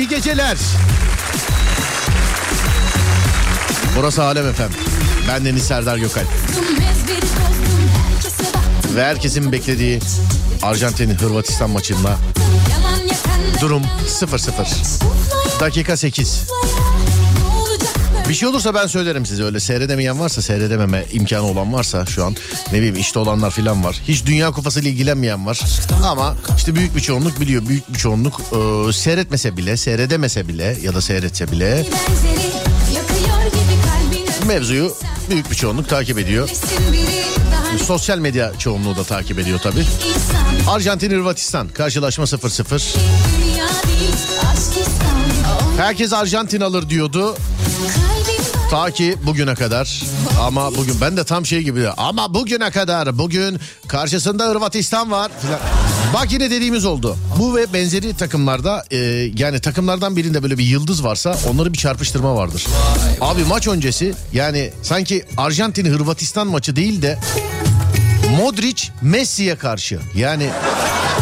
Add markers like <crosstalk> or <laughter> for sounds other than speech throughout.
İyi geceler. Burası Alem Efem. Ben Deniz Serdar Gökalp. Ve herkesin beklediği Arjantin Hırvatistan maçında durum 0-0. Dakika 8. Bir şey olursa ben söylerim size öyle seyredemeyen varsa seyredememe imkanı olan varsa şu an ne bileyim işte olanlar filan var. Hiç Dünya Kupası ile ilgilenmeyen var ama işte büyük bir çoğunluk biliyor büyük bir çoğunluk e, seyretmese bile seyredemese bile ya da seyretse bile mevzuyu büyük bir çoğunluk takip ediyor. Sosyal medya çoğunluğu da takip ediyor tabi. Arjantin Hırvatistan karşılaşma 0-0. Herkes Arjantin alır diyordu. Ta ki bugüne kadar ama bugün ben de tam şey gibi ama bugüne kadar bugün karşısında Hırvatistan var filan. Bak yine dediğimiz oldu. Bu ve benzeri takımlarda e, yani takımlardan birinde böyle bir yıldız varsa onları bir çarpıştırma vardır. Abi maç öncesi yani sanki Arjantin Hırvatistan maçı değil de Modric Messi'ye karşı yani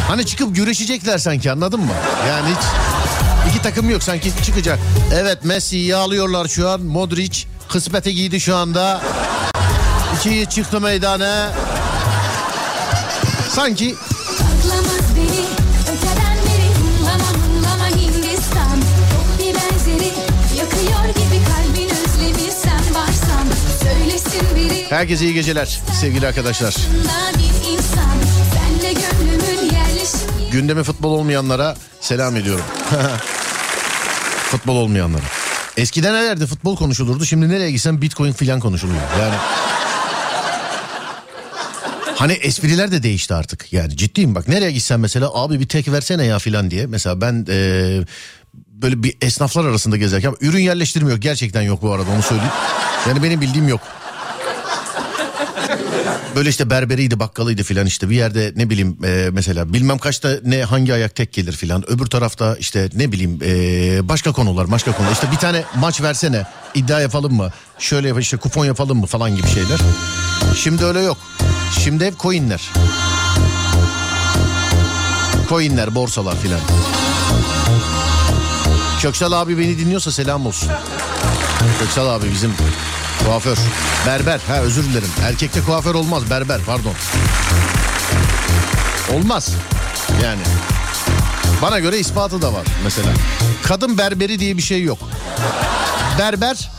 hani çıkıp güreşecekler sanki anladın mı? Yani hiç iki takım yok sanki çıkacak. Evet Messi'yi alıyorlar şu an Modric kısmete giydi şu anda. İkiyi çıktı meydana. Sanki Herkese iyi geceler sevgili arkadaşlar. Gündeme futbol olmayanlara selam ediyorum. <laughs> futbol olmayanlara. Eskiden nelerde futbol konuşulurdu şimdi nereye gitsem bitcoin filan konuşuluyor. Yani Hani espriler de değişti artık. Yani ciddiyim bak nereye gitsen mesela abi bir tek versene ya filan diye. Mesela ben ee, böyle bir esnaflar arasında gezerken ürün yerleştirmiyor gerçekten yok bu arada onu söyleyeyim. Yani benim bildiğim yok. Böyle işte berberiydi bakkalıydı filan işte bir yerde ne bileyim e, mesela bilmem kaçta ne hangi ayak tek gelir filan. Öbür tarafta işte ne bileyim e, başka konular başka konular. İşte bir tane maç versene iddia yapalım mı? Şöyle yap işte kupon yapalım mı falan gibi şeyler. Şimdi öyle yok. Şimdi hep coinler. Coinler borsalar filan. Köksal abi beni dinliyorsa selam olsun. Köksal abi bizim Kuaför. Berber. Ha özür dilerim. Erkekte kuaför olmaz. Berber pardon. Olmaz. Yani. Bana göre ispatı da var mesela. Kadın berberi diye bir şey yok. Berber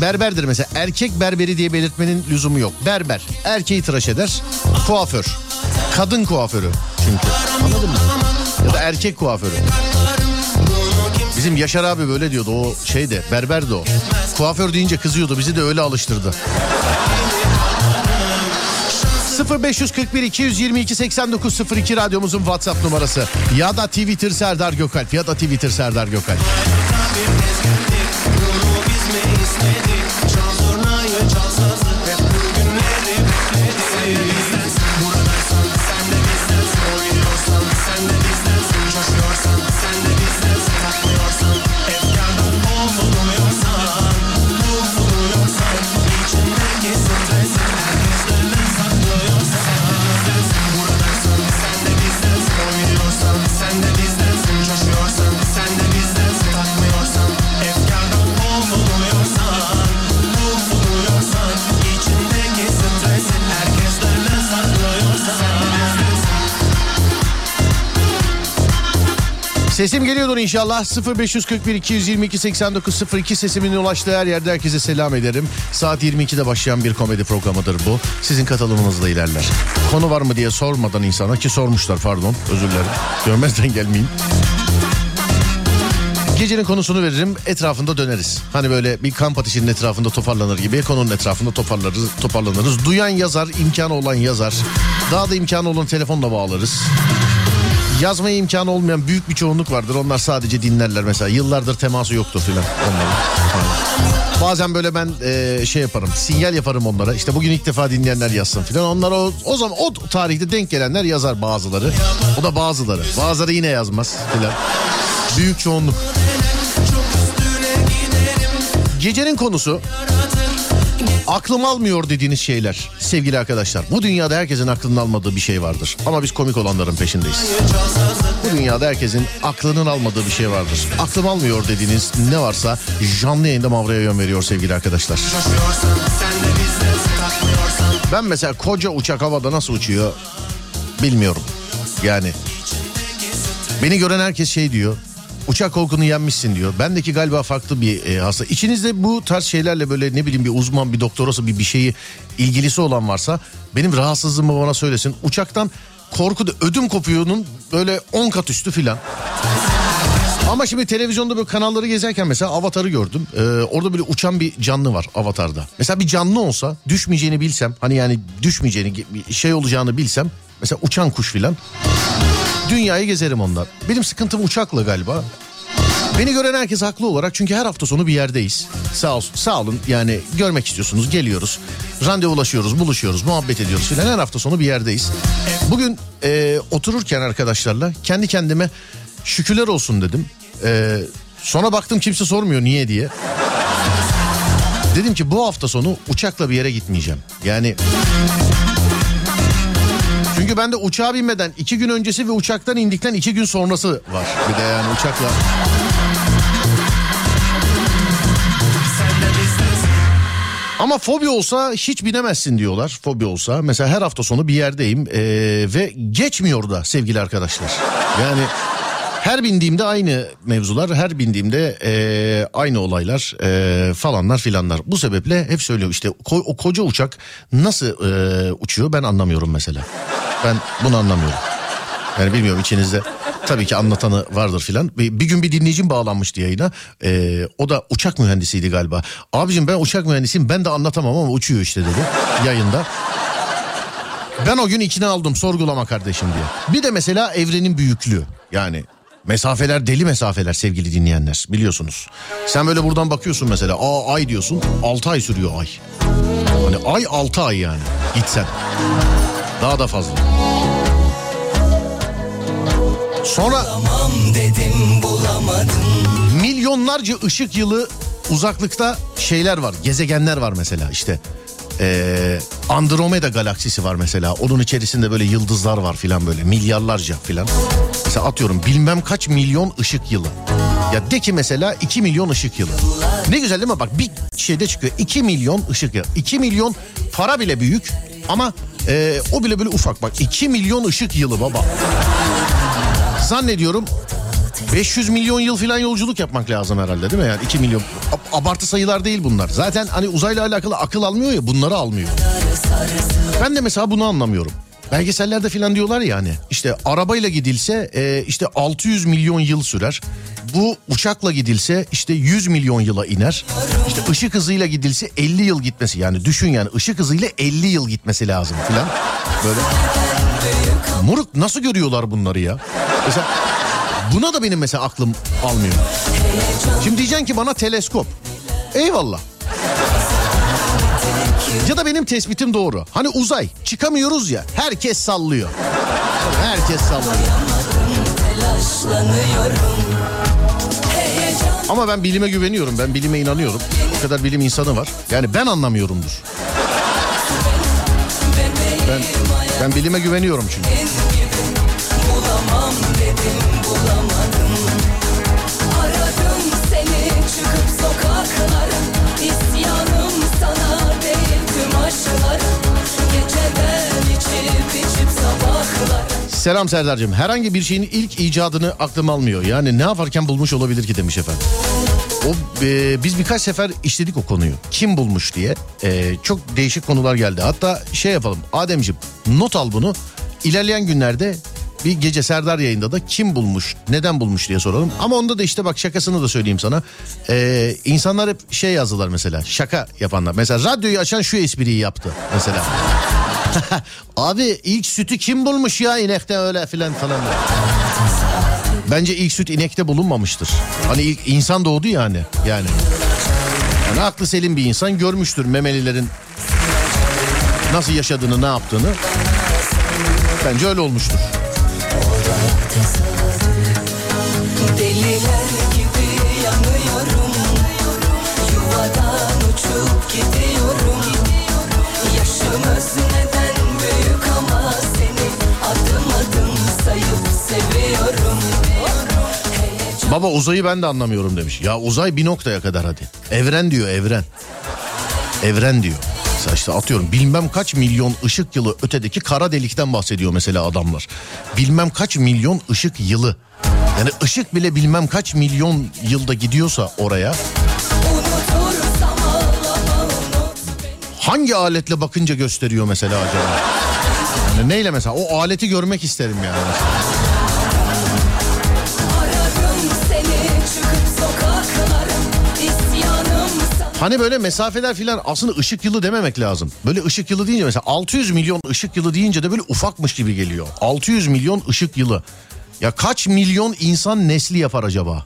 berberdir mesela. Erkek berberi diye belirtmenin lüzumu yok. Berber. Erkeği tıraş eder. Kuaför. Kadın kuaförü çünkü. Anladın mı? Ya da erkek kuaförü. Bizim Yaşar abi böyle diyordu o şeyde berberdi o. Kuaför deyince kızıyordu bizi de öyle alıştırdı. 0541 222 8902 radyomuzun WhatsApp numarası ya da Twitter Serdar Gökalp ya da Twitter Serdar Gökalp. Sesim geliyordur inşallah. 0541 222 8902 sesimin ulaştığı her yerde herkese selam ederim. Saat 22'de başlayan bir komedi programıdır bu. Sizin katılımınızla ilerler. Konu var mı diye sormadan insana ki sormuşlar pardon özür dilerim. Görmezden gelmeyin. Gecenin konusunu veririm etrafında döneriz. Hani böyle bir kamp ateşinin etrafında toparlanır gibi konunun etrafında toparlarız, toparlanırız. Duyan yazar, imkanı olan yazar. Daha da imkanı olan telefonla bağlarız yazmaya imkanı olmayan büyük bir çoğunluk vardır. Onlar sadece dinlerler mesela. Yıllardır teması yoktur filan onların. Bazen böyle ben e, şey yaparım. Sinyal yaparım onlara. İşte bugün ilk defa dinleyenler yazsın filan. Onlar o, o zaman o tarihte denk gelenler yazar bazıları. O da bazıları. Bazıları yine yazmaz filan. Büyük çoğunluk. Gecenin konusu aklım almıyor dediğiniz şeyler sevgili arkadaşlar. Bu dünyada herkesin aklının almadığı bir şey vardır. Ama biz komik olanların peşindeyiz. Bu dünyada herkesin aklının almadığı bir şey vardır. Aklım almıyor dediğiniz ne varsa canlı yayında Mavra'ya yön veriyor sevgili arkadaşlar. Ben mesela koca uçak havada nasıl uçuyor bilmiyorum. Yani beni gören herkes şey diyor. Uçak korkunu yenmişsin diyor. Bendeki galiba farklı bir e, hasta. İçinizde bu tarz şeylerle böyle ne bileyim bir uzman, bir doktorası, bir bir şeyi ilgilisi olan varsa benim rahatsızlığımı bana söylesin. Uçaktan korku da ödüm kopuyor'nun böyle 10 kat üstü filan. Ama şimdi televizyonda böyle kanalları gezerken mesela Avatar'ı gördüm. Ee, orada böyle uçan bir canlı var Avatar'da. Mesela bir canlı olsa düşmeyeceğini bilsem hani yani düşmeyeceğini şey olacağını bilsem mesela uçan kuş filan dünyayı gezerim onlar. Benim sıkıntım uçakla galiba. Beni gören herkes haklı olarak çünkü her hafta sonu bir yerdeyiz. Sağ olsun, sağ olun yani görmek istiyorsunuz geliyoruz. Randevulaşıyoruz, buluşuyoruz, muhabbet ediyoruz filan her hafta sonu bir yerdeyiz. Bugün e, otururken arkadaşlarla kendi kendime şükürler olsun dedim. E, sonra baktım kimse sormuyor niye diye. Dedim ki bu hafta sonu uçakla bir yere gitmeyeceğim. Yani çünkü bende uçağa binmeden iki gün öncesi ve uçaktan indikten iki gün sonrası var. Bir de yani uçakla. Ama fobi olsa hiç binemezsin diyorlar. Fobi olsa mesela her hafta sonu bir yerdeyim ee, ve geçmiyor da sevgili arkadaşlar. Yani her bindiğimde aynı mevzular, her bindiğimde e, aynı olaylar e, falanlar filanlar. Bu sebeple hep söylüyorum işte ko- o koca uçak nasıl e, uçuyor ben anlamıyorum mesela. Ben bunu anlamıyorum. Yani bilmiyorum içinizde tabii ki anlatanı vardır filan. Bir, bir gün bir dinleyicim bağlanmıştı yayına. Ee, o da uçak mühendisiydi galiba. Abicim ben uçak mühendisiyim ben de anlatamam ama uçuyor işte dedi yayında. Ben o gün ikna aldım sorgulama kardeşim diye. Bir de mesela evrenin büyüklüğü. Yani Mesafeler deli mesafeler sevgili dinleyenler biliyorsunuz. Sen böyle buradan bakıyorsun mesela aa ay diyorsun 6 ay sürüyor ay. Hani ay 6 ay yani gitsen. Daha da fazla. Sonra dedim, milyonlarca ışık yılı uzaklıkta şeyler var gezegenler var mesela işte ee, Andromeda galaksisi var mesela. Onun içerisinde böyle yıldızlar var filan böyle milyarlarca filan. Mesela atıyorum bilmem kaç milyon ışık yılı. Ya de ki mesela 2 milyon ışık yılı. Ne güzel değil mi? Bak bir şeyde çıkıyor 2 milyon ışık yılı. 2 milyon para bile büyük ama e, o bile böyle ufak bak 2 milyon ışık yılı baba. Zannediyorum 500 milyon yıl falan yolculuk yapmak lazım herhalde değil mi? Yani 2 milyon. Abartı sayılar değil bunlar. Zaten hani uzayla alakalı akıl almıyor ya bunları almıyor. Ben de mesela bunu anlamıyorum. Belgesellerde falan diyorlar ya hani işte arabayla gidilse e, işte 600 milyon yıl sürer. Bu uçakla gidilse işte 100 milyon yıla iner. İşte ışık hızıyla gidilse 50 yıl gitmesi yani düşün yani ışık hızıyla 50 yıl gitmesi lazım filan. Böyle. Muruk nasıl görüyorlar bunları ya? Mesela Buna da benim mesela aklım almıyor. Şimdi diyeceksin ki bana teleskop. Eyvallah. Ya da benim tespitim doğru. Hani uzay çıkamıyoruz ya herkes sallıyor. Herkes sallıyor. Ama ben bilime güveniyorum. Ben bilime inanıyorum. O kadar bilim insanı var. Yani ben anlamıyorumdur. Ben, ben bilime güveniyorum çünkü. Selam Serdar'cığım. Herhangi bir şeyin ilk icadını aklım almıyor. Yani ne yaparken bulmuş olabilir ki demiş efendim. O e, biz birkaç sefer işledik o konuyu. Kim bulmuş diye. E, çok değişik konular geldi. Hatta şey yapalım. Ademciğim not al bunu. İlerleyen günlerde bir gece Serdar yayında da kim bulmuş, neden bulmuş diye soralım. Ama onda da işte bak şakasını da söyleyeyim sana. Ee, insanlar hep şey yazdılar mesela şaka yapanlar. Mesela radyoyu açan şu espriyi yaptı mesela. <laughs> Abi ilk sütü kim bulmuş ya inekte öyle filan falan. Bence ilk süt inekte bulunmamıştır. Hani ilk insan doğdu yani. Yani. Yani aklı selim bir insan görmüştür memelilerin nasıl yaşadığını, ne yaptığını. Bence öyle olmuştur. Baba uzayı ben de anlamıyorum demiş. Ya uzay bir noktaya kadar hadi. Evren diyor evren. Evren diyor. Mesela işte atıyorum bilmem kaç milyon ışık yılı ötedeki kara delikten bahsediyor mesela adamlar. Bilmem kaç milyon ışık yılı. Yani ışık bile bilmem kaç milyon yılda gidiyorsa oraya. Hangi aletle bakınca gösteriyor mesela acaba? Yani neyle mesela? O aleti görmek isterim yani. Hani böyle mesafeler filan aslında ışık yılı dememek lazım. Böyle ışık yılı deyince mesela 600 milyon ışık yılı deyince de böyle ufakmış gibi geliyor. 600 milyon ışık yılı. Ya kaç milyon insan nesli yapar acaba?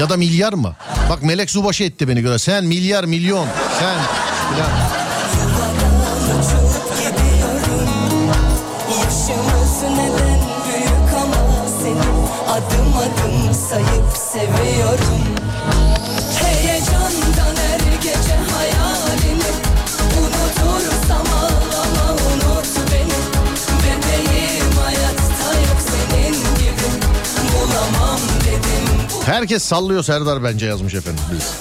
Ya da milyar mı? Bak Melek Zubaşı etti beni göre. Sen milyar milyon sen filan. adım adım sayıp seviyorum. Herkes sallıyor Serdar bence yazmış efendim biz.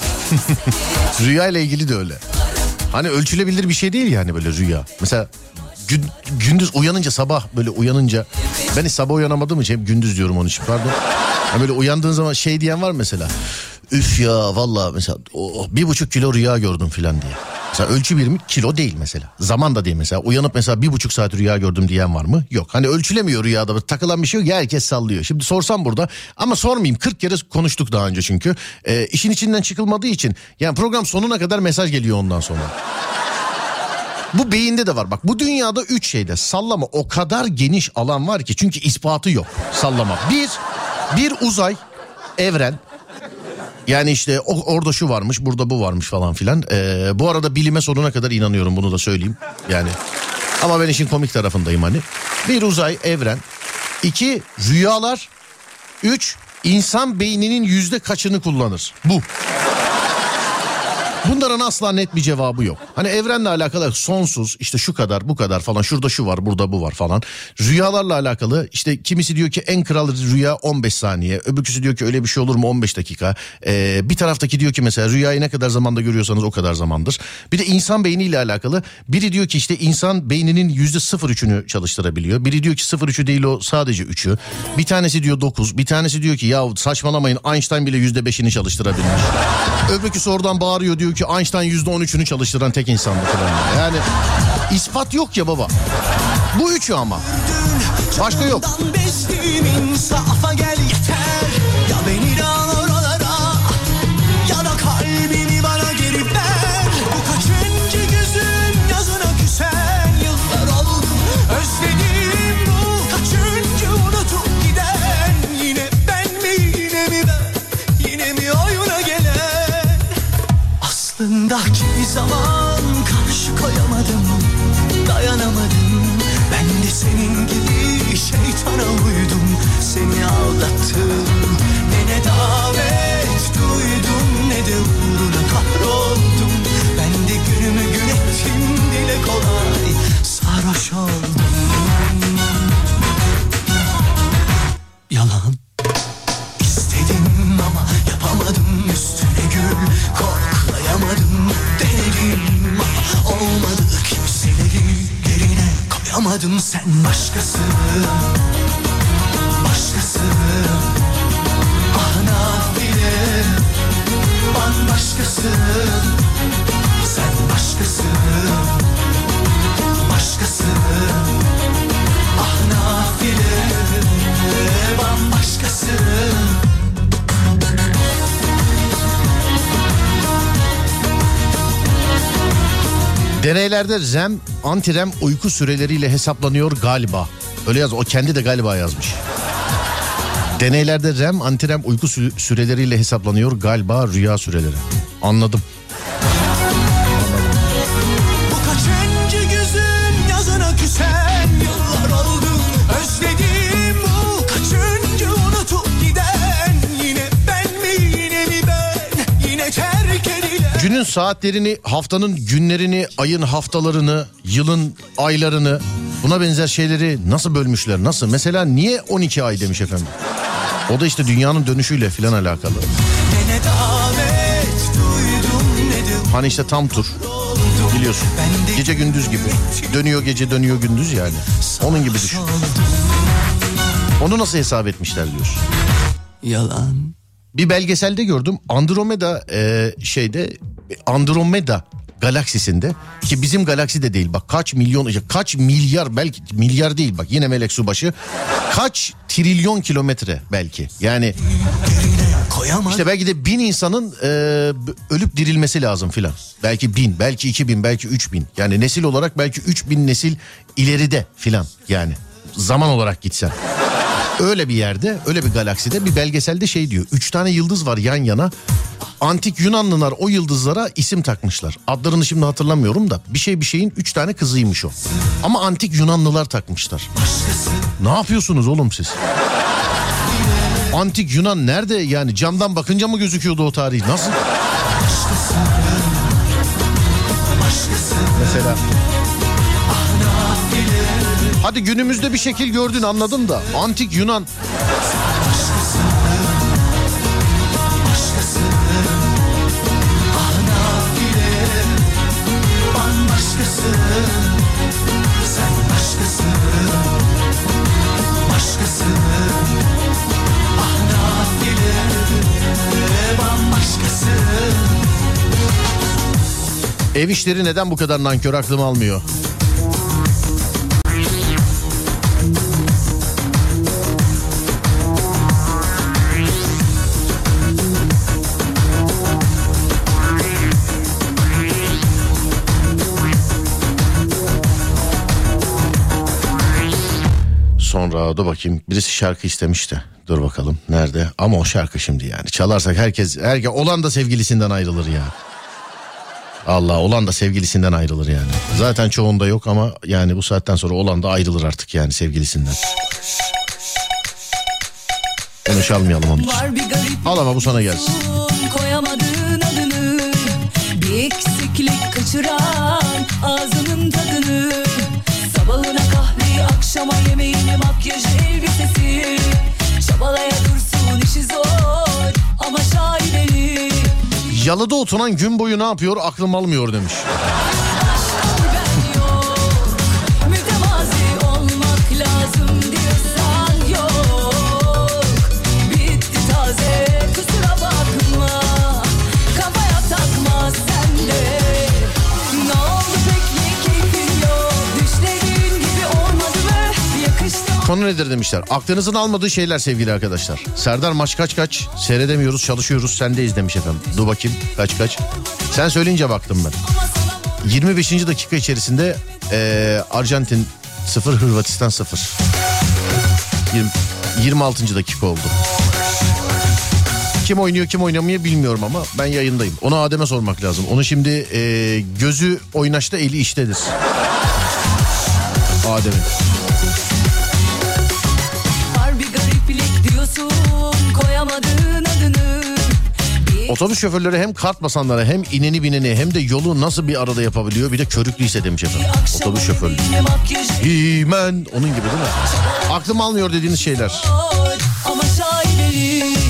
<laughs> rüya ile ilgili de öyle. Hani ölçülebilir bir şey değil yani böyle rüya. Mesela gün, gündüz uyanınca sabah böyle uyanınca ben hiç sabah uyanamadığım için hep gündüz diyorum onun için pardon. Yani böyle uyandığın zaman şey diyen var mesela. Üf ya valla mesela oh, bir buçuk kilo rüya gördüm filan diye. Mesela ölçü birimi kilo değil mesela. Zaman da değil mesela. Uyanıp mesela bir buçuk saat rüya gördüm diyen var mı? Yok. Hani ölçülemiyor rüyada. Takılan bir şey yok. Herkes sallıyor. Şimdi sorsam burada ama sormayayım. 40 kere konuştuk daha önce çünkü. E, işin içinden çıkılmadığı için. Yani program sonuna kadar mesaj geliyor ondan sonra. Bu beyinde de var. Bak bu dünyada üç şeyde sallama o kadar geniş alan var ki çünkü ispatı yok sallama. Bir, bir uzay, evren. Yani işte o, orada şu varmış, burada bu varmış falan filan. Ee, bu arada bilime sonuna kadar inanıyorum bunu da söyleyeyim. Yani ama ben işin komik tarafındayım hani. Bir uzay, evren. İki, rüyalar. Üç, insan beyninin yüzde kaçını kullanır? Bu. Bunların asla net bir cevabı yok. Hani evrenle alakalı sonsuz işte şu kadar bu kadar falan şurada şu var burada bu var falan. Rüyalarla alakalı işte kimisi diyor ki en kral rüya 15 saniye. Öbürküsü diyor ki öyle bir şey olur mu 15 dakika. Ee, bir taraftaki diyor ki mesela rüyayı ne kadar zamanda görüyorsanız o kadar zamandır. Bir de insan beyniyle alakalı biri diyor ki işte insan beyninin yüzde 0.3'ünü çalıştırabiliyor. Biri diyor ki 0.3'ü değil o sadece 3'ü. Bir tanesi diyor 9 bir tanesi diyor ki ya saçmalamayın Einstein bile yüzde 5'ini çalıştırabilmiş. Öbürküsü oradan bağırıyor diyor ki Einstein yüzde on üçünü çalıştıran tek insandı falan. Yani ispat yok ya baba. Bu üçü ama. Başka yok. gel yeter. Zaman karşı koyamadım Dayanamadım. Ben de senin gibi şeytana uydum. Seni aldattım Ne ne davet duydum Ne de uğruna kahroldum. Ben de günümü gün ettim Dile kolay sarhoş oldum. Yalan Anlamadım sen başkası? Başkası. Ah nafile Bambaşkası Sen başkası Başkası Deneylerde REM, anti-REM uyku süreleriyle hesaplanıyor galiba. Öyle yaz, o kendi de galiba yazmış. Deneylerde REM, anti-REM uyku süreleriyle hesaplanıyor galiba rüya süreleri. Anladım. Günün saatlerini, haftanın günlerini, ayın haftalarını, yılın aylarını buna benzer şeyleri nasıl bölmüşler? Nasıl? Mesela niye 12 ay demiş efendim? O da işte dünyanın dönüşüyle filan alakalı. Hani işte tam tur biliyorsun. Gece gündüz gibi. Dönüyor gece dönüyor gündüz yani. Onun gibi düşün. Onu nasıl hesap etmişler diyorsun. Yalan. Bir belgeselde gördüm. Andromeda e, şeyde Andromeda galaksisinde ki bizim galaksi de değil bak kaç milyon kaç milyar belki milyar değil bak yine melek subaşı. Kaç trilyon kilometre belki yani. İşte belki de bin insanın e, ölüp dirilmesi lazım filan. Belki bin belki iki bin belki üç bin. Yani nesil olarak belki üç bin nesil ileride filan yani. Zaman olarak gitsen öyle bir yerde öyle bir galakside bir belgeselde şey diyor. Üç tane yıldız var yan yana. Antik Yunanlılar o yıldızlara isim takmışlar. Adlarını şimdi hatırlamıyorum da bir şey bir şeyin üç tane kızıymış o. Ama antik Yunanlılar takmışlar. Ne yapıyorsunuz oğlum siz? Antik Yunan nerede yani camdan bakınca mı gözüküyordu o tarih? Nasıl? Mesela Hadi günümüzde bir şekil gördün anladım da antik Yunan Ev işleri neden bu kadar nankör aklım almıyor? Dur bakayım birisi şarkı istemişti. Dur bakalım nerede? Ama o şarkı şimdi yani. Çalarsak herkes, herkes olan da sevgilisinden ayrılır ya. Allah olan da sevgilisinden ayrılır yani. Zaten çoğunda yok ama yani bu saatten sonra olan da ayrılır artık yani sevgilisinden. Onu çalmayalım onun için. Al ama bu sana gelsin. Koyamadığın adını Bir eksiklik kaçıran ağzının tadını kahveyi akşama yemeğini makyajı elbisesi. Çabalaya dursun işi zor ama şaibeli. Yalıda oturan gün boyu ne yapıyor? Aklım almıyor demiş. Konu nedir demişler. Aklınızın almadığı şeyler sevgili arkadaşlar. Serdar maç kaç kaç? Seyredemiyoruz çalışıyoruz sendeyiz demiş efendim. Dur bakayım kaç kaç. Sen söyleyince baktım ben. ama sana 25. dakika içerisinde eee, Arjantin 0 Hırvatistan 0. 20, 26. dakika oldu. Kim oynuyor kim oynamıyor bilmiyorum ama ben yayındayım. Onu Adem'e sormak lazım. Onu şimdi eee, gözü oynaşta eli iştedir. Adem'in. Otobüs şoförleri hem kart basanlara hem ineni bineni hem de yolu nasıl bir arada yapabiliyor bir de körüklüyse demiş efendim. Otobüs makyajı Himen onun gibi değil mi? Aklım almıyor dediğiniz şeyler. Ama şaibeli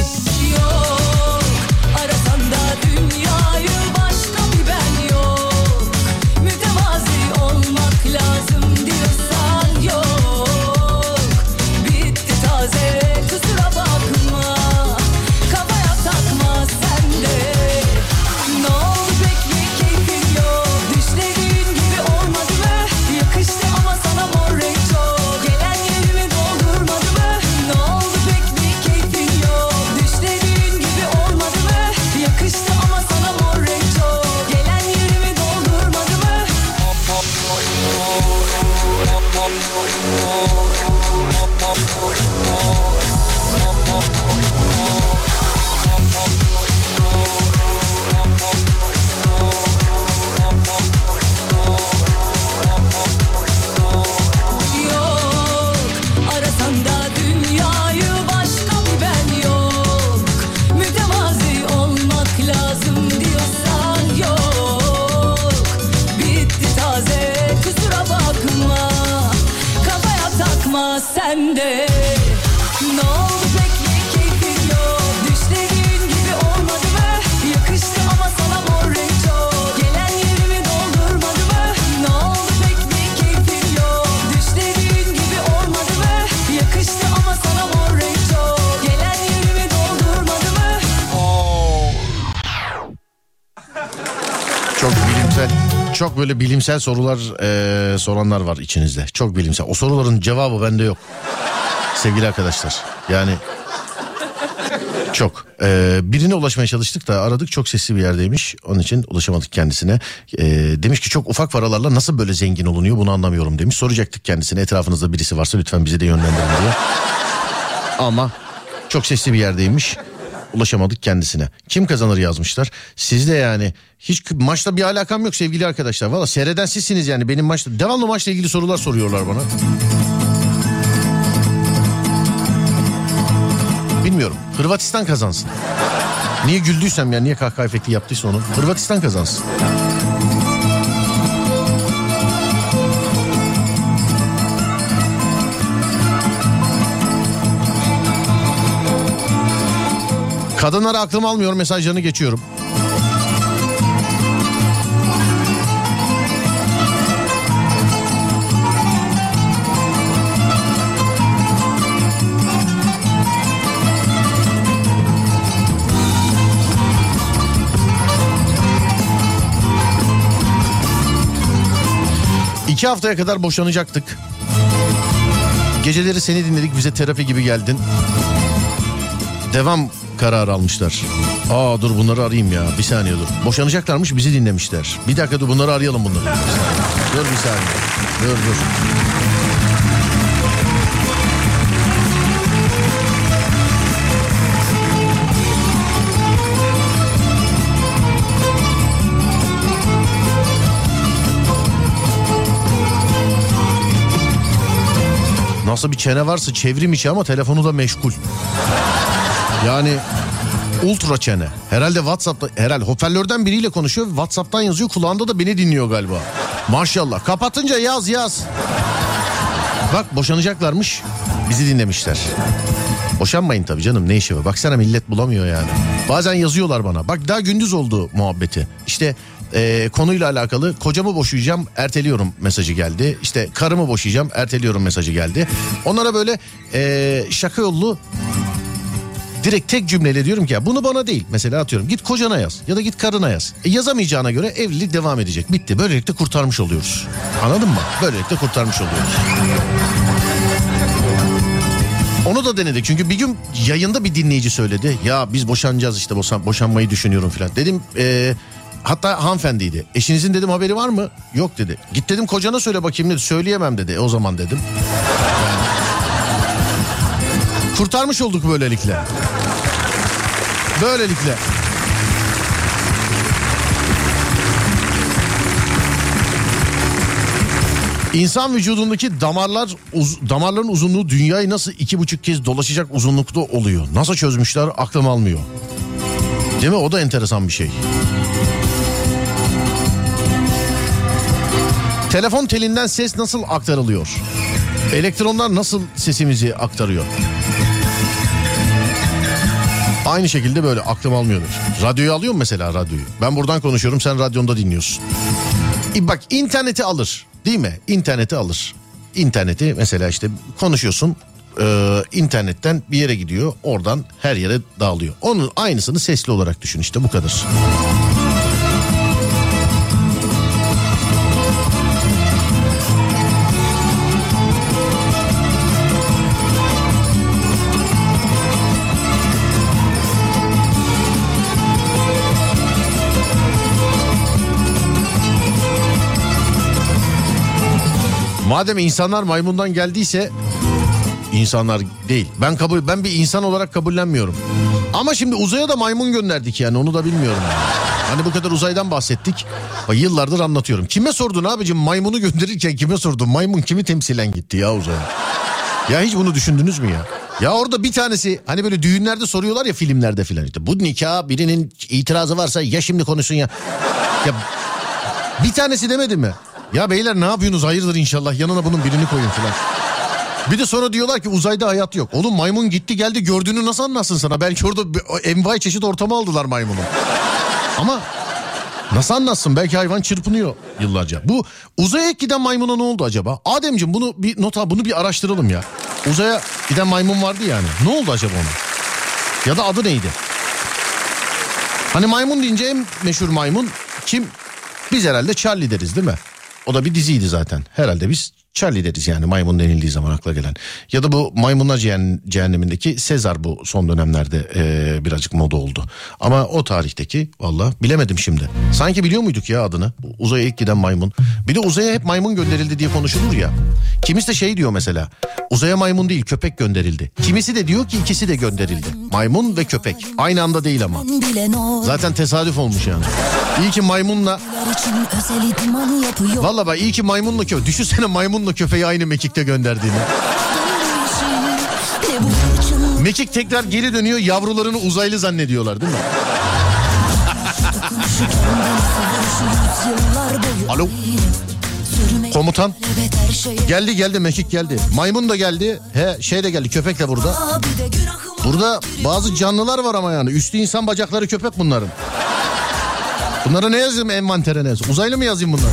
çok böyle bilimsel sorular eee, soranlar var içinizde. Çok bilimsel. O soruların cevabı bende yok. Sevgili arkadaşlar. Yani çok. Ee, birine ulaşmaya çalıştık da aradık çok sesli bir yerdeymiş. Onun için ulaşamadık kendisine. Ee, demiş ki çok ufak paralarla nasıl böyle zengin olunuyor bunu anlamıyorum demiş. Soracaktık kendisine etrafınızda birisi varsa lütfen bizi de yönlendirin diye. Ama çok sesli bir yerdeymiş. Ulaşamadık kendisine. Kim kazanır yazmışlar. Siz de yani hiç maçla bir alakam yok sevgili arkadaşlar. Valla seyreden sizsiniz yani benim maçta. Devamlı maçla ilgili sorular soruyorlar bana. Bilmiyorum. Hırvatistan kazansın. Niye güldüysem ya niye kahkaha efekti yaptıysa onu. Hırvatistan kazansın. Kadınlara aklım almıyor mesajlarını geçiyorum. İki haftaya kadar boşanacaktık. Geceleri seni dinledik bize terapi gibi geldin. Devam kararı almışlar. Aa dur bunları arayayım ya bir saniye dur. Boşanacaklarmış bizi dinlemişler. Bir dakika dur bunları arayalım bunları. Dur bir saniye. Dur dur. Nasıl bir çene varsa çevrim içi ama telefonu da meşgul. Yani ultra çene. Herhalde WhatsApp'ta herhalde hoparlörden biriyle konuşuyor. WhatsApp'tan yazıyor. Kulağında da beni dinliyor galiba. Maşallah. Kapatınca yaz yaz. Bak boşanacaklarmış. Bizi dinlemişler. Boşanmayın tabii canım ne işi var. Baksana millet bulamıyor yani. Bazen yazıyorlar bana. Bak daha gündüz oldu muhabbeti. İşte e, konuyla alakalı kocamı boşayacağım erteliyorum mesajı geldi. İşte karımı boşayacağım erteliyorum mesajı geldi. Onlara böyle e, şaka yollu direkt tek cümleyle diyorum ki ya bunu bana değil. Mesela atıyorum git kocana yaz ya da git karına yaz. E, yazamayacağına göre evlilik devam edecek. Bitti. Böylelikle kurtarmış oluyoruz. Anladın mı? Böylelikle kurtarmış oluyoruz. Onu da denedik çünkü bir gün yayında bir dinleyici söyledi. Ya biz boşanacağız işte boşan, boşanmayı düşünüyorum falan. Dedim e, hatta hanımefendiydi. Eşinizin dedim haberi var mı? Yok dedi. Git dedim kocana söyle bakayım dedi. Söyleyemem dedi. E, o zaman dedim. Yani, kurtarmış olduk böylelikle. Böylelikle. İnsan vücudundaki damarlar uz- damarların uzunluğu dünyayı nasıl iki buçuk kez dolaşacak uzunlukta oluyor? Nasıl çözmüşler aklım almıyor. Değil mi? O da enteresan bir şey. Telefon telinden ses nasıl aktarılıyor? Elektronlar nasıl sesimizi aktarıyor? Aynı şekilde böyle aklım almıyordur. Radyoyu alıyor mu mesela radyoyu? Ben buradan konuşuyorum sen radyonda dinliyorsun. E Bak interneti alır değil mi? İnterneti alır. İnterneti mesela işte konuşuyorsun e, internetten bir yere gidiyor oradan her yere dağılıyor. Onun aynısını sesli olarak düşün işte bu kadar. Madem insanlar maymundan geldiyse insanlar değil. Ben kabul ben bir insan olarak kabullenmiyorum. Ama şimdi uzaya da maymun gönderdik yani onu da bilmiyorum. Hani bu kadar uzaydan bahsettik. Bak yıllardır anlatıyorum. Kime sordun abicim maymunu gönderirken kime sordun? Maymun kimi temsilen gitti ya uzaya? Ya hiç bunu düşündünüz mü ya? Ya orada bir tanesi hani böyle düğünlerde soruyorlar ya filmlerde filan işte. Bu nikah birinin itirazı varsa ya şimdi konuşsun ya. Ya bir tanesi demedi mi? Ya beyler ne yapıyorsunuz hayırdır inşallah yanına bunun birini koyun filan. Bir de sonra diyorlar ki uzayda hayat yok. Oğlum maymun gitti geldi gördüğünü nasıl anlatsın sana? Belki orada envai çeşit ortama aldılar maymunu. Ama nasıl anlatsın? Belki hayvan çırpınıyor yıllarca. Bu uzaya giden maymuna ne oldu acaba? Ademciğim bunu bir nota bunu bir araştıralım ya. Uzaya giden maymun vardı yani. Ne oldu acaba ona? Ya da adı neydi? Hani maymun deyince en meşhur maymun Kim? Biz herhalde Charlie deriz değil mi? O da bir diziydi zaten. Herhalde biz Charlie deriz yani maymun denildiği zaman akla gelen. Ya da bu maymunlar cehenn- cehennemindeki Sezar bu son dönemlerde e, birazcık moda oldu. Ama o tarihteki valla bilemedim şimdi. Sanki biliyor muyduk ya adını? Uzaya ilk giden maymun. Bir de uzaya hep maymun gönderildi diye konuşulur ya. Kimisi de şey diyor mesela. Uzaya maymun değil köpek gönderildi. Kimisi de diyor ki ikisi de gönderildi. Maymun ve köpek. Aynı anda değil ama. Zaten tesadüf olmuş yani. İyi ki maymunla. Valla bak iyi ki maymunla köpek. Düşünsene maymunla köpeği aynı mekikte gönderdiğini. Mekik tekrar geri dönüyor yavrularını uzaylı zannediyorlar değil mi? Alo komutan geldi geldi mekik geldi. Maymun da geldi. He şey de geldi köpek de burada. Burada bazı canlılar var ama yani. Üstü insan bacakları köpek bunların. Bunlara ne yazayım envantere ne yazayım? Uzaylı mı yazayım bunları?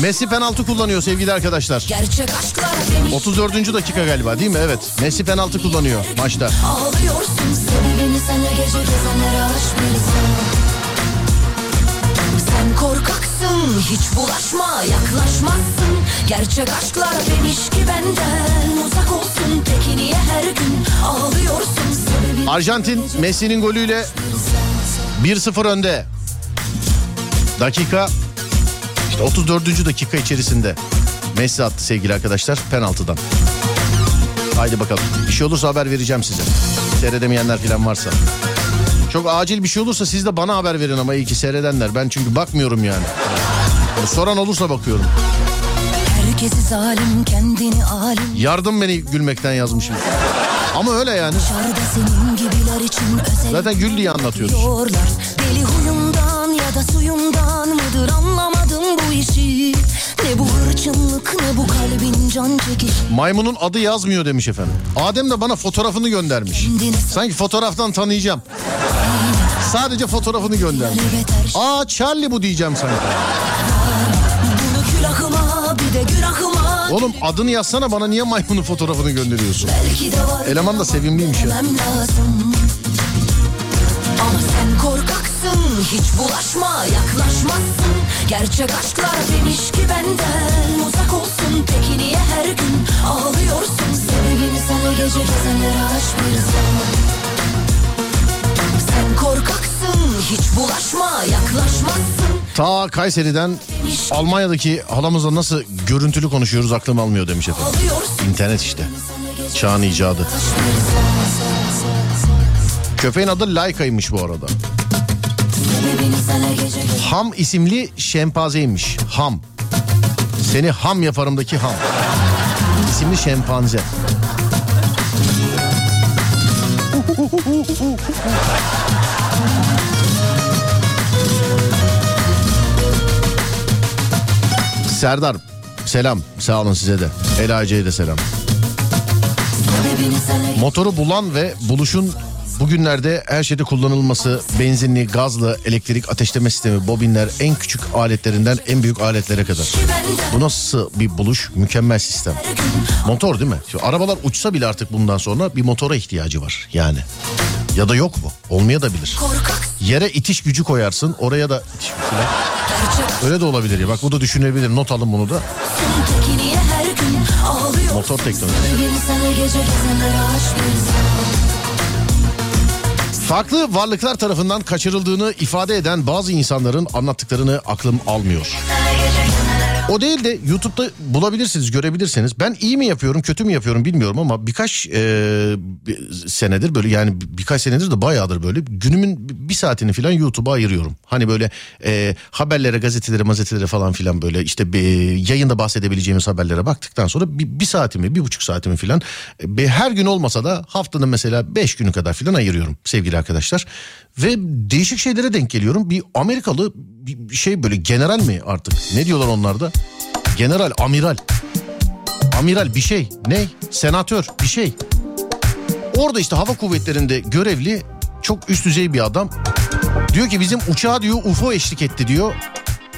Messi penaltı kullanıyor sevgili arkadaşlar. gerçek aşklar demiş. 34. dakika galiba değil mi? Evet. Messi penaltı kullanıyor maçta. Ağlıyorsun sebebini senle gece gezenlere aşk bilsen. Sen korkaksın hiç bulaşma yaklaşmazsın Gerçek aşklar demiş ki benden uzak olsun Peki niye her gün ağlıyorsun Arjantin Messi'nin golüyle 1-0 önde. Dakika işte 34. dakika içerisinde Messi attı sevgili arkadaşlar penaltıdan. Haydi bakalım. Bir şey olursa haber vereceğim size. Seyredemeyenler falan varsa. Çok acil bir şey olursa siz de bana haber verin ama iyi ki seyredenler. Ben çünkü bakmıyorum yani. Yani Soran olursa bakıyorum. Herkesi zalim kendini alim Yardım beni gülmekten yazmışım. Ama öyle yani. Zaten gül diye anlatıyoruz. Deli huyumdan ya da suyumdan mıdır anlamadım bu işi Ne bu hırçınlık ne bu kalbin can çekiş Maymunun adı yazmıyor demiş efendim. Adem de bana fotoğrafını göndermiş. Sanki fotoğraftan tanıyacağım. Sadece fotoğrafını göndermiş. şey Aa Charlie bu diyeceğim sanki. Oğlum adını yazsana bana niye maymunun fotoğrafını gönderiyorsun? Eleman da sevimliymiş ya. Ama sen korkaksın hiç bulaşma yaklaşmazsın Gerçek aşklar demiş ki benden uzak olsun Peki niye her gün ağlıyorsun Sebebini sana gece gezenlere aşk bilsem Sen korkaksın hiç bulaşma yaklaşmazsın Ta Kayseri'den Almanya'daki halamızla nasıl görüntülü konuşuyoruz aklım almıyor demiş efendim. İnternet işte. Çağın icadı. Köpeğin adı Layka'ymış bu arada. Ham isimli şempazeymiş. Ham. Seni ham yaparımdaki ham. İsimli şempanze. Serdar selam sağ olun size de. Ela Ece'ye de selam. Motoru bulan ve buluşun bugünlerde her şeyde kullanılması benzinli, gazlı, elektrik ateşleme sistemi, bobinler en küçük aletlerinden en büyük aletlere kadar. Bu nasıl bir buluş? Mükemmel sistem. Motor değil mi? Şimdi arabalar uçsa bile artık bundan sonra bir motora ihtiyacı var yani. Ya da yok mu? Olmaya da bilir. Yere itiş gücü koyarsın oraya da itiş gücü Öyle de olabilir ya. Bak bu da düşünebilir. Not alın bunu da. Motor teknolojisi. Farklı varlıklar tarafından kaçırıldığını ifade eden bazı insanların anlattıklarını aklım almıyor. O değil de YouTube'da bulabilirsiniz, görebilirsiniz. Ben iyi mi yapıyorum, kötü mü yapıyorum bilmiyorum ama birkaç e, senedir böyle yani birkaç senedir de bayağıdır böyle günümün bir saatini falan YouTube'a ayırıyorum. Hani böyle e, haberlere, gazetelere, mazetelere falan filan böyle işte bir, yayında bahsedebileceğimiz haberlere baktıktan sonra bir, bir saatimi, bir buçuk saatimi filan e, her gün olmasa da haftanın mesela beş günü kadar filan ayırıyorum sevgili arkadaşlar. Ve değişik şeylere denk geliyorum. Bir Amerikalı bir şey böyle general mi artık? Ne diyorlar onlarda? General, amiral. Amiral bir şey. Ne? Senatör bir şey. Orada işte hava kuvvetlerinde görevli çok üst düzey bir adam. Diyor ki bizim uçağa diyor UFO eşlik etti diyor.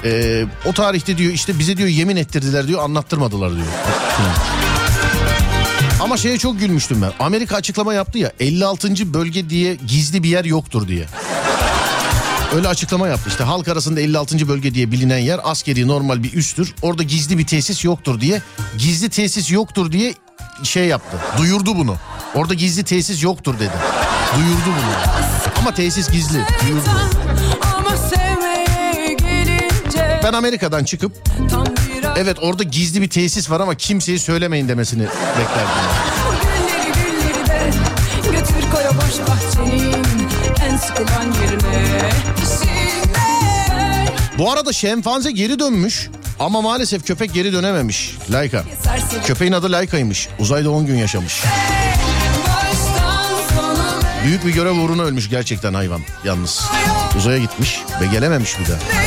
Ee, o tarihte diyor işte bize diyor yemin ettirdiler diyor anlattırmadılar diyor. Ama şeye çok gülmüştüm ben. Amerika açıklama yaptı ya 56. bölge diye gizli bir yer yoktur diye. Öyle açıklama yaptı işte halk arasında 56. bölge diye bilinen yer askeri normal bir üstür. Orada gizli bir tesis yoktur diye gizli tesis yoktur diye şey yaptı. Duyurdu bunu. Orada gizli tesis yoktur dedi. Duyurdu bunu. Ama tesis gizli. Duyurdu. Ben Amerika'dan çıkıp evet orada gizli bir tesis var ama kimseye söylemeyin demesini beklerdim. Gülleri gülleri de götür koy o boş bahçenin en sıkılan yerine. İşine Bu arada şempanze geri dönmüş ama maalesef köpek geri dönememiş. Layka. Köpeğin adı Layka'ymış. Uzayda 10 gün yaşamış. Büyük bir görev uğruna ölmüş gerçekten hayvan yalnız. Uzaya gitmiş ve gelememiş bir daha.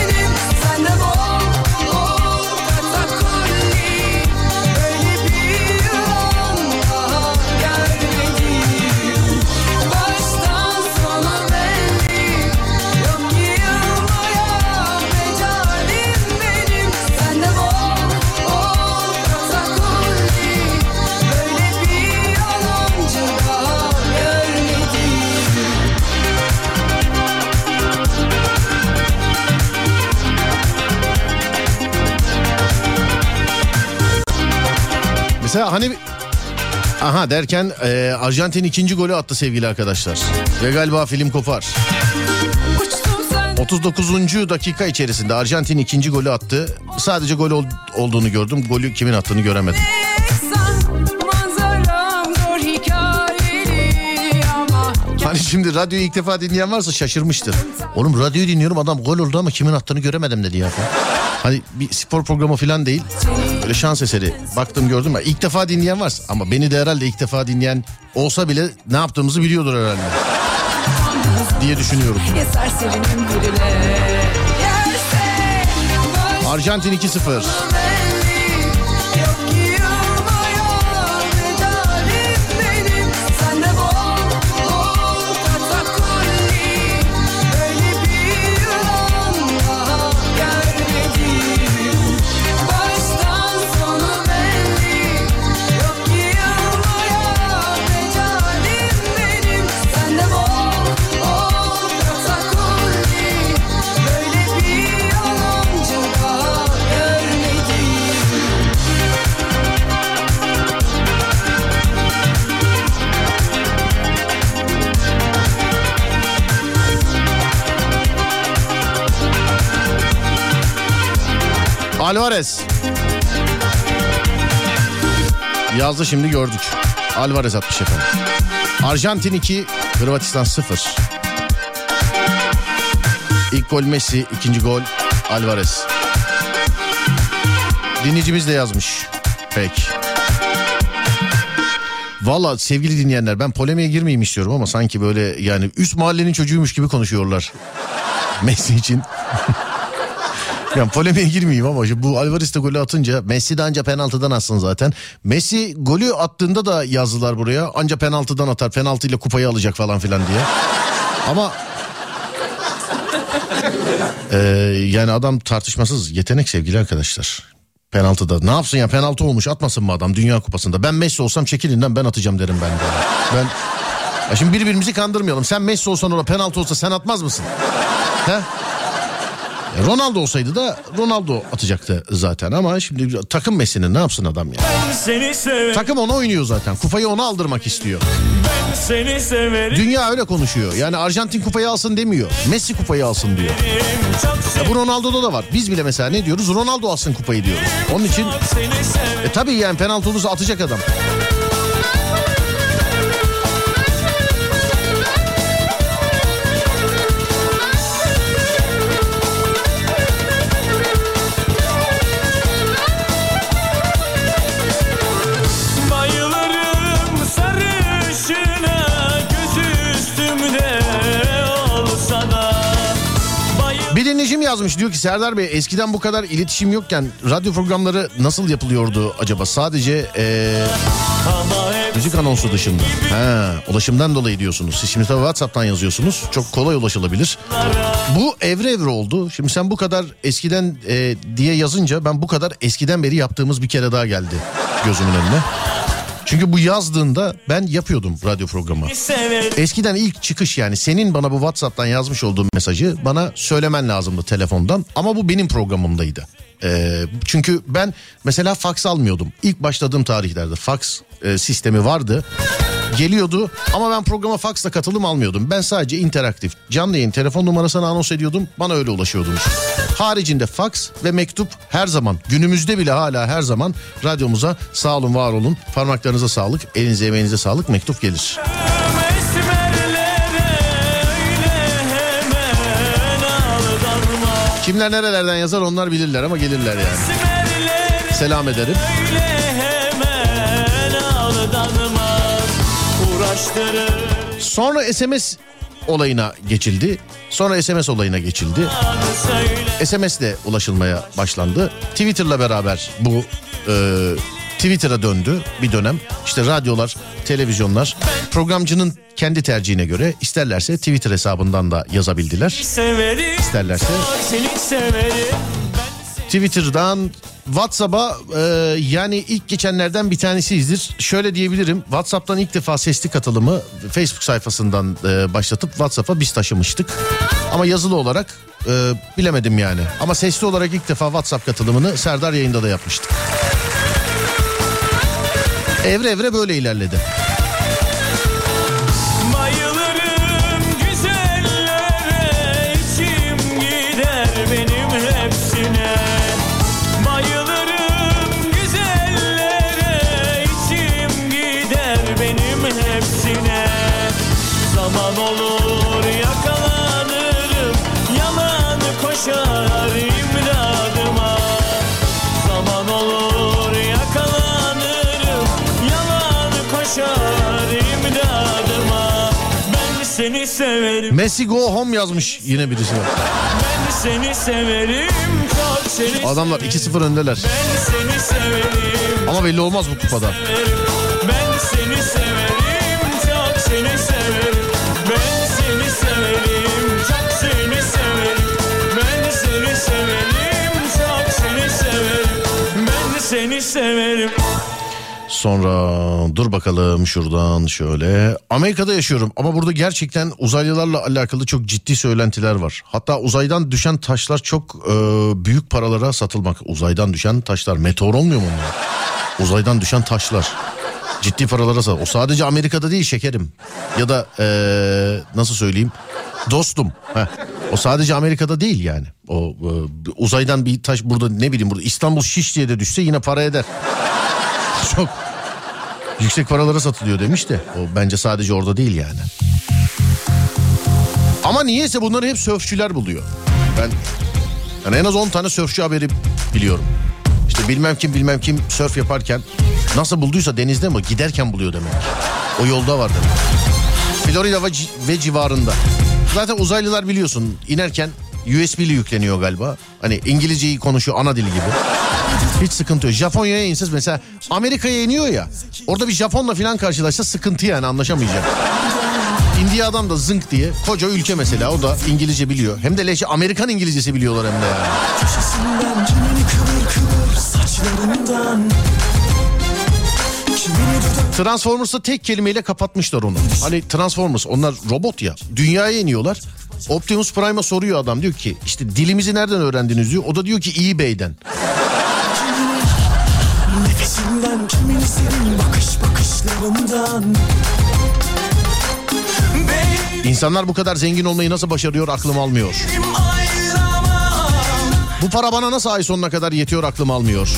Mesela hani aha derken e, Arjantin ikinci golü attı sevgili arkadaşlar. Ve galiba film kopar. Uçtum sen 39. dakika içerisinde Arjantin ikinci golü attı. Sadece gol ol- olduğunu gördüm. Golü kimin attığını göremedim. Hani şimdi radyoyu ilk defa dinleyen varsa şaşırmıştır. Oğlum radyoyu dinliyorum adam gol oldu ama kimin attığını göremedim dedi ya. Hani bir spor programı falan değil. Böyle şans eseri. Baktım gördüm ya. İlk defa dinleyen varsa ama beni de herhalde ilk defa dinleyen olsa bile ne yaptığımızı biliyordur herhalde. Diye düşünüyorum. Arjantin 2-0. Alvarez. Yazdı şimdi gördük. Alvarez atmış efendim. Arjantin 2, Hırvatistan 0. İlk gol Messi, ikinci gol Alvarez. Dinleyicimiz de yazmış. Peki. Valla sevgili dinleyenler ben polemiğe girmeyeyim istiyorum ama sanki böyle yani üst mahallenin çocuğuymuş gibi konuşuyorlar. <laughs> Messi için. Yani polemiğe girmeyeyim ama bu Alvarez de golü atınca Messi de anca penaltıdan atsın zaten. Messi golü attığında da yazdılar buraya. Anca penaltıdan atar penaltıyla kupayı alacak falan filan diye. Ama Ee, yani adam tartışmasız yetenek sevgili arkadaşlar. Penaltıda ne yapsın ya penaltı olmuş atmasın mı adam Dünya Kupası'nda. Ben Messi olsam çekilinden ben atacağım derim ben de. Ben ya şimdi birbirimizi kandırmayalım. Sen Messi olsan ona penaltı olsa sen atmaz mısın? He? E, Ronaldo olsaydı da Ronaldo atacaktı zaten ama şimdi takım Messi'nin ne yapsın adam ya? Severim, Takım ona oynuyor zaten. Kupayı ona aldırmak istiyor. Dünya öyle konuşuyor. Yani Arjantin kupayı alsın demiyor. Messi kupayı alsın diyor. Ya bu Ronaldo'da da var. Biz bile mesela ne diyoruz? Ronaldo alsın kupayı diyoruz. Onun için e tabii yani penaltı olursa atacak adam. Yazmış diyor ki Serdar Bey eskiden bu kadar iletişim yokken radyo programları nasıl yapılıyordu acaba? Sadece hep müzik anonsu dışında. Ha, ulaşımdan dolayı diyorsunuz. Siz şimdi tabii WhatsApp'tan yazıyorsunuz. Çok kolay ulaşılabilir. Bu evre evre oldu. Şimdi sen bu kadar eskiden e, diye yazınca ben bu kadar eskiden beri yaptığımız bir kere daha geldi gözümün önüne. Çünkü bu yazdığında ben yapıyordum radyo programı. Eskiden ilk çıkış yani senin bana bu WhatsApp'tan yazmış olduğun mesajı bana söylemen lazımdı telefondan ama bu benim programımdaydı. Ee, çünkü ben mesela fax almıyordum. İlk başladığım tarihlerde fax e, sistemi vardı. Geliyordu ama ben programa faxla katılım almıyordum. Ben sadece interaktif canlı yayın telefon numarasını anons ediyordum. Bana öyle ulaşıyordunuz. Haricinde fax ve mektup her zaman günümüzde bile hala her zaman radyomuza sağ olun var olun parmaklarınıza sağlık elinize emeğinize sağlık mektup gelir. Kimler nerelerden yazar onlar bilirler ama gelirler yani. Selam ederim. öyle hemen Sonra SMS olayına geçildi. Sonra SMS olayına geçildi. SMS ile ulaşılmaya başlandı. Twitter'la beraber bu e, Twitter'a döndü bir dönem. İşte radyolar, televizyonlar programcının kendi tercihine göre isterlerse Twitter hesabından da yazabildiler. İsterlerse Twitter'dan WhatsApp'a e, yani ilk geçenlerden bir tanesiyizdir. Şöyle diyebilirim WhatsApp'tan ilk defa sesli katılımı Facebook sayfasından e, başlatıp WhatsApp'a biz taşımıştık. Ama yazılı olarak e, bilemedim yani. Ama sesli olarak ilk defa WhatsApp katılımını Serdar yayında da yapmıştık. Evre evre böyle ilerledi. Severim Messi go home yazmış yine birisi. ben seni severim çok seni Adamlar severim. 2-0 öndeler. Ben seni severim Ama belli olmaz bu kupada. Ben seni severim çok seni severim Ben seni severim çok seni severim Ben seni severim çok seni severim Ben seni severim Sonra dur bakalım şuradan şöyle. Amerika'da yaşıyorum ama burada gerçekten uzaylılarla alakalı çok ciddi söylentiler var. Hatta uzaydan düşen taşlar çok e, büyük paralara satılmak. Uzaydan düşen taşlar meteor olmuyor mu onlar? Uzaydan düşen taşlar. Ciddi paralara sat. O sadece Amerika'da değil şekerim. Ya da e, nasıl söyleyeyim? Dostum. Heh. O sadece Amerika'da değil yani. O e, uzaydan bir taş burada ne bileyim burada İstanbul Şişli'ye de düşse yine para eder. Çok yüksek paralara satılıyor demiş de o bence sadece orada değil yani. Ama niyeyse bunları hep sörfçüler buluyor. Ben yani en az 10 tane sörfçü haberi biliyorum. İşte bilmem kim bilmem kim sörf yaparken nasıl bulduysa denizde mi giderken buluyor demek. O yolda var demek. Florida ve, ci- ve civarında. Zaten uzaylılar biliyorsun inerken USB'li yükleniyor galiba. Hani İngilizceyi konuşuyor ana dili gibi. Hiç sıkıntı yok. Japonya'ya insiz mesela Amerika'ya iniyor ya. Orada bir Japonla falan karşılaşsa sıkıntı yani anlaşamayacak. Indiya adam da zınk diye koca ülke mesela o da İngilizce biliyor. Hem de leşe Amerikan İngilizcesi biliyorlar hem de yani. Kimini dudak Transformers'ı tek kelimeyle kapatmışlar onu. Hani Transformers onlar robot ya. Dünyaya iniyorlar. Optimus Prime'a soruyor adam diyor ki işte dilimizi nereden öğrendiniz diyor. O da diyor ki eBay'den. Benim İnsanlar bu kadar zengin olmayı nasıl başarıyor aklım almıyor. Bu para bana nasıl ay sonuna kadar yetiyor aklım almıyor.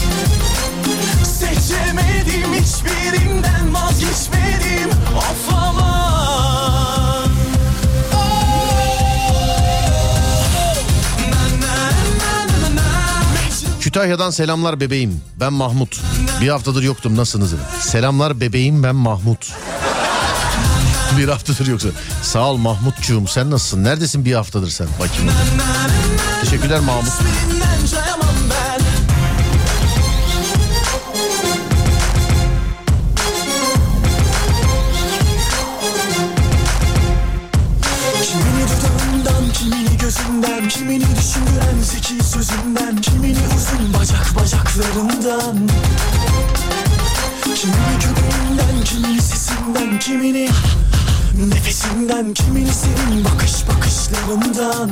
Seçemedim hiçbirinden vazgeçmedim Of aman Kütahya'dan selamlar bebeğim. Ben Mahmut. Bir haftadır yoktum nasılsınız? Selamlar bebeğim ben Mahmut. <laughs> bir haftadır yoksun. Sağ ol Mahmutcuğum sen nasılsın? Neredesin bir haftadır sen? Bakayım. Teşekkürler Mahmut. Kimini düşündüren zeki sözünden Kimini uzun bacak bacaklarından Kimini göbeğinden, kimini sesinden, kimini nefesinden, kimini senin bakış bakışlarından.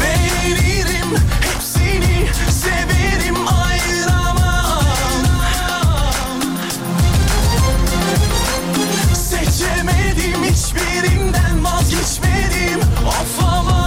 Beğenirim hepsini, severim ayıramam. Seçemedim hiçbirinden vazgeçmedim of aman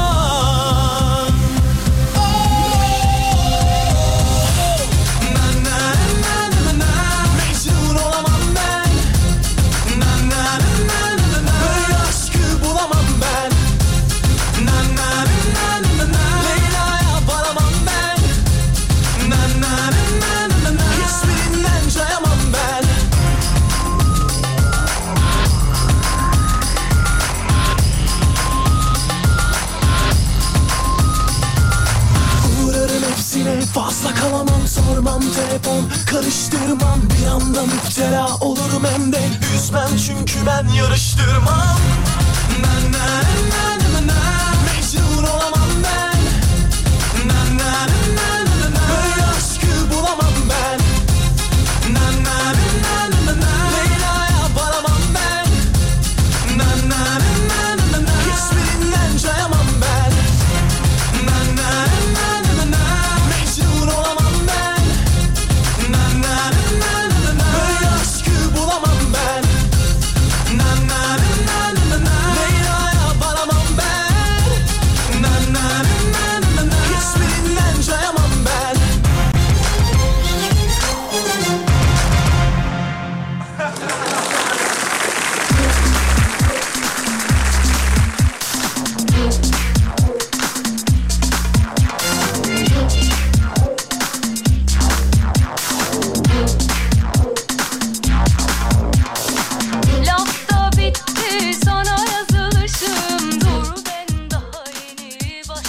fazla kalamam sormam telefon karıştırmam. Bir anda müptela olurum hem de. Üzmem çünkü ben yarıştırmam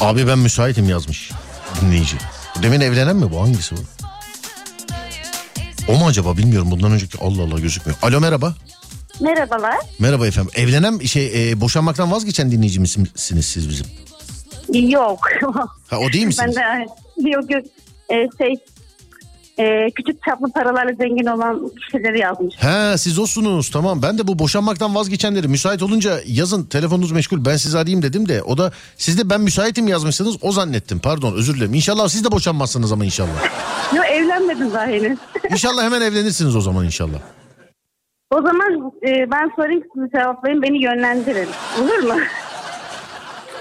Abi ben müsaitim yazmış dinleyici. Demin evlenen mi bu? Hangisi bu? O mu acaba bilmiyorum bundan önceki Allah Allah gözükmüyor. Alo merhaba. Merhabalar. Merhaba efendim. Evlenen şey e, boşanmaktan vazgeçen dinleyici misiniz siz bizim? Yok. <laughs> Ha o değil misiniz? ben de yok yok. Ee, şey e, küçük çaplı paralarla zengin olan kişileri yazmış. He siz olsunuz tamam ben de bu boşanmaktan vazgeçenleri müsait olunca yazın telefonunuz meşgul ben sizi arayayım dedim de o da siz de ben müsaitim yazmışsınız o zannettim pardon özür dilerim. İnşallah siz de boşanmazsınız ama inşallah. Yok evlenmedim daha henüz. <laughs> İnşallah hemen evlenirsiniz o zaman inşallah. o zaman e, ben sorayım siz cevaplayın beni yönlendirin. Olur mu?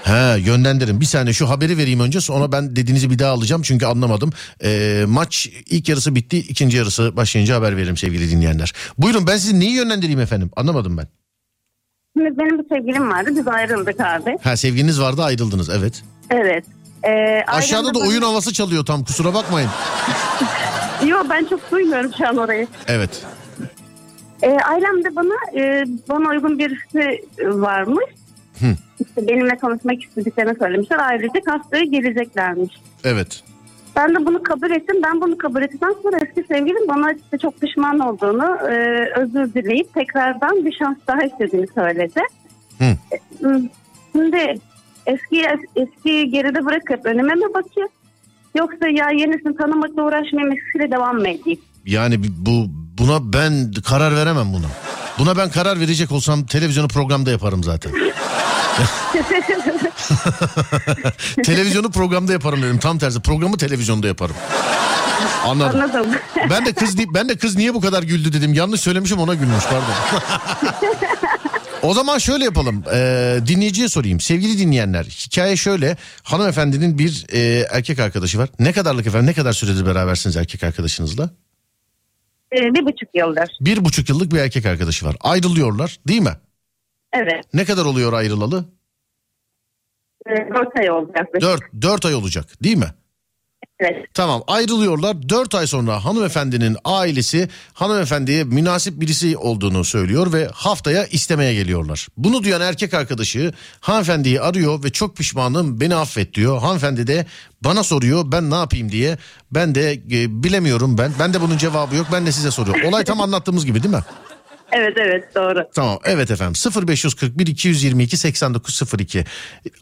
He yönlendirin bir saniye şu haberi vereyim önce sonra ben dediğinizi bir daha alacağım çünkü anlamadım. Ee, maç ilk yarısı bitti ikinci yarısı başlayınca haber veririm sevgili dinleyenler. Buyurun ben sizi neyi yönlendireyim efendim anlamadım ben. Şimdi benim bir sevgilim vardı biz ayrıldık abi. Ha sevginiz vardı ayrıldınız evet. Evet. Ee, Aşağıda da oyun havası çalıyor tam kusura bakmayın. <laughs> Yok ben çok duymuyorum şu an orayı. Evet. Ee, ailemde bana e, bana uygun birisi varmış. Hı. İşte benimle konuşmak istediklerini söylemişler. Ayrıca haftaya geleceklermiş. Evet. Ben de bunu kabul ettim. Ben bunu kabul ettikten sonra eski sevgilim bana işte çok pişman olduğunu, e, özür dileyip tekrardan bir şans daha istediğini söyledi. Hı. Şimdi eski eski geride bırakıp önüme mi bakayım? Yoksa ya yenisini tanımakla uğraşmayayım eskisiyle devam mı edeyim? Yani bu buna ben karar veremem buna. Buna ben karar verecek olsam televizyonu programda yaparım zaten. <laughs> Televizyonu programda yaparım dedim. Tam tersi programı televizyonda yaparım. Anladım. Anladım. Ben de kız ben de kız niye bu kadar güldü dedim. Yanlış söylemişim ona gülmüş pardon. <laughs> O zaman şöyle yapalım. Ee, dinleyiciye sorayım. Sevgili dinleyenler hikaye şöyle. Hanımefendinin bir e, erkek arkadaşı var. Ne kadarlık efendim ne kadar süredir berabersiniz erkek arkadaşınızla? E, bir buçuk yıldır. Bir buçuk yıllık bir erkek arkadaşı var. Ayrılıyorlar değil mi? Evet. Ne kadar oluyor ayrılalı? E, dört ay yaklaşık. Dört, dört ay olacak değil mi? Evet. Tamam ayrılıyorlar. Dört ay sonra hanımefendinin ailesi hanımefendiye münasip birisi olduğunu söylüyor ve haftaya istemeye geliyorlar. Bunu duyan erkek arkadaşı hanımefendiyi arıyor ve çok pişmanım beni affet diyor. Hanımefendi de bana soruyor ben ne yapayım diye. Ben de e, bilemiyorum ben. Ben de bunun cevabı yok ben de size soruyorum. Olay tam anlattığımız gibi değil mi? Evet evet doğru. Tamam evet efendim. 0541 222 8902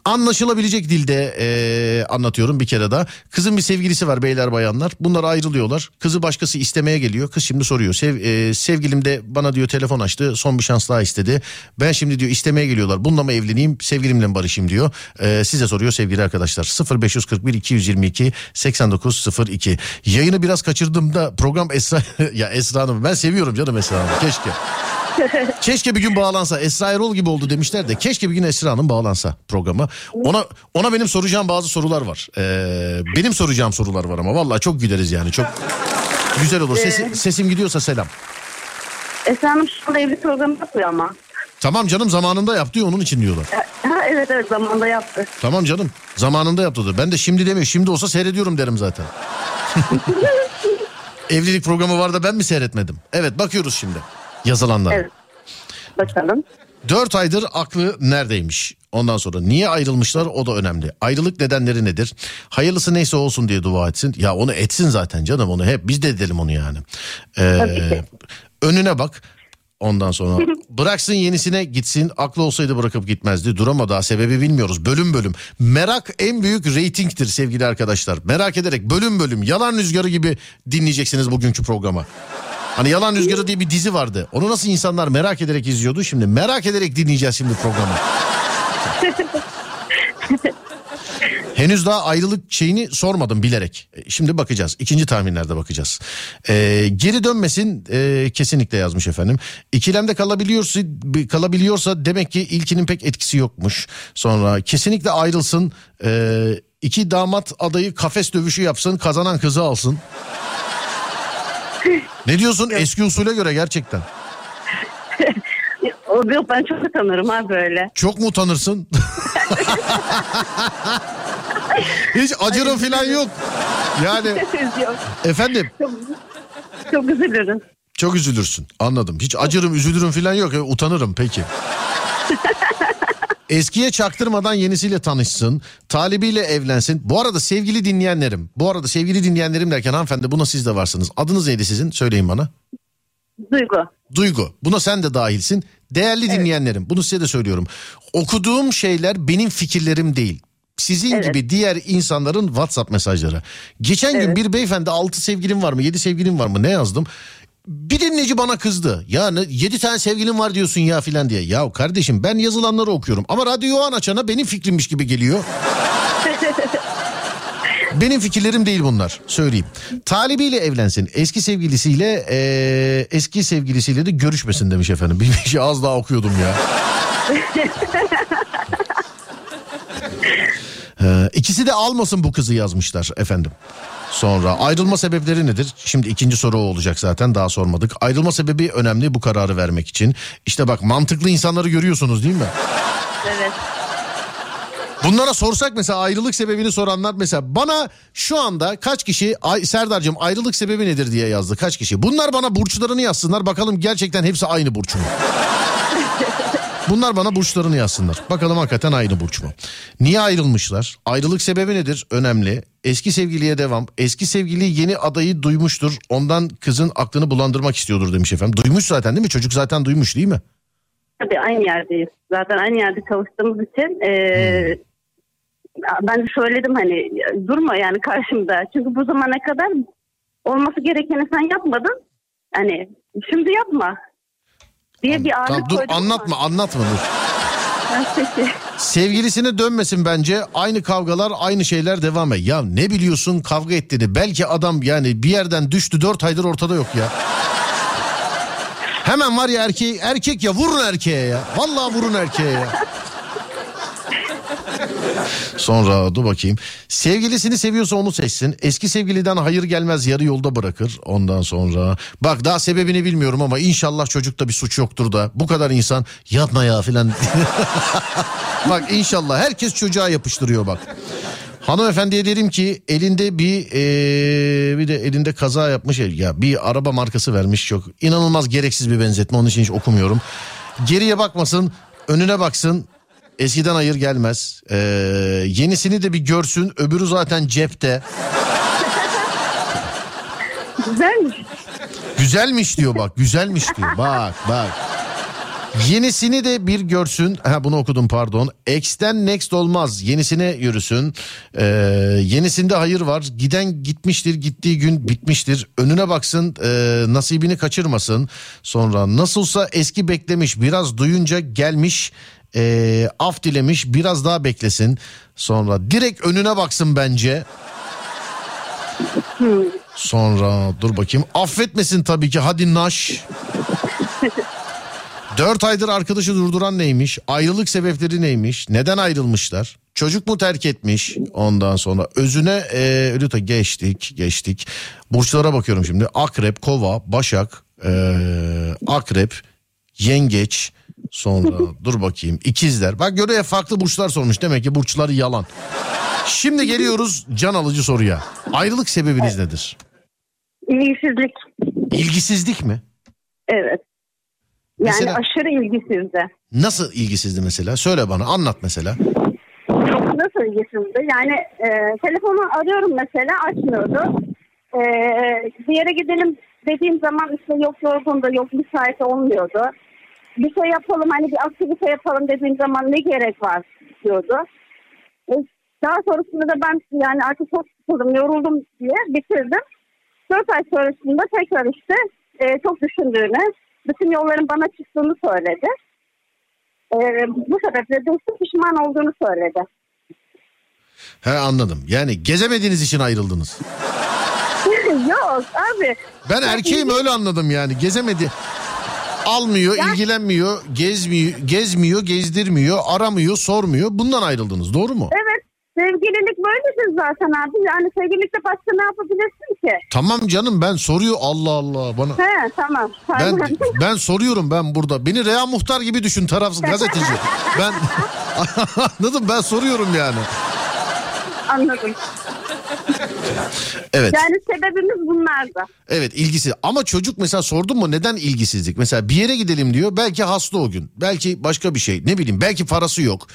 anlaşılabilecek dilde e, anlatıyorum bir kere daha. Kızın bir sevgilisi var beyler bayanlar. Bunlar ayrılıyorlar. Kızı başkası istemeye geliyor. Kız şimdi soruyor. Sev, e, sevgilim de bana diyor telefon açtı. Son bir şans daha istedi. Ben şimdi diyor istemeye geliyorlar. Bununla mı evleneyim sevgilimle mi barışayım diyor. E, size soruyor sevgili arkadaşlar. 0541 222 8902 yayını biraz kaçırdım da program Esra <laughs> ya Esra Hanım ben seviyorum canım Esra Hanım. Keşke. <laughs> Keşke bir gün bağlansa. Esra Erol gibi oldu demişler de. Keşke bir gün Esra Hanım bağlansa programa. Ona ona benim soracağım bazı sorular var. Ee, benim soracağım sorular var ama vallahi çok güleriz yani. Çok güzel olur. Sesi- sesim gidiyorsa selam. Esra Hanım şu anda evli programı yapıyor ama. Tamam canım zamanında yaptı ya onun için diyorlar. Ha, evet evet zamanında yaptı. Tamam canım zamanında yaptı diyor. Ben de şimdi demiyor. Şimdi olsa seyrediyorum derim zaten. <laughs> Evlilik programı var da ben mi seyretmedim? Evet bakıyoruz şimdi yazılanlara. Evet. Bakalım. 4 aydır aklı neredeymiş? Ondan sonra niye ayrılmışlar o da önemli. Ayrılık nedenleri nedir? Hayırlısı neyse olsun diye dua etsin. Ya onu etsin zaten canım onu hep biz de edelim onu yani. Ee, önüne bak. Ondan sonra bıraksın yenisine gitsin. Aklı olsaydı bırakıp gitmezdi. Duramadı daha sebebi bilmiyoruz. Bölüm bölüm. Merak en büyük reytingtir sevgili arkadaşlar. Merak ederek bölüm bölüm yalan rüzgarı gibi dinleyeceksiniz bugünkü programa. Hani Yalan Rüzgarı diye bir dizi vardı. Onu nasıl insanlar merak ederek izliyordu? Şimdi merak ederek dinleyeceğiz şimdi programı. <laughs> Henüz daha ayrılık şeyini sormadım bilerek. E, Şimdi bakacağız. İkinci tahminlerde bakacağız. Ee, geri dönmesin e, kesinlikle yazmış efendim. İkilemde kalabiliyorsa, kalabiliyorsa demek ki ilkinin pek etkisi yokmuş. Sonra kesinlikle ayrılsın. Ee, iki damat adayı kafes dövüşü yapsın. Kazanan kızı alsın. Ne diyorsun eski usule göre gerçekten? O yok ben çok utanırım ha böyle. Çok mu utanırsın? Hiç acırım falan yok. Yani <laughs> yok. efendim Çok, çok üzülürüm. çok üzülürsün anladım. Hiç acırım üzülürüm falan yok. E, utanırım peki. Eskiye çaktırmadan yenisiyle tanışsın. Talibiyle evlensin. Bu arada sevgili dinleyenlerim. Bu arada sevgili dinleyenlerim derken hanımefendi buna siz de varsınız. Adınız neydi sizin? Söyleyin bana. Duygu. Duygu. Buna sen de dahilsin. Değerli dinleyenlerim bunu size de söylüyorum. Okuduğum şeyler benim fikirlerim değil. Sizin Evet. gibi diğer insanların WhatsApp mesajları. Geçen gün Evet. bir beyefendi 6 sevgilim var mı 7 sevgilim var mı ne yazdım? Bir dinleyici bana kızdı. Ya 7 tane sevgilim var diyorsun ya filan diye. Ya kardeşim ben yazılanları okuyorum ama radyoyu an açana benim fikrimmiş gibi geliyor. <laughs> Benim fikirlerim değil bunlar söyleyeyim. Talibiyle evlensin. Eski sevgilisiyle eee, eski sevgilisiyle de görüşmesin demiş efendim. Bir şey az daha okuyordum ya. <laughs> Ee, ikisi de almasın bu kızı yazmışlar efendim. Sonra ayrılma sebepleri nedir? Şimdi ikinci soru o olacak zaten daha sormadık. Ayrılma sebebi önemli bu kararı vermek için. İşte bak mantıklı insanları görüyorsunuz değil mi? Evet. Bunlara sorsak mesela ayrılık sebebini soranlar mesela bana şu anda kaç kişi ay, Serdar'cığım ayrılık sebebi nedir diye yazdı kaç kişi. Bunlar bana burçlarını yazsınlar bakalım gerçekten hepsi aynı burç mu? Bunlar bana burçlarını yazsınlar. Bakalım hakikaten aynı burç mu? Niye ayrılmışlar? Ayrılık sebebi nedir? Önemli. Eski sevgiliye devam. Eski sevgili yeni adayı duymuştur. Ondan kızın aklını bulandırmak istiyordur demiş efendim. Duymuş zaten değil mi? Çocuk zaten duymuş değil mi? Tabii aynı yerdeyiz. Zaten aynı yerde çalıştığımız için e, ben de söyledim hani durma yani karşımda. Çünkü bu zamana kadar olması gerekeni sen yapmadın. Hani şimdi yapma diye bir ağırlık Tamam, dur koydum ama- anlatma anlatma dur. <laughs> Sevgilisine dönmesin bence. Aynı kavgalar aynı şeyler devam et. Ya ne biliyorsun kavga ettiğini. Belki adam yani bir yerden düştü dört aydır ortada yok ya. Hemen var ya erkeği, erkek ya vurun erkeğe ya. Vallahi vurun erkeğe ya. <laughs> Sonra dur bakayım. Sevgilisini seviyorsa onu seçsin. Eski sevgiliden hayır gelmez yarı yolda bırakır. Ondan sonra bak daha sebebini bilmiyorum ama inşallah çocukta bir suç yoktur da. Bu kadar insan yapma ya filan. <laughs> bak inşallah herkes çocuğa yapıştırıyor bak. Hanımefendiye dedim ki elinde bir eee, bir de elinde kaza yapmış ya bir araba markası vermiş çok inanılmaz gereksiz bir benzetme onun için hiç okumuyorum. Geriye bakmasın önüne baksın eskiden hayır gelmez Eee, yenisini de bir görsün öbürü zaten cepte Güzelmiş. Güzelmiş diyor bak güzelmiş diyor. Bak bak. Yenisini de bir görsün. Ha bunu okudum pardon. X'ten next olmaz. Yenisine yürüsün. Ee, yenisinde hayır var. Giden gitmiştir. Gittiği gün bitmiştir. Önüne baksın. ee, nasibini kaçırmasın. Sonra nasılsa eski beklemiş. Biraz duyunca gelmiş. Ee, af dilemiş. Biraz daha beklesin. Sonra direkt önüne baksın bence. Sonra dur bakayım. Affetmesin tabii ki. Hadi naş. Dört aydır arkadaşı durduran neymiş? Ayrılık sebepleri neymiş? Neden ayrılmışlar? Çocuk mu terk etmiş? Ondan sonra özüne e, lütfen geçtik geçtik. Burçlara bakıyorum şimdi. Akrep, kova, başak, e, akrep, yengeç. Sonra dur bakayım ikizler. Bak göre farklı burçlar sormuş. Demek ki burçları yalan. Şimdi geliyoruz can alıcı soruya. Ayrılık sebebiniz nedir? İlgisizlik. İlgisizlik mi? Evet. Yani Mesela- aşırı ilgisizdi. Nasıl ilgisizdi mesela? Söyle bana anlat mesela. Nasıl ilgisizdi? Yani e, telefonu arıyorum mesela açmıyordu. E, bir yere gidelim dediğim zaman işte yok yorgun da yok müsait olmuyordu. Bir şey yapalım hani bir aktivite yapalım dediğim zaman ne gerek var diyordu. E, daha sonrasında da ben yani artık çok sıkıldım yoruldum diye bitirdim. Dört ay sonrasında tekrar işte e, çok düşündüğünü, bütün yolların bana çıktığını söyledi. E, bu sebeple de pişman olduğunu söyledi. He anladım. Yani gezemediğiniz için ayrıldınız. <laughs> Yok abi. Ben erkeğim öyle anladım yani. Gezemedi. Almıyor, ilgilenmiyor, gezmiyor, gezmiyor, gezdirmiyor, aramıyor, sormuyor. Bundan ayrıldınız. Doğru mu? Evet sevgililik böyledir zaten abi. Yani sevgililikte başka ne yapabilirsin ki? Tamam canım ben soruyor Allah Allah bana. He tamam. Ben <laughs> ben soruyorum ben burada. Beni Rea Muhtar gibi düşün tarafsız gazeteci. Ben <laughs> anladım ben soruyorum yani. Anladım. Evet. Yani sebebimiz bunlardı. Evet ilgisiz ama çocuk mesela sordun mu neden ilgisizlik? Mesela bir yere gidelim diyor belki hasta o gün belki başka bir şey ne bileyim belki parası yok.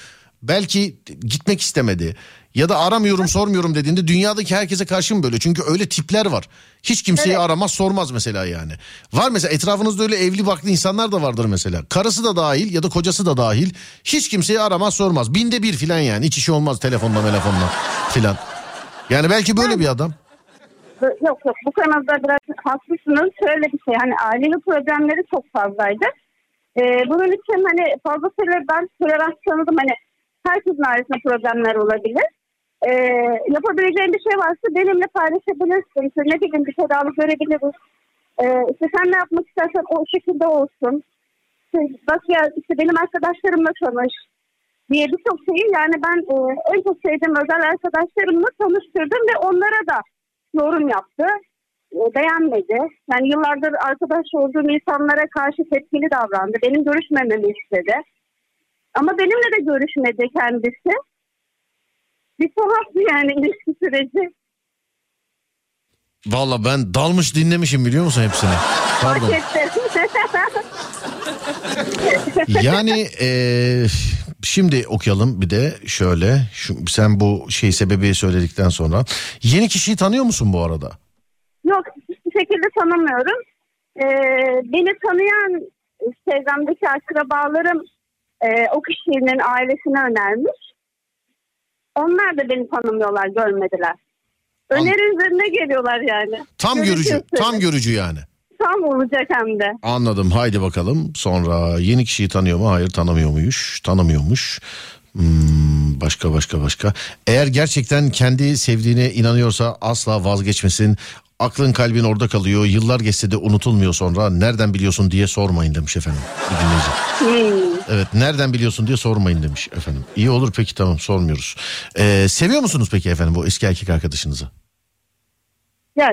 Belki gitmek istemedi ya da aramıyorum sormuyorum dediğinde dünyadaki herkese karşı mı böyle? Çünkü öyle tipler var. Hiç kimseyi Evet. aramaz sormaz mesela yani. Var mesela etrafınızda öyle evli baklı insanlar da vardır mesela. Karısı da dahil ya da kocası da dahil. Hiç kimseyi aramaz sormaz. Binde bir filan yani hiç işi olmaz telefonla telefonla filan. Yani belki böyle bir adam. Yok yok bu konuda biraz haklısınız. Şöyle bir şey hani ailevi problemleri çok fazlaydı. Ee, bunun için hani fazlasıyla ben tolerans tanıdım. Hani herkesin ailesinde problemler olabilir. Ee, yapabileceğin bir şey varsa benimle paylaşabilirsin. İşte ne bileyim bir tedavi görebiliriz. Ee, işte sen ne yapmak istersen o şekilde olsun. İşte bak ya işte benim arkadaşlarımla tanış diye birçok şeyi yani ben e, en çok sevdiğim özel arkadaşlarımla tanıştırdım ve onlara da yorum yaptı. E, beğenmedi. Yani yıllardır arkadaş olduğum insanlara karşı tepkili davrandı. Benim görüşmememi istedi. Ama benimle de görüşmedi kendisi. Bir tuhaftı yani ilişki süreci. Valla ben dalmış dinlemişim biliyor musun hepsini? Pardon. <laughs> Yani eee, şimdi okuyalım bir de şöyle. Şu, sen bu şey sebebi söyledikten sonra. Yeni kişiyi tanıyor musun bu arada? Yok hiçbir şekilde tanımıyorum. Ee, beni tanıyan çevremdeki akrabalarım e, o kişinin ailesine önermiş. Onlar da beni tanımıyorlar, görmediler. Öneri üzerine geliyorlar yani. Tam görücü. Tam görücü yani. Tam olacak hem de. Anladım. Haydi bakalım. Sonra yeni kişiyi tanıyor mu? Hayır tanımıyor muymuş? Tanımıyormuş. Hmm, başka başka başka. Eğer gerçekten kendi sevdiğine inanıyorsa asla vazgeçmesin. Aklın kalbin orada kalıyor. Yıllar geçse de unutulmuyor sonra. Nereden biliyorsun diye sormayın demiş efendim. Dinleyici. Hmm. Evet nereden biliyorsun diye sormayın demiş efendim. İyi olur peki tamam sormuyoruz. Ee, seviyor musunuz peki efendim bu eski erkek arkadaşınızı? Ya,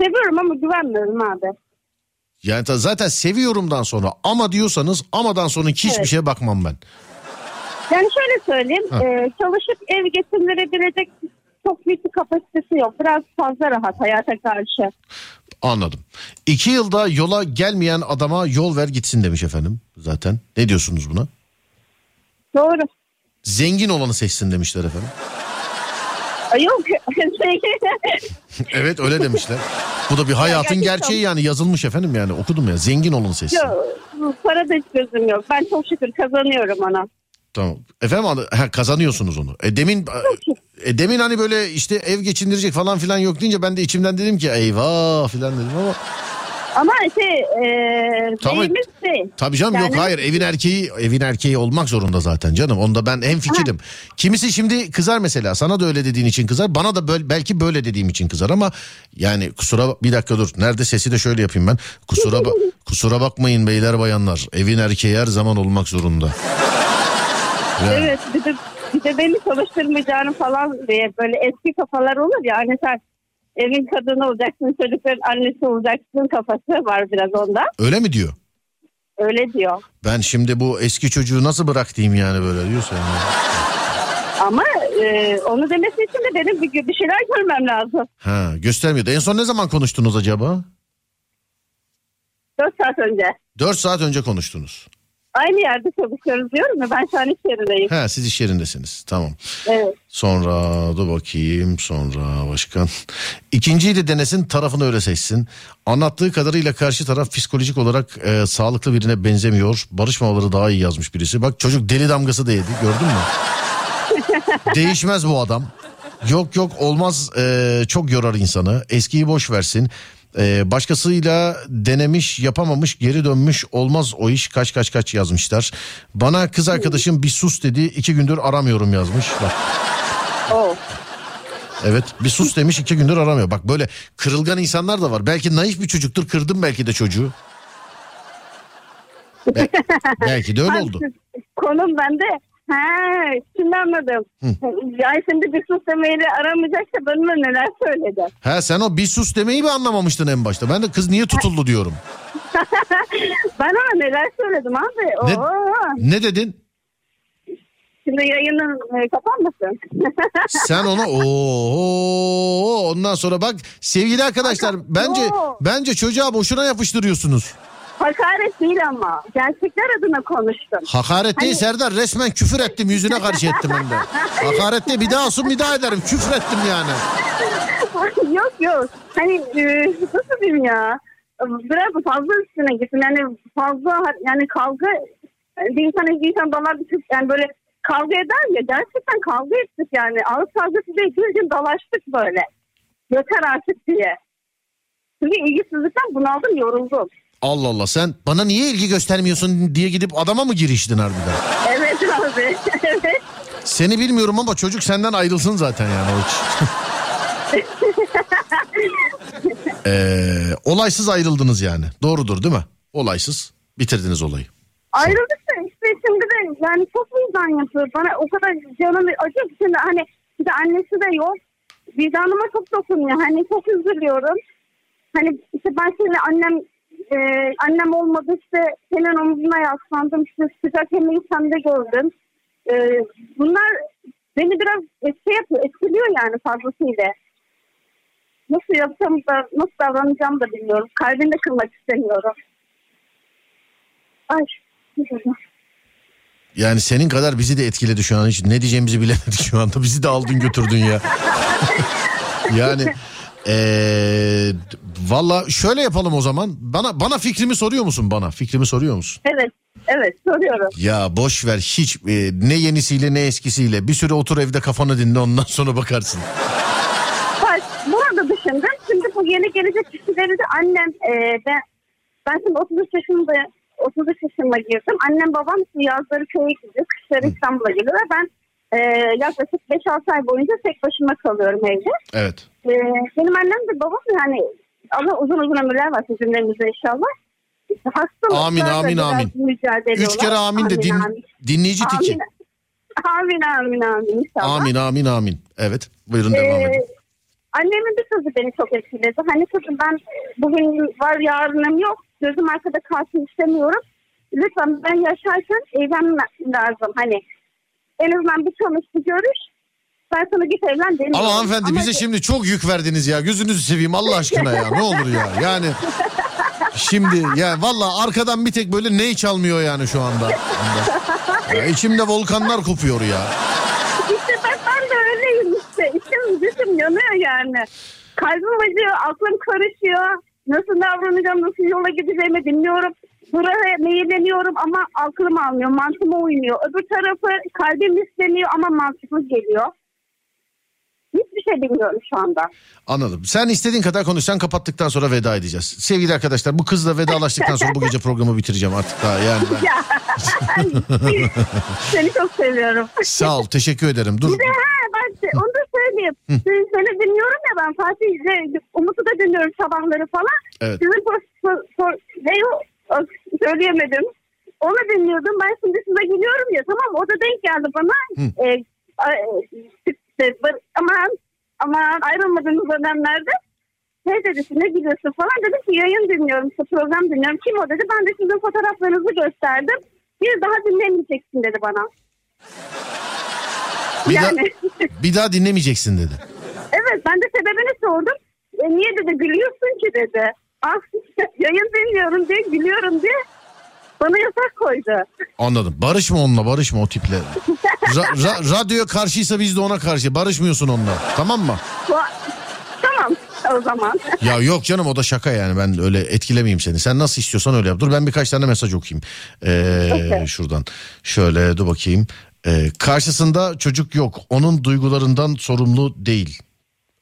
seviyorum ama güvenmiyorum abi. Yani zaten seviyorumdan sonra ama diyorsanız amadan sonra hiçbir Evet. şeye bakmam ben. Yani şöyle söyleyeyim. Ha. e, çalışıp ev geçindirebilecek çok büyük bir kapasitesi yok. Biraz fazla rahat hayata karşı. Anladım. İki yılda yola gelmeyen adama yol ver gitsin demiş efendim zaten. Ne diyorsunuz buna? Doğru. Zengin olanı seçsin demişler efendim. <laughs> Yok. <laughs> Evet öyle demişler. Bu da bir hayatın Gerçekten. gerçeği yani yazılmış efendim yani okudum ya. Zengin olun sesi. yok. Para da hiç gözüm yok. Ben çok şükür kazanıyorum ona. Tamam. Efendim ha, kazanıyorsunuz onu. E demin e, demin hani böyle işte ev geçindirecek falan filan yok deyince ben de içimden dedim ki eyvah filan dedim ama Ama şey e, Tamam. beyimiz şey. tabii canım yok hayır evin erkeği evin erkeği olmak zorunda zaten canım. Onda ben hem fikirim. Kimisi şimdi kızar mesela. Sana da öyle dediğin için kızar. Bana da böyle, belki böyle dediğim için kızar ama yani kusura bir dakika dur. Nerede sesi de şöyle yapayım ben. Kusura <laughs> kusura bakmayın beyler bayanlar. Evin erkeği her zaman olmak zorunda. Yani- Evet bir de, bir de beni çalıştırmayacağını falan diye böyle eski kafalar olur ya. Hani sen evin kadını olacaksın çocukların annesi olacaksın kafası var biraz onda. Öyle mi diyor? Öyle diyor. Ben şimdi bu eski çocuğu nasıl bırak diyeyim yani böyle diyorsan. ya. Ama e, onu demesi için de benim bir, bir şeyler görmem lazım. Ha göstermiyordu. En son ne zaman konuştunuz acaba? 4 saat önce. 4 saat önce konuştunuz. Aynı yerde çalışıyoruz diyorum ya ben şu an iş yerindeyim. Ha siz iş yerindesiniz. Tamam. Evet. Sonra dur bakayım sonra başkan. İkinciyi de denesin tarafını öyle seçsin. Anlattığı kadarıyla karşı taraf psikolojik olarak e, sağlıklı birine benzemiyor. Barışmaları daha iyi yazmış birisi. Bak çocuk deli damgası da yedi gördün mü? <laughs> Değişmez bu adam. Yok yok olmaz e, çok yorar insanı. Eskiyi boş versin. E, başkasıyla denemiş yapamamış geri dönmüş olmaz o iş kaç kaç kaç yazmışlar. Bana kız arkadaşım bir sus dedi iki gündür aramıyorum yazmış. Bak O. Evet bir sus demiş iki gündür aramıyor. Bak böyle kırılgan insanlar da var. Belki naif bir çocuktur kırdım belki de çocuğu. Be- belki de öyle oldu. Konum bende. Ha, şimdi anladım. Yani şimdi bir sus demeyle aramayacaksa benimle neler söyledi. Ha sen o bir sus demeyi mi anlamamıştın en başta? Ben de kız niye tutuldu diyorum. <laughs> Ben ona neler söyledim abi. Ne- Oo. Ne dedin? Şimdi yayının e, kapanmasın. <laughs> Sen ona o ondan sonra bak sevgili arkadaşlar bence bence çocuğa boşuna yapıştırıyorsunuz. Hakaret değil ama. Gerçekler adına konuştum. Hakaret değil Serdar resmen küfür ettim yüzüne karşı ettim hem de. Hakaret değil bir daha olsun bir daha ederim küfür ettim yani. <laughs> yok yok. Hani e, nasıl diyeyim ya? Biraz fazla üstüne gittim. Yani fazla yani kavga bir insan bir insan dalar Türk- yani böyle kavga eder ya gerçekten kavga ettik yani. Ağız kavgası değil bir gün dalaştık böyle. Yeter artık diye. Çünkü ilgisizlikten bunaldım yoruldum. Allah Allah sen bana niye ilgi göstermiyorsun diye gidip adama mı giriştin harbiden? Evet abi. <laughs> evet. Seni bilmiyorum ama çocuk senden ayrılsın zaten yani o. <laughs> Ee, olaysız ayrıldınız yani. Doğrudur değil mi? Olaysız bitirdiniz olayı. Ayrıldık da işte şimdi de yani çok vicdan yapıyor. Bana o kadar canım acıyor ki şimdi hani bir de annesi de yok. Vicdanıma çok dokunuyor. Hani çok üzülüyorum. Hani işte ben seninle annem e, annem olmadı işte senin omzuna yaslandım. İşte sıcak yemeği sende gördüm. E, bunlar beni biraz şey yapıyor, etkiliyor yani fazlasıyla. Nasıl yapacağım da nasıl davranacağım da bilmiyorum. Kalbini de kırmak istemiyorum. Ay. Yani senin kadar bizi de etkiledi şu an. Hiç ne diyeceğimizi bilemedik şu anda. Bizi de aldın götürdün ya. <laughs> yani ee, valla şöyle yapalım o zaman. Bana bana fikrimi soruyor musun bana? Fikrimi soruyor musun? Evet, evet soruyorum. Ya boş ver hiç e, ne yenisiyle ne eskisiyle. Bir süre otur evde kafanı dinle ondan sonra bakarsın. Bak bunu da düşündüm. Şimdi bu yeni gelecek kişileri de annem e, ben, ben şimdi 33 yaşında 33 yaşıma girdim. Annem babam yazları köye gidiyor. Kışları İstanbul'a geliyor ben e, yaklaşık 5-6 ay boyunca tek başıma kalıyorum evde. Evet. E, benim annem de babam da yani Allah uzun uzun ömürler versin cümlemize inşallah. Hastalıklarla Amin, amin, amin. Üç kere amin de din, amin. dinleyici tiki. Amin. Amin amin amin inşallah. Amin amin amin. Evet buyurun devam Ee, edin. annemin bir sözü beni çok etkiledi. Hani kızım ben bugün var yarınım yok. Gözüm arkada kalsın istemiyorum. Lütfen ben yaşarken evlenmem lazım. Hani en azından bir tanış bir görüş. Ben sana git evlen demiyorum. Ama hanımefendi Ama bize şimdi çok yük verdiniz ya. Gözünüzü seveyim Allah aşkına ya. Ne olur ya. Yani şimdi ya valla arkadan bir tek böyle ney çalmıyor yani şu anda. Ya içimde volkanlar kopuyor ya. İşte ben, ben de öyleyim işte. İşte biz yanıyor yani. Kalbim acıyor, aklım karışıyor. Nasıl davranacağım, nasıl yola gideceğimi bilmiyorum. Buraya meyilleniyorum ama aklım almıyor, mantığıma uymuyor. Öbür tarafı kalbim istemiyor ama mantıklı geliyor. Hiçbir şey bilmiyorum şu anda. Anladım. Sen istediğin kadar konuş. Sen kapattıktan sonra veda edeceğiz. Sevgili arkadaşlar bu kızla vedalaştıktan sonra bu gece programı bitireceğim artık daha yani. Ben... Ya seni çok seviyorum. Sağ ol. Teşekkür ederim. Dur. Bir de ha ben onu da söyleyeyim. Seni, seni dinliyorum ya ben Fatih şey, Umut'u da dinliyorum sabahları falan. Evet. Sizin por, por, por- ne o? O, söyleyemedim. Onu dinliyordum. Ben şimdi size geliyorum ya tamam o da denk geldi bana. Ee, e, işte, bar- aman aman ayrılmadığınız dönemlerde şey dedi ne gidiyorsun falan dedim ki yayın dinliyorum işte program dinliyorum. Kim o dedi ben de sizin fotoğraflarınızı gösterdim. Bir daha dinlemeyeceksin dedi bana. Bir, yani. daha, <laughs> bir daha dinlemeyeceksin dedi. Evet ben de sebebini sordum. E, niye dedi gülüyorsun ki dedi. Ah <laughs> yayın dinliyorum diye gülüyorum diye bana yasak koydu. Anladım. Barışma onunla barışma o tiple. Ra- ra- radyoya karşıysa biz de ona karşı. Barışmıyorsun onunla. Tamam mı? Tamam o zaman. Ya yok canım o da şaka yani ben öyle etkilemeyeyim seni. Sen nasıl istiyorsan öyle yap. Dur ben birkaç tane mesaj okuyayım. Ee, Okey. Şuradan şöyle dur bakayım. Ee, karşısında çocuk yok. Onun duygularından sorumlu değil.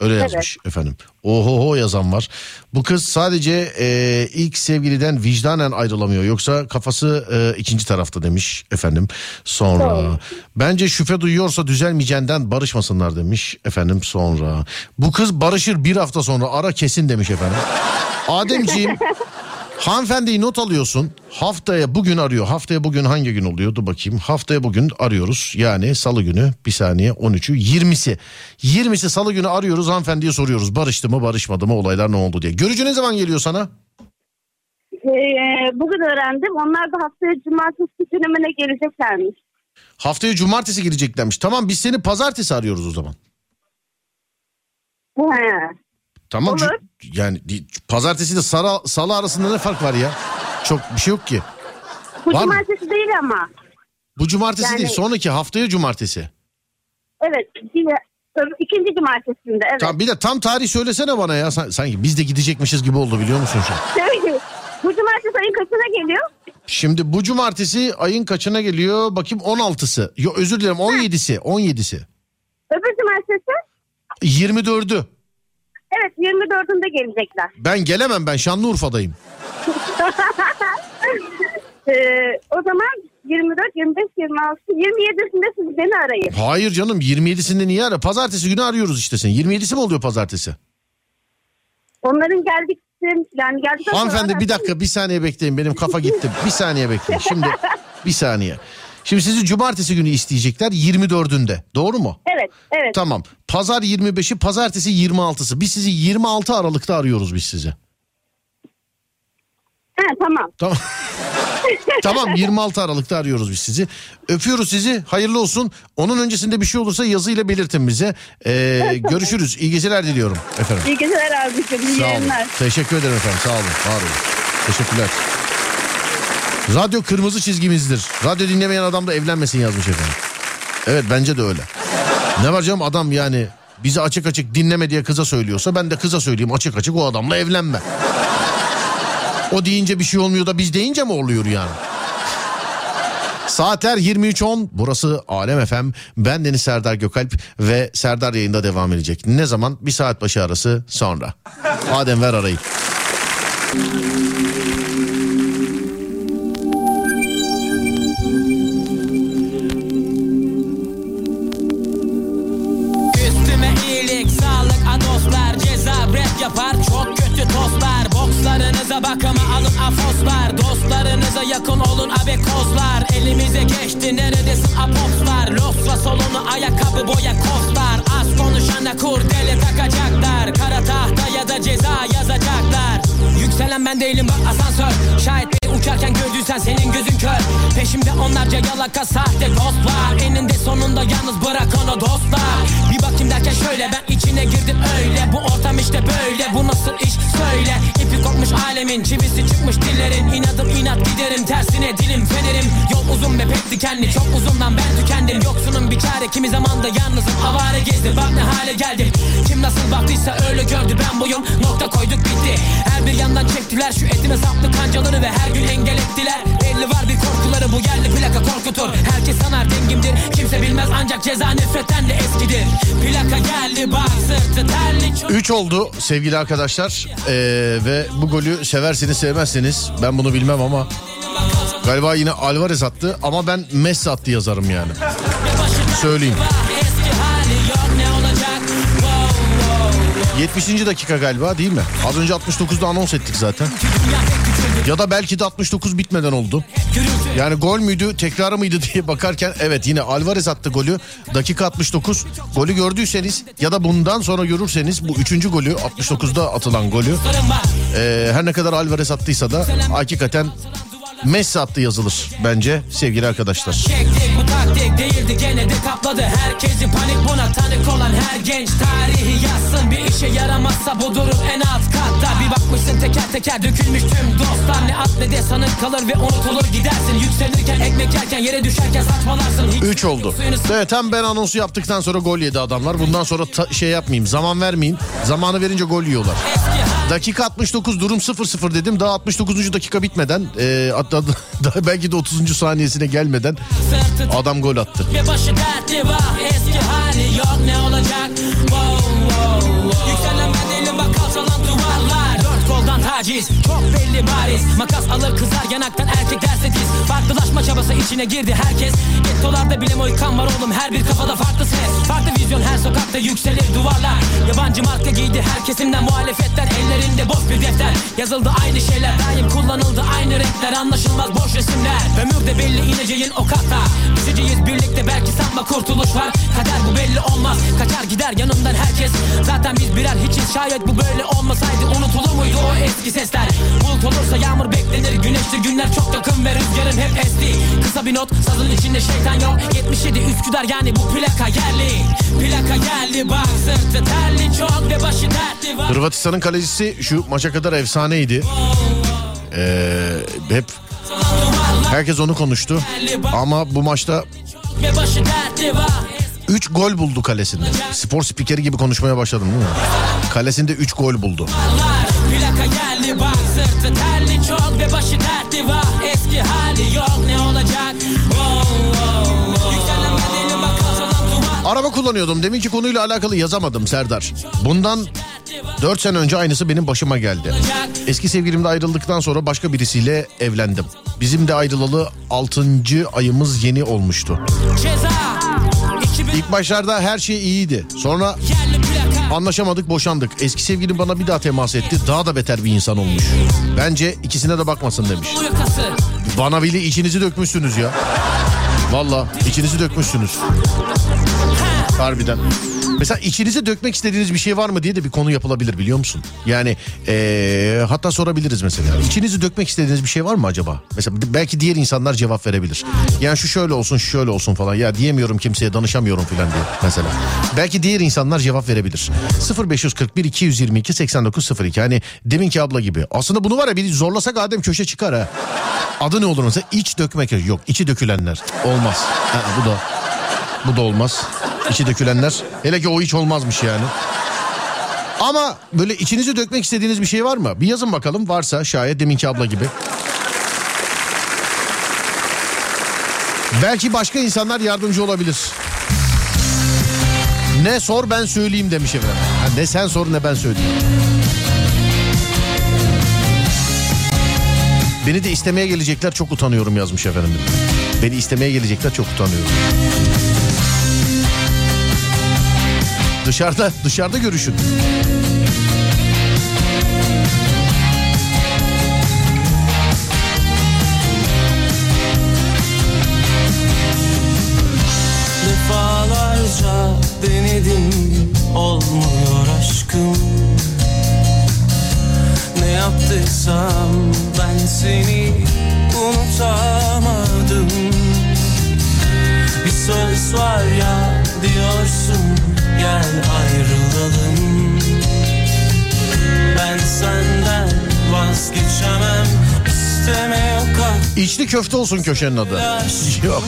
Öyle yazmış efendim. Ohoho yazan var. Bu kız sadece e, ilk sevgiliden vicdanen ayrılamıyor. Yoksa kafası e, ikinci tarafta demiş efendim. Sonra Doğru. bence şüphe duyuyorsa düzelmeyeceğinden barışmasınlar demiş efendim sonra. Bu kız barışır bir hafta sonra ara kesin demiş efendim. <laughs> Ademciğim hanımefendiyi not alıyorsun. Haftaya bugün arıyor. Haftaya bugün hangi gün oluyor? Dur bakayım. Haftaya bugün arıyoruz. Yani salı günü bir saniye 13'ü 20'si. 20'si salı günü arıyoruz hanımefendiye soruyoruz. Barıştı mı barışmadı mı olaylar ne oldu diye. Görücü ne zaman geliyor sana? Ee, bugün öğrendim. Onlar da haftaya cumartesi günümüne geleceklermiş. Haftaya cumartesi geleceklermiş. Tamam biz seni pazartesi arıyoruz o zaman. He. Tamam. Olur. Yani pazartesi ile salı, salı arasında ne fark var ya? Çok bir şey yok ki. Bu Var mı? cumartesi değil ama. Bu cumartesi Yani- değil sonraki haftaya cumartesi. Evet. Öbür- ikinci cumartesinde evet. Tamam bir de tam tarih söylesene bana ya. San- Sanki biz de gidecekmişiz gibi oldu biliyor musun şu an? <laughs> Bu cumartesi ayın kaçına geliyor? Şimdi bu cumartesi ayın kaçına geliyor? Bakayım 16'sı. Yok özür dilerim 17'si. 17'si. Öbür cumartesi 24'ü. Evet 24'ünde gelecekler. Ben gelemem ben Şanlıurfa'dayım. <laughs> Ee, o zaman 24, 25, 26, 27'sinde siz beni arayın. Hayır canım 27'sinde niye ara? Pazartesi günü arıyoruz işte seni. 27'si mi oluyor pazartesi? Onların geldikleri yani geldikten sonra Hanımefendi bir dakika bir saniye bekleyin benim kafa gitti. Bir saniye bekleyin. Şimdi bir saniye. Şimdi sizi cumartesi günü isteyecekler 24'ünde. Doğru mu? Evet, evet. Tamam. Pazar 25'i, pazartesi 26'sı. Biz sizi 26 Aralık'ta arıyoruz biz sizi. Ha, tamam. Tamam. <laughs> tamam 26 Aralık'ta arıyoruz biz sizi. Öpüyoruz sizi. Hayırlı olsun. Onun öncesinde bir şey olursa yazıyla belirtin bize. Ee, <laughs> görüşürüz. İyi geceler diliyorum efendim. İyi geceler abicim. İyi Sağ olun. yayınlar. Teşekkür ederim efendim. Sağ olun. Var olun. Teşekkürler. Radyo kırmızı çizgimizdir. Radyo dinlemeyen adam da evlenmesin yazmış efendim. Evet bence de öyle. Ne var canım adam yani bizi açık açık dinleme diye kıza söylüyorsa ben de kıza söyleyeyim açık açık o adamla evlenme. O deyince bir şey olmuyor da biz deyince mi oluyor yani? Saatler 23.10 burası Alem FM ben Deniz Serdar Gökalp ve Serdar yayında devam edecek. Ne zaman? Bir saat başı arası sonra. Adem ver arayı. Bokslarınıza bakıma alın afoslar. Dostlarınıza yakın olun abekozlar Elimize geçti neredesin? Apopslar Losla solunu ayakkabı boya kostlar Az konuşana kurdele takacaklar. Kara tahta ya da ceza yazacaklar. Yükselen ben değilim bak asansör. Beni uçarken gördüysen senin gözün kör. Peşimde onlarca yalaka sahte dostlar. Eninde sonunda yalnız bırak onu dostlar. Bir bakayım derken şöyle ben içine girdim öyle. Bu ortam işte böyle bu nasıl iş? Söyle. İpi kopmuş alemin Çivisi çıkmış dillerin. İnadım inat giderim tersine dilim fenerim. Yol uzun ve pek dikenli Çok uzundan ben tükendim. Yoksunun bir çare kimi zamanda yalnızım. Avare gezdim bak ne hale geldim. Kim nasıl baktıysa öyle gördü ben buyum. Nokta koyduk bitti. Her bir yandan çektiler şu etime saplı kancaları Ve her gün engel ettiler Belli var bir korkuları bu yerli plaka korkutur Herkes sanar dengimdir Kimse bilmez ancak ceza nefretten de eskidir Plaka geldi bak sırtı terli çok 3 oldu sevgili arkadaşlar Ee, ve bu golü seversiniz sevmezseniz ben bunu bilmem ama galiba yine Alvarez attı ama ben Messi attı yazarım yani. Söyleyeyim. Eski hali yok ne olacak Wow, wow. 70. dakika galiba değil mi? Az önce 69'da anons ettik zaten. Ya da belki de 69 bitmeden oldu. Yani gol müydü tekrarı mıydı diye bakarken evet yine Alvarez attı golü. Dakika 69. Golü gördüyseniz ya da bundan sonra görürseniz bu üçüncü golü 69'da atılan golü. Ee, her ne kadar Alvarez attıysa da hakikaten Messi attı yazılır bence sevgili arkadaşlar. Taktik değildi gene de kapladı Herkesi panik buna tanık olan her genç Tarihi yazsın bir işe yaramazsa bu durum en alt katta Bir bakmışsın teker teker dökülmüş tüm dostlar Ne at ne de sanık kalır ve unutulur gidersin Yükselirken ekmek yerken yere düşerken saçmalarsın Hiç 3 oldu. Evet tam ben anonsu yaptıktan sonra gol yedi adamlar. Bundan sonra şey yapmayayım zaman vermeyeyim. Zamanı verince gol yiyorlar. Dakika 69 durum 0-0 dedim. Daha 69. dakika bitmeden e, hatta <laughs> daha belki de 30. saniyesine gelmeden adam gol attı. ve başı dertli var Eski hali yok ne olacak wow, taciz çok belli bariz. Makas alır kızar yanaktan erkek derse diz. Farklılaşma çabası içine girdi herkes. Gettolarda bile moykan var oğlum her bir kafada farklı ses. Farklı vizyon her sokakta yükselir duvarlar. Yabancı marka giydi her kesimden muhalefetler. Ellerinde boş bir defter. Yazıldı aynı şeyler daim kullanıldı aynı renkler. Anlaşılmaz boş resimler. Ömürde belli ineceğin o kata. Düşeceğiz birlikte belki sanma kurtuluş var. Kader bu belli olmaz. Kaçar gider yanımdan herkes. Zaten biz birer hiçiz. Şayet bu böyle olmasaydı Unutulur muydu o eski sesler Bulut olursa yağmur beklenir Güneşli günler çok yakın ve rüzgarım hep esti Kısa bir not sazın içinde şeytan yok 77 Üsküdar yani bu plaka yerli Plaka geldi bak sırtı terli çok ve başı dertli var Hırvatistan'ın kalecisi şu maça kadar efsaneydi. Ee, hep herkes onu konuştu. Ama bu maçta ve başı dertli var 3 gol buldu kalesinde. Spor spikeri gibi konuşmaya başladım değil mi? Kalesinde 3 gol buldu. Geldi bak sırtı terli çok ve başı dertli var Eski hali yok ne olacak wow, wow, wow. Yükselen bedenim bak kalçalan duvar Araba kullanıyordum. Deminki konuyla alakalı yazamadım Serdar. Bundan 4 sene önce aynısı benim başıma geldi. Eski sevgilimle ayrıldıktan sonra başka birisiyle evlendim. Bizim de ayrılalı 6. ayımız yeni olmuştu. Ceza 2000 İlk başlarda her şey iyiydi. Sonra anlaşamadık, boşandık. Eski sevgilim bana bir daha temas etti. Daha da beter bir insan olmuş. Bence ikisine de bakmasın demiş. Bana bile içinizi dökmüşsünüz ya. Valla içinizi dökmüşsünüz. Harbiden. Mesela içinize dökmek istediğiniz bir şey var mı diye de bir konu yapılabilir biliyor musun? Yani ee, hatta sorabiliriz mesela. İçinizi dökmek istediğiniz bir şey var mı acaba? Mesela belki diğer insanlar cevap verebilir. Yani şu şöyle olsun şu şöyle olsun falan. Ya diyemiyorum kimseye danışamıyorum falan diye mesela. Belki diğer insanlar cevap verebilir. 0541 222 8902 hani deminki abla gibi. Aslında bunu var ya bir zorlasak Adem köşe çıkar ha. Adı ne olur mesela? İç dökmek yok. içi dökülenler. Olmaz. Ha, bu da bu da olmaz. İçi dökülenler. Hele ki o hiç olmazmış yani. Ama böyle içinizi dökmek istediğiniz bir şey var mı? Bir yazın bakalım varsa şayet deminki abla gibi. Belki başka insanlar yardımcı olabilir. Ne sor ben söyleyeyim demiş efendim. Ha, ne sen sor ne ben söyleyeyim. Beni de istemeye gelecekler çok utanıyorum yazmış efendim. Beni istemeye gelecekler çok utanıyorum. Dışarıda dışarıda görüşün. Defalarca denedim olmuyor aşkım Ne yaptıysam ben seni unutamadım Bir söz var ya diyorsun gel ayrılalım Ben senden vazgeçemem İçli köfte olsun köşenin adı. Yok.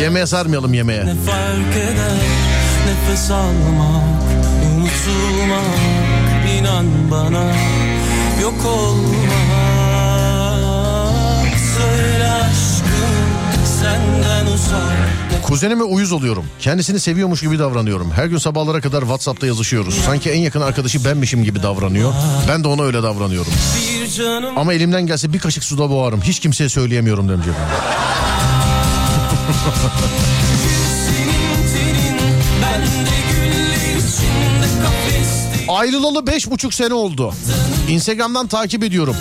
Yemeğe sarmayalım yemeğe. Ne fark eder nefes almak, unutulmak, inan bana yok olmak. Söyle aşkım senden uzak Kuzenime uyuz oluyorum. Kendisini seviyormuş gibi davranıyorum. Her gün sabahlara kadar WhatsApp'ta yazışıyoruz. Sanki en yakın arkadaşı benmişim gibi davranıyor. Ben de ona öyle davranıyorum. Ama elimden gelse bir kaşık suda boğarım. Hiç kimseye söyleyemiyorum demiş Ayrılalı beş buçuk sene oldu. Instagram'dan takip ediyorum.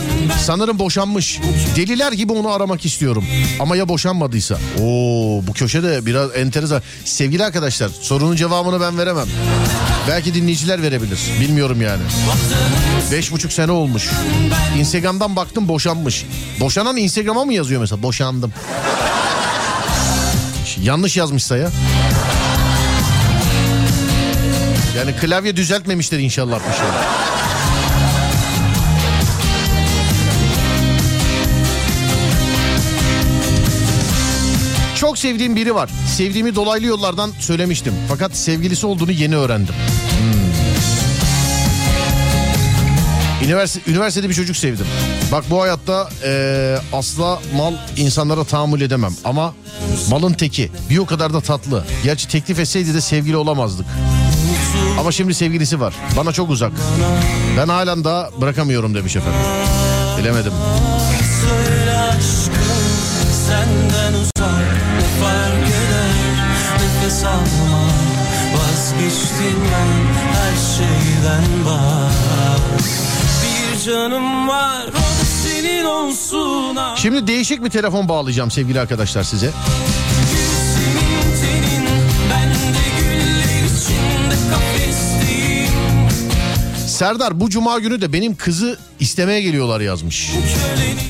Sanırım boşanmış. Deliler gibi onu aramak istiyorum. Ama ya boşanmadıysa? Oo bu köşede biraz enteresan. Sevgili arkadaşlar sorunun cevabını ben veremem. Belki dinleyiciler verebilir. Bilmiyorum yani. Beş buçuk sene olmuş. Instagram'dan baktım boşanmış. Boşanan Instagram'a mı yazıyor mesela? Boşandım. Yanlış yazmışsa ya. Yani klavye düzeltmemiştir inşallah bir şey. Çok sevdiğim biri var. Sevdiğimi dolaylı yollardan söylemiştim. Fakat sevgilisi olduğunu yeni öğrendim. Hmm. Üniversite, üniversitede bir çocuk sevdim. Bak bu hayatta eee, asla mal insanlara tahammül edemem. Ama malın teki. Bir o kadar da tatlı. Gerçi teklif etseydi de sevgili olamazdık. Ama şimdi sevgilisi var. Bana çok uzak. Ben halen daha bırakamıyorum demiş efendim. Bilemedim. Söyle aşkım Senden uzak Ne fark eder Nefes alma Vazgeçtim ben Her şeyden bak Bir canım var O da senin olsun. Şimdi değişik bir telefon bağlayacağım sevgili arkadaşlar size. Serdar bu cuma günü de benim kızı istemeye geliyorlar yazmış.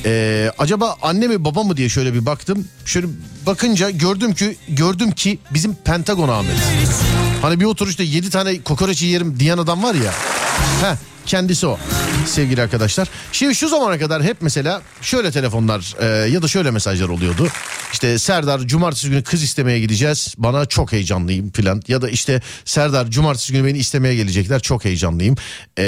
Ee, acaba anne mi baba mı diye şöyle bir baktım. Şöyle bakınca gördüm ki gördüm ki bizim Pentagon Ahmet. Hani bir oturuşta 7 tane kokoreç yerim diyen adam var ya. Heh, kendisi o sevgili arkadaşlar. Şimdi şu zamana kadar hep mesela şöyle telefonlar e, ya da şöyle mesajlar oluyordu. İşte Serdar cumartesi günü kız istemeye gideceğiz. Bana çok heyecanlıyım filan. Ya da işte Serdar cumartesi günü beni istemeye gelecekler. Çok heyecanlıyım. Ee,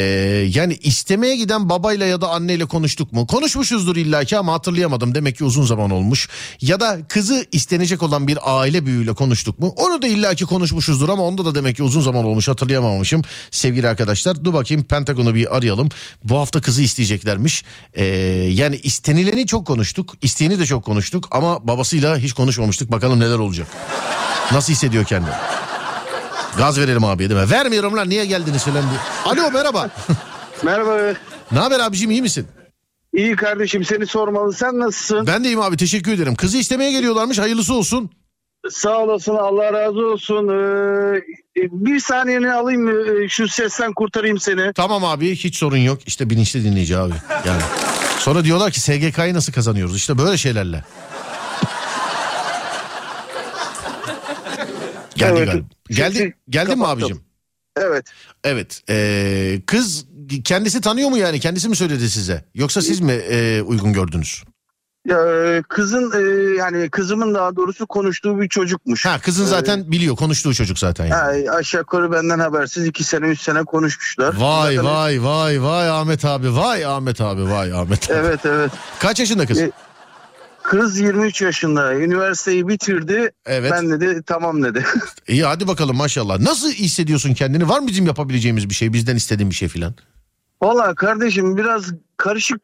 yani istemeye giden babayla ya da anneyle konuştuk mu? Konuşmuşuzdur illaki ama hatırlayamadım. Demek ki uzun zaman olmuş. Ya da kızı istenecek olan bir aile büyüğüyle konuştuk mu? Onu da illaki konuşmuşuzdur ama onda da demek ki uzun zaman olmuş hatırlayamamışım. Sevgili arkadaşlar dur bakayım Pentagon'u bir arayalım. Bu hafta kızı isteyeceklermiş. Ee, yani istenileni çok konuştuk. isteyeni de çok konuştuk ama babasıyla hiç konuşmamıştık. Bakalım neler olacak. Nasıl hissediyor kendini? Gaz verelim abiye değil mi? Vermiyorum lan niye geldiniz falan diye. Alo merhaba. Merhaba. ne haber abicim iyi misin? İyi kardeşim seni sormalı. Sen nasılsın? Ben de iyiyim abi teşekkür ederim. Kızı istemeye geliyorlarmış hayırlısı olsun. Sağ olasın Allah razı olsun. Ee, bir saniyeni alayım? Ee, Şu sesten kurtarayım seni. Tamam abi hiç sorun yok. İşte bilinçli dinleyici abi. Yani. Sonra diyorlar ki SGK'yı nasıl kazanıyoruz? İşte böyle şeylerle. Geldi Evet. galiba. Geldi, geldi mi abicim? Evet. Evet. Ee, kız kendisi tanıyor mu yani? Kendisi mi söyledi size? Yoksa siz mi e, uygun gördünüz? Ya, e, kızın e, yani kızımın daha doğrusu konuştuğu bir çocukmuş. Ha kızın zaten biliyor. Konuştuğu çocuk zaten yani. Ha, aşağı yukarı benden habersiz iki sene üç sene konuşmuşlar. Vay Zaten- vay vay vay Ahmet abi. Vay Ahmet abi. Vay Ahmet abi. Evet evet. Kaç yaşında kız? E, Kız 23 yaşında. Üniversiteyi bitirdi. Evet. Ben dedi tamam dedi. <laughs> İyi hadi bakalım maşallah. Nasıl hissediyorsun kendini? Var mı bizim yapabileceğimiz bir şey? Bizden istediğin bir şey filan? Valla kardeşim biraz karışık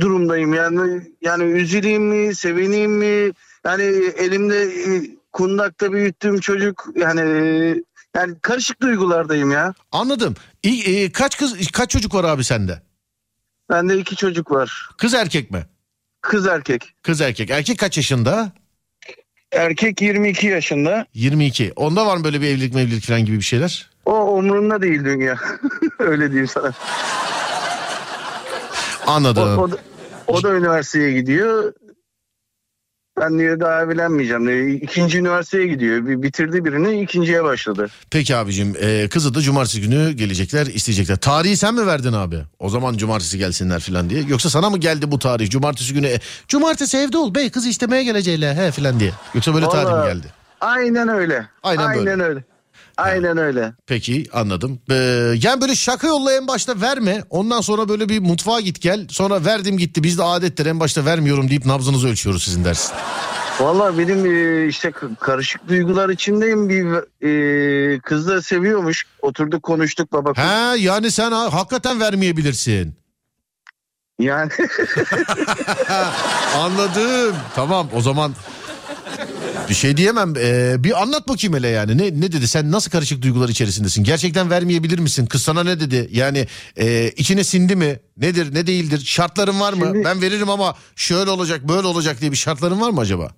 durumdayım yani yani üzüleyim mi sevineyim mi yani elimde e, kundakta büyüttüğüm çocuk yani e, yani karışık duygulardayım ya. Anladım. İyi, e, kaç kız kaç çocuk var abi sende? Bende iki çocuk var. Kız erkek mi? Kız erkek. Kız erkek. Erkek kaç yaşında? Erkek 22 yaşında. 22. Onda var mı böyle bir evlilik mevlilik falan gibi bir şeyler? O umurunda değil dünya. <laughs> Öyle diyeyim sana. O, Anladım. o, da, o da üniversiteye gidiyor. Ben diyor daha evlenmeyeceğim diyor. İkinci üniversiteye gidiyor. Bir bitirdi birini ikinciye başladı. Peki abicim e, kızı da cumartesi günü gelecekler isteyecekler. Tarihi sen mi verdin abi? O zaman cumartesi gelsinler falan diye. Yoksa sana mı geldi bu tarih? Cumartesi günü e, cumartesi evde ol bey kız istemeye gelecekler he falan diye. Yoksa böyle tarih mi Vallahi- geldi? Aynen öyle. Aynen böyle. öyle. Aynen öyle. Peki anladım. Ee, yani böyle şaka yolla en başta verme. Ondan sonra böyle bir mutfağa git gel. Sonra verdim gitti. Biz de adettir en başta vermiyorum deyip nabzınızı ölçüyoruz sizin dersin. Vallahi benim e, işte karışık duygular içindeyim. Bir e, kız da seviyormuş. Oturduk konuştuk baba. kız. He yani sen ha, hakikaten vermeyebilirsin. Yani <laughs> <laughs> Anladım. Tamam o zaman bir şey diyemem. Ee, bir anlat bakayım hele yani. Ne, ne dedi? Sen nasıl karışık duygular içerisindesin? Gerçekten vermeyebilir misin? Kız sana ne dedi? Yani e, içine sindi mi? Nedir ne değildir? Şartların var mı? Şimdi- Ben veririm ama şöyle olacak böyle olacak diye bir şartların var mı acaba?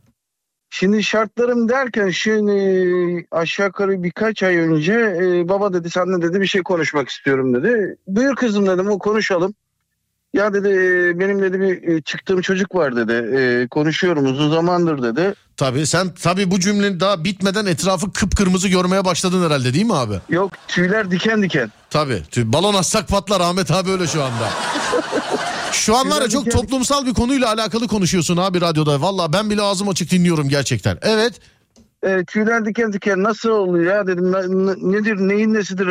Şimdi şartlarım derken şimdi aşağı yukarı birkaç ay önce e, baba dedi seninle dedi bir şey konuşmak istiyorum dedi. Buyur kızım dedim o konuşalım. Ya dedi e, benim dedi bir e, çıktığım çocuk var dedi. E, konuşuyorum uzun zamandır dedi. Tabii sen tabii bu cümlenin daha bitmeden etrafı kıpkırmızı görmeye başladın herhalde değil mi abi? Yok tüyler diken diken. Tabii. tü- Balon atsak patlar Ahmet abi öyle şu anda. <laughs> Şu an var ya çok toplumsal bir konuyla alakalı konuşuyorsun abi radyoda. Valla ben bile ağzım açık dinliyorum gerçekten. Evet. E, tüyler diken diken nasıl oluyor ya? Dedim "Ne- ne- nedir neyin nesidir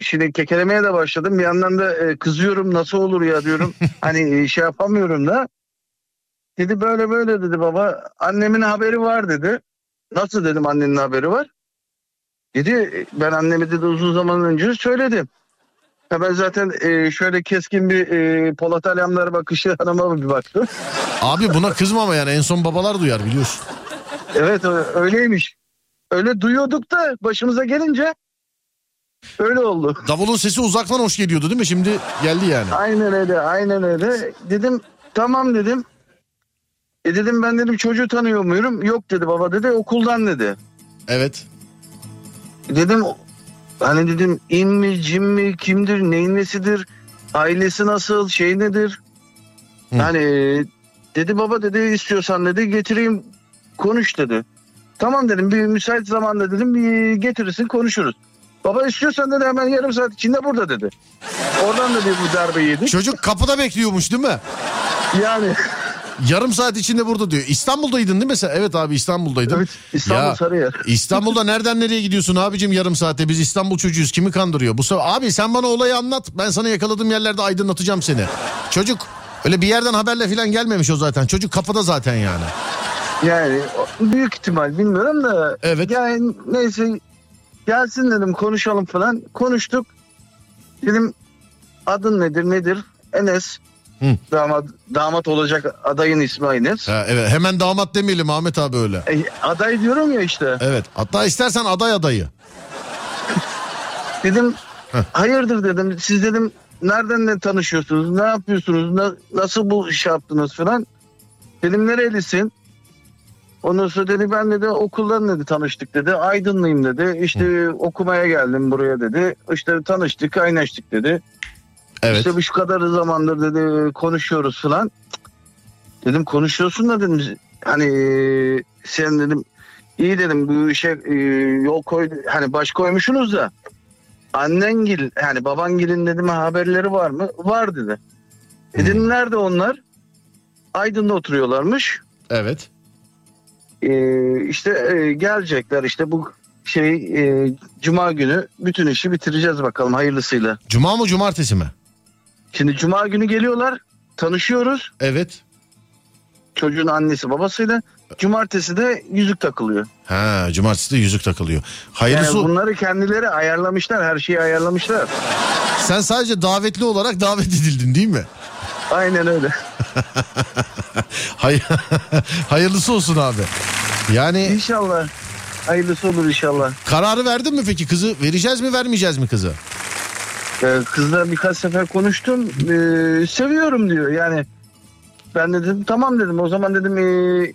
şimdi kekelemeye de başladım. Bir yandan da e, kızıyorum nasıl olur ya? diyorum. <laughs> Hani e, şey yapamıyorum da. Dedi böyle böyle dedi baba. Annemin haberi var dedi. Nasıl? dedim annenin haberi var. Dedi ben anneme dedi uzun zaman önce söyledim. Ha ben zaten e, şöyle keskin bir e, Polat Alemdar bakışı <laughs> hanıma bir baktım. Abi buna kızma ama yani. En son babalar duyar biliyorsun. Evet öyleymiş. Öyle duyuyorduk da başımıza gelince öyle oldu. Davulun sesi uzaktan hoş geliyordu değil mi? Şimdi geldi yani. Aynen öyle aynen öyle. Dedim tamam dedim. E dedim ben dedim çocuğu tanıyor muyum? Yok dedi baba dedi okuldan dedi. Evet. Dedim hani dedim in mi cim mi kimdir neyin nesidir ailesi nasıl şey nedir? Hı. Yani dedi baba dedi istiyorsan dedi getireyim konuş dedi. Tamam dedim bir müsait zamanda dedim bir getirirsin konuşuruz. Baba istiyorsan dedi hemen yarım saat içinde burada dedi. Oradan da bir bu darbe yedik. Çocuk kapıda bekliyormuş değil mi? Yani Yarım saat içinde burada diyor. İstanbul'daydın değil mi sen? Evet abi İstanbul'daydın. evet İstanbul Ya, Sarıyer. İstanbul'da nereden nereye gidiyorsun abicim yarım saatte? Biz İstanbul çocuğuyuz. Kimi kandırıyor? Bu sefer abi sen bana olayı anlat. Ben sana yakaladığım yerlerde aydınlatacağım seni. Çocuk öyle bir yerden haberle falan gelmemiş o zaten. Çocuk kapıda zaten yani. Yani büyük ihtimal bilmiyorum da. Evet. Yani neyse gelsin dedim konuşalım falan. Konuştuk. Dedim adın nedir nedir? Enes. Hı. Damat, damat olacak adayın ismi Enes. Ha, evet hemen damat demeyelim Ahmet abi öyle. E, aday diyorum ya işte. Evet hatta istersen aday adayı. Dedim Heh. hayırdır dedim. Siz dedim nereden ne tanışıyorsunuz? Ne yapıyorsunuz? na- nasıl bu iş yaptınız falan. Dedim nerelisin? Ondan sonra dedi ben dedi okuldan dedi tanıştık dedi. Aydınlıyım dedi. İşte okumaya geldim buraya dedi. İşte tanıştık, kaynaştık dedi. Evet. İşte bu şu kadar zamandır dedi konuşuyoruz falan. Dedim konuşuyorsun da dedim hani sen dedim iyi dedim bu işe e, yol koy hani baş koymuşsunuz da annengil yani babangilin dedim haberleri var mı? Var dedi. E dedim nerede onlar? Aydın'da oturuyorlarmış. Evet. E, işte e, gelecekler işte bu şey e, cuma günü bütün işi bitireceğiz bakalım hayırlısıyla. Cuma mı cumartesi mi? Şimdi cuma günü geliyorlar tanışıyoruz. Evet. çocuğun annesi babasıyla. Cumartesi de yüzük takılıyor. Ha cumartesi de yüzük takılıyor. Yani Hayırlısı bunları kendileri ayarlamışlar. Her şeyi ayarlamışlar. sen sadece davetli olarak davet edildin değil mi? Aynen öyle. <laughs> Hay <laughs> Hayırlısı olsun abi. Yani İnşallah. Hayırlısı olur inşallah. kararı verdin mi peki kızı? Vereceğiz mi vermeyeceğiz mi kızı? Ee, kızla birkaç sefer konuştum. Ee, seviyorum diyor. Yani ben de dedim tamam dedim. O zaman dedim ee,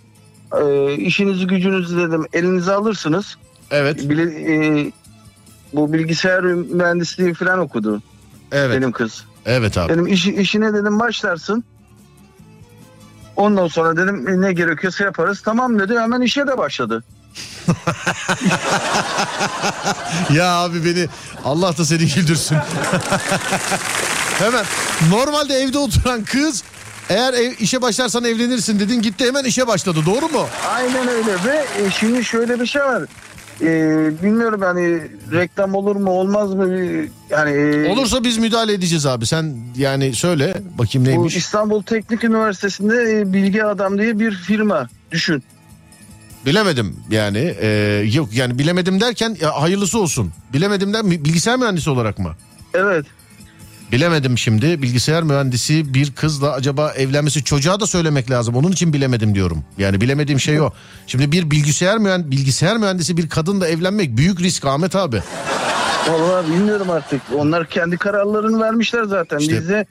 ee, işinizi gücünüzü dedim elinize alırsınız. Evet. Bili, ee, bu bilgisayar mühendisliği falan okudu Evet. benim kız. Evet abi. Dedim işi, işine dedim başlarsın. Ondan sonra dedim "E, ne gerekiyorsa yaparız. Tamam dedi hemen işe de başladı. <laughs> Ya abi beni Allah da seni güldürsün. <laughs> hemen normalde evde oturan kız eğer ev, işe başlarsan evlenirsin dedin gitti hemen işe başladı doğru mu? Aynen öyle ve e, şimdi şöyle bir şey var. E, bilmiyorum yani reklam olur mu olmaz mı yani e, Olursa biz müdahale edeceğiz abi sen yani söyle bakayım bu neymiş. İstanbul Teknik Üniversitesi'nde e, Bilgi Adam diye bir firma düşün. Bilemedim yani e, yok yani bilemedim derken ya, hayırlısı olsun. Bilemedim der bilgisayar mühendisi olarak mı? Evet. Bilemedim şimdi bilgisayar mühendisi bir kızla acaba evlenmesi çocuğa da söylemek lazım. Onun için bilemedim diyorum. Yani bilemediğim şey o. Şimdi bir bilgisayar mühendisi, bilgisayar mühendisi bir kadınla evlenmek büyük risk Ahmet abi. Vallahi bilmiyorum artık. Onlar kendi kararlarını vermişler zaten. İşte- Biz de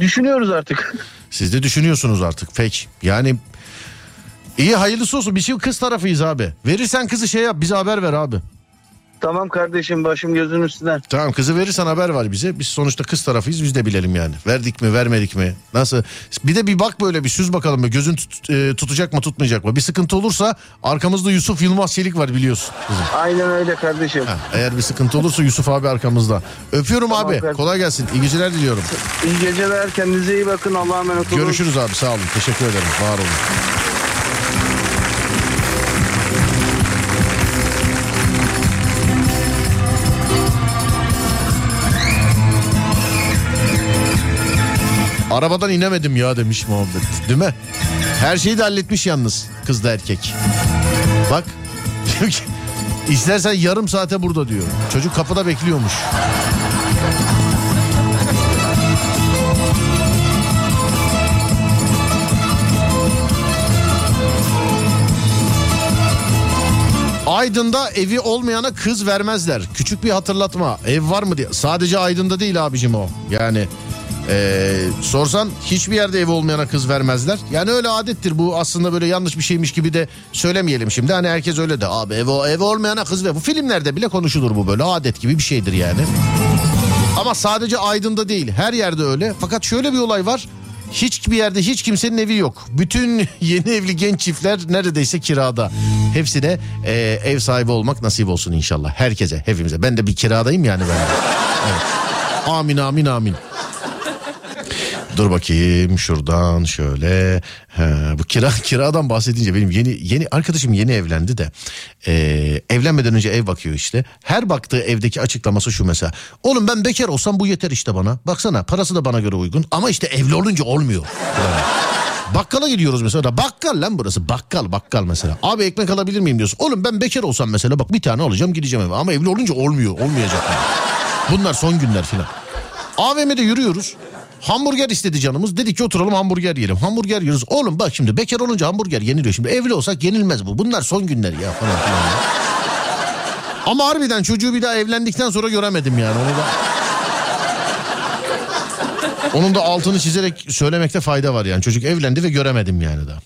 düşünüyoruz artık. <laughs> Siz de düşünüyorsunuz artık fake. Yani iyi hayırlısı olsun. Biz şimdi kız tarafıyız abi. Verirsen kızı şey yap bize haber ver abi. Tamam kardeşim başım gözün üstüne. Tamam kızı verirsen haber var bize. Biz sonuçta kız tarafıyız biz de bilelim yani. Verdik mi vermedik mi? Nasıl? Bir de bir bak böyle bir süz bakalım. Gözün tut- e, tutacak mı tutmayacak mı? Bir sıkıntı olursa arkamızda Yusuf Yılmaz Çelik var biliyorsun. Kızım. Aynen öyle kardeşim. Ha, eğer bir sıkıntı olursa Yusuf abi arkamızda. Öpüyorum Tamam abi. kardeşim. Kolay gelsin. İyi geceler diliyorum. İyi geceler kendinize iyi bakın Allah'a emanet olun. Görüşürüz abi sağ olun. Teşekkür ederim. Var olun. Arabadan inemedim ya demiş muhabbet. Değil mi? Her şeyi de halletmiş yalnız kız da erkek. Bak. <laughs> İstersen yarım saate burada diyor. Çocuk kapıda bekliyormuş. Aydın'da evi olmayana kız vermezler. Küçük bir hatırlatma. Ev var mı diye. Sadece Aydın'da değil abicim o. Yani eee, sorsan hiçbir yerde evi olmayana kız vermezler. Yani öyle adettir. Bu aslında böyle yanlış bir şeymiş gibi de söylemeyelim şimdi. Hani herkes öyle de abi evi, evi olmayana kız ver. Bu filmlerde bile konuşulur bu böyle adet gibi bir şeydir yani. Ama sadece Aydın'da değil her yerde öyle. Fakat şöyle bir olay var. Hiçbir yerde hiç kimsenin evi yok. Bütün <laughs> yeni evli genç çiftler neredeyse kirada. Hepsine e, ev sahibi olmak nasip olsun inşallah. Herkese, hepimize. Ben de bir kiradayım yani ben. Evet. Amin amin amin. Dur bakayım şuradan şöyle. He, bu kira <laughs> kiradan bahsedince benim yeni yeni arkadaşım yeni evlendi de e, evlenmeden önce ev bakıyor işte. Her baktığı evdeki açıklaması şu mesela. Oğlum ben bekar olsam bu yeter işte bana. Baksana parası da bana göre uygun ama işte evli olunca olmuyor. <laughs> Bakkala gidiyoruz mesela. Bakkal lan burası. Bakkal bakkal mesela. Abi ekmek alabilir miyim diyorsun. Oğlum ben bekar olsam mesela bak bir tane alacağım gideceğim eve. Ama evli olunca olmuyor. Olmayacak. yani. Bunlar son günler filan. AVM'de yürüyoruz. Hamburger istedi canımız. Dedik ki oturalım hamburger yiyelim. Hamburger yiyoruz. Oğlum bak şimdi bekar olunca hamburger yeniliyor. Şimdi evli olsak yenilmez bu. Bunlar son günler ya falan filan. ya. Ama harbiden çocuğu bir daha evlendikten sonra göremedim yani. Onu da... Onun da altını çizerek söylemekte fayda var yani. Çocuk evlendi ve göremedim yani daha.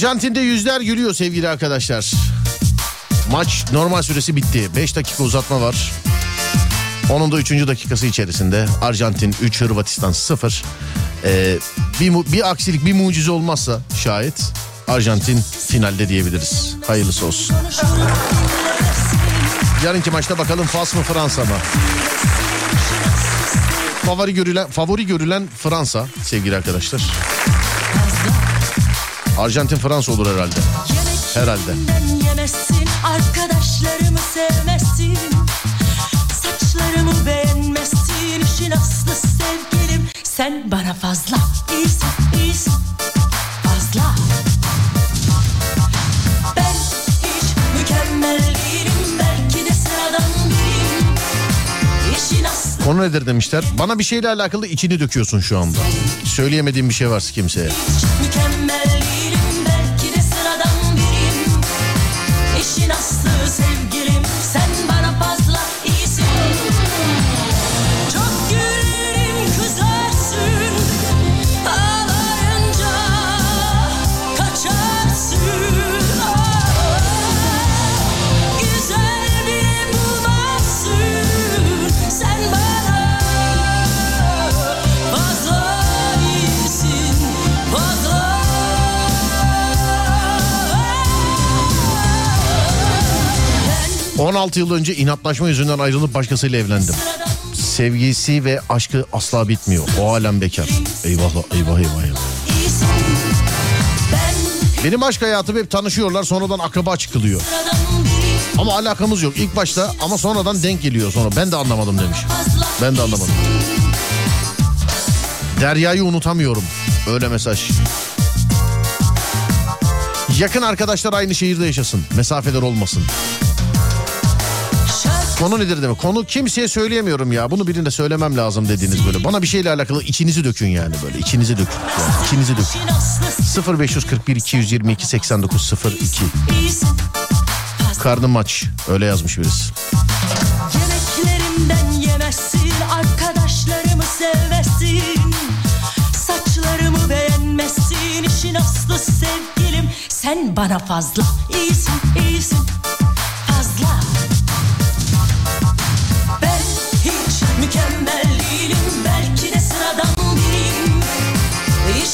Arjantin'de yüzler gülüyor sevgili arkadaşlar. Maç normal süresi bitti. 5 dakika uzatma var. Onun da 3. dakikası içerisinde Arjantin 3 Hırvatistan 0. Ee, bir, bir aksilik bir mucize olmazsa şayet Arjantin finalde diyebiliriz. Hayırlısı olsun. Yarınki maçta bakalım Fas mı Fransa mı? Favori görülen favori görülen Fransa sevgili arkadaşlar. Arjantin Fransa olur herhalde. Herhalde. Yemezsin Arkadaşlarımı sevmezsin Saçlarımı beğenmezsin İşin aslı sevgilim Sen bana fazla iyisin iyisin Fazla Ben hiç mükemmel değilim Belki de sıradan biriyim İşin aslı Konu nedir demişler. Bana bir şeyle alakalı içini döküyorsun şu anda. Söyleyemediğim bir şey varsa kimseye. hiç mükemmel değilim 16 yıl önce inatlaşma yüzünden ayrılıp başkasıyla evlendim. Sevgisi ve aşkı asla bitmiyor. O alem bekar. Eyvah eyvah eyvah eyvah. Benim aşk hayatım hep tanışıyorlar sonradan akraba çıkılıyor. Ama alakamız yok ilk başta ama sonradan denk geliyor sonra. Ben de anlamadım demiş. Ben de anlamadım. Derya'yı unutamıyorum. Öyle mesaj. Yakın arkadaşlar aynı şehirde yaşasın. Mesafeler olmasın. Konu nedir demek? Konu kimseye söyleyemiyorum ya. Bunu birine söylemem lazım dediğiniz böyle. Bana bir şeyle alakalı içinizi dökün yani böyle. İçinizi dökün. Yani içinizi dökün. işin aslı 0541 222 8902 iyisin Fazla Karnım aç. Öyle yazmış birisi. Yemeklerimden yemezsin Arkadaşlarımı sevmezsin Saçlarımı beğenmezsin İşin aslı sevgilim Sen bana fazla iyisin iyisin Fazla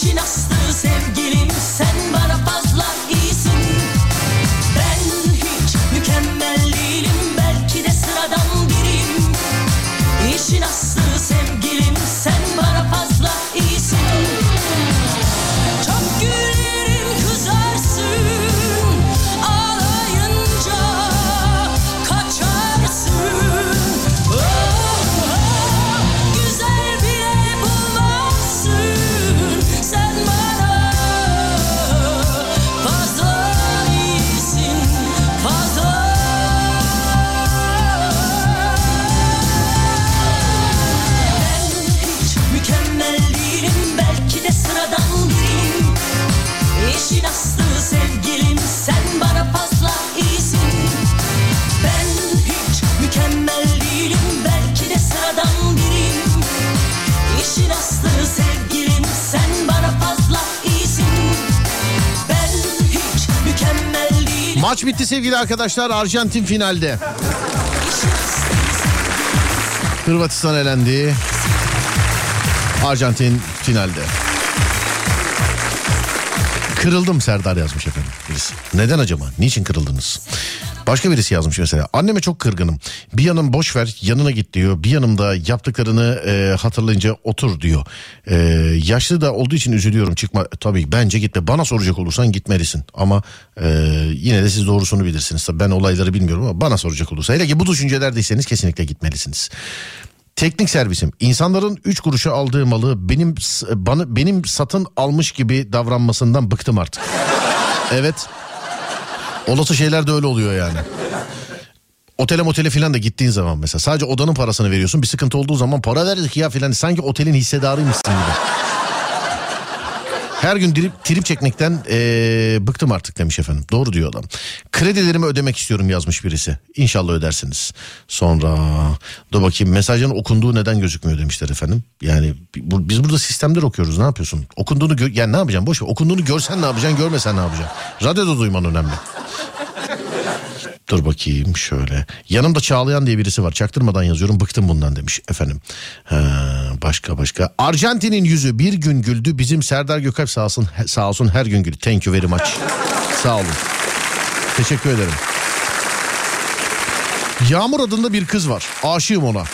İşin aslı Maç bitti sevgili arkadaşlar. Arjantin finalde. Hırvatistan elendi. Arjantin finalde. Kırıldım Serdar yazmış efendim. Neden acaba? Niçin kırıldınız? Başka birisi yazmış mesela. Anneme çok kırgınım. Bir yanım boş ver yanına git diyor. Bir yanımda yaptıklarını e, hatırlayınca otur diyor. E, yaşlı da olduğu için üzülüyorum çıkma. Tabii bence gitme. Bana soracak olursan gitmelisin. Ama e, yine de siz doğrusunu bilirsiniz. Tabii ben olayları bilmiyorum ama bana soracak olursa. Hele ki bu düşüncelerdeyseniz kesinlikle gitmelisiniz. Teknik servisim. İnsanların 3 kuruşa aldığı malı benim bana benim satın almış gibi davranmasından bıktım artık. Evet. Olası şeyler de öyle oluyor yani. Otele motele filan da gittiğin zaman mesela sadece odanın parasını veriyorsun. Bir sıkıntı olduğu zaman para verdik ya filan sanki otelin hissedarıymışsın gibi. Her gün trip, trip çekmekten ee, bıktım artık demiş efendim. Doğru diyor adam. Kredilerimi ödemek istiyorum yazmış birisi. İnşallah ödersiniz. Sonra dur bakayım mesajın okunduğu neden gözükmüyor demişler efendim. Yani bu, biz burada sistemler okuyoruz ne yapıyorsun? Okunduğunu gö- yani ne yapacaksın boş ver. Okunduğunu görsen ne yapacaksın görmesen ne yapacaksın? Radyoda duyman önemli. Dur bakayım şöyle. Yanımda Çağlayan diye birisi var. Çaktırmadan yazıyorum. Bıktım bundan demiş efendim. Ha, başka başka. Arjantin'in yüzü bir gün güldü. Bizim Serdar Gökalp sağ olsun, sağ olsun her gün güldü. Thank you very much. <laughs> sağ olun. Teşekkür ederim. Yağmur adında bir kız var. Aşığım ona.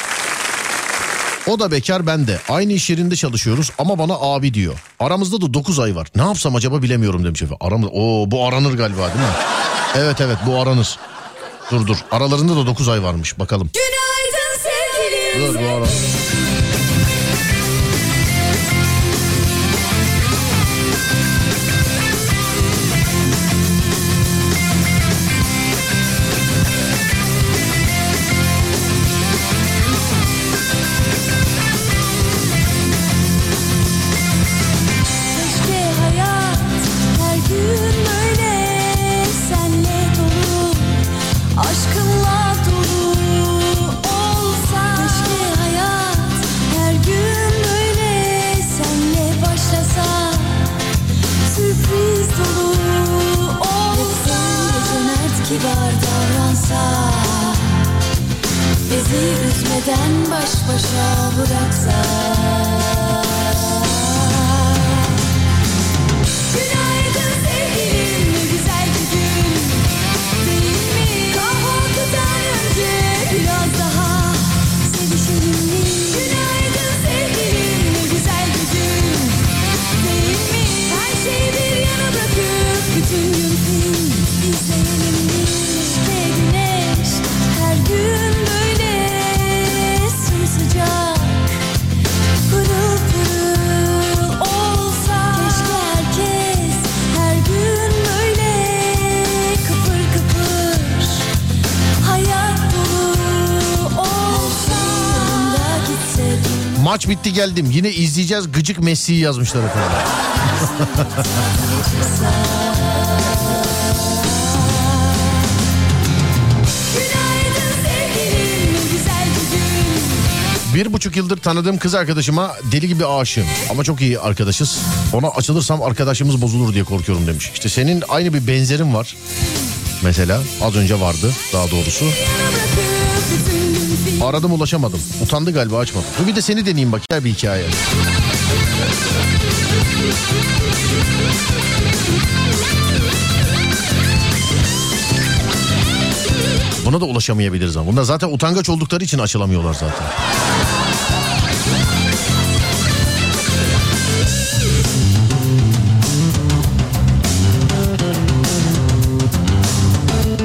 O da bekar ben de. Aynı iş yerinde çalışıyoruz ama bana abi diyor. Aramızda da 9 ay var. Ne yapsam acaba bilemiyorum demiş efendim. Aramız... Oo, bu aranır galiba değil mi? Evet evet bu aranır. Dur dur aralarında da 9 ay varmış bakalım. Günaydın sevgilim. Dur bu ara. Davransa, bizi üzmeden baş başa bıraksa. Günaydın Maç bitti geldim. Yine izleyeceğiz gıcık Messi'yi yazmışlar efendim. Bir buçuk yıldır tanıdığım kız arkadaşıma deli gibi aşığım. Ama çok iyi arkadaşız. Ona açılırsam arkadaşımız bozulur diye korkuyorum demiş. İşte senin aynı bir benzerin var. Mesela az önce vardı daha doğrusu. Aradım ulaşamadım. Utandı galiba açmadı. Dur bir de seni deneyeyim bak ya bir hikaye. Buna da ulaşamayabiliriz ama. Bunlar zaten utangaç oldukları için açılamıyorlar zaten.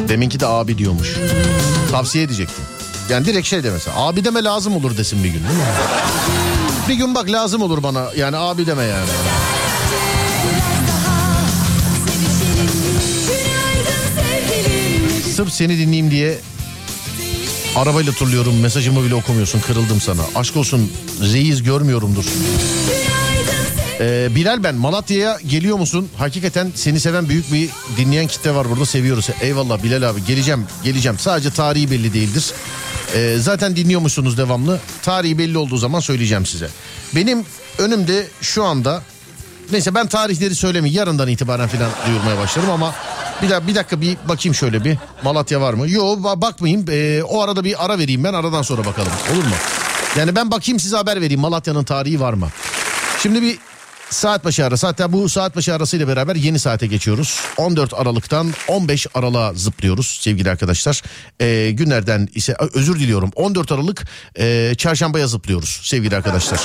Deminki de abi diyormuş. Tavsiye edecektim. Yani direkt şey de mesela abi deme lazım olur desin bir gün değil mi? Bir gün bak lazım olur bana yani abi deme yani. Sırf seni dinleyeyim diye arabayla turluyorum mesajımı bile okumuyorsun kırıldım sana. Aşk olsun reis görmüyorumdur. Ee, Bilal ben Malatya'ya geliyor musun? Hakikaten seni seven büyük bir dinleyen kitle var burada seviyoruz. Eyvallah Bilal abi geleceğim geleceğim sadece tarihi belli değildir. Ee, zaten dinliyormuşsunuz devamlı. Tarihi belli olduğu zaman söyleyeceğim size. Benim önümde şu anda neyse ben tarihleri söylemeyeyim yarından itibaren falan duyurmaya başlarım ama Bir, dakika, bir dakika bir bakayım şöyle bir. Malatya var mı? Yok bakmayayım. Ee, o arada bir ara vereyim ben. Aradan sonra bakalım. Olur mu? Yani ben bakayım size haber vereyim. Malatya'nın tarihi var mı? Şimdi bir saat başı arası hatta bu saat başı arasıyla beraber yeni saate geçiyoruz. 14 Aralık'tan 15 Aralık'a zıplıyoruz sevgili arkadaşlar. Ee, günlerden ise özür diliyorum 14 Aralık e, çarşambaya zıplıyoruz sevgili arkadaşlar.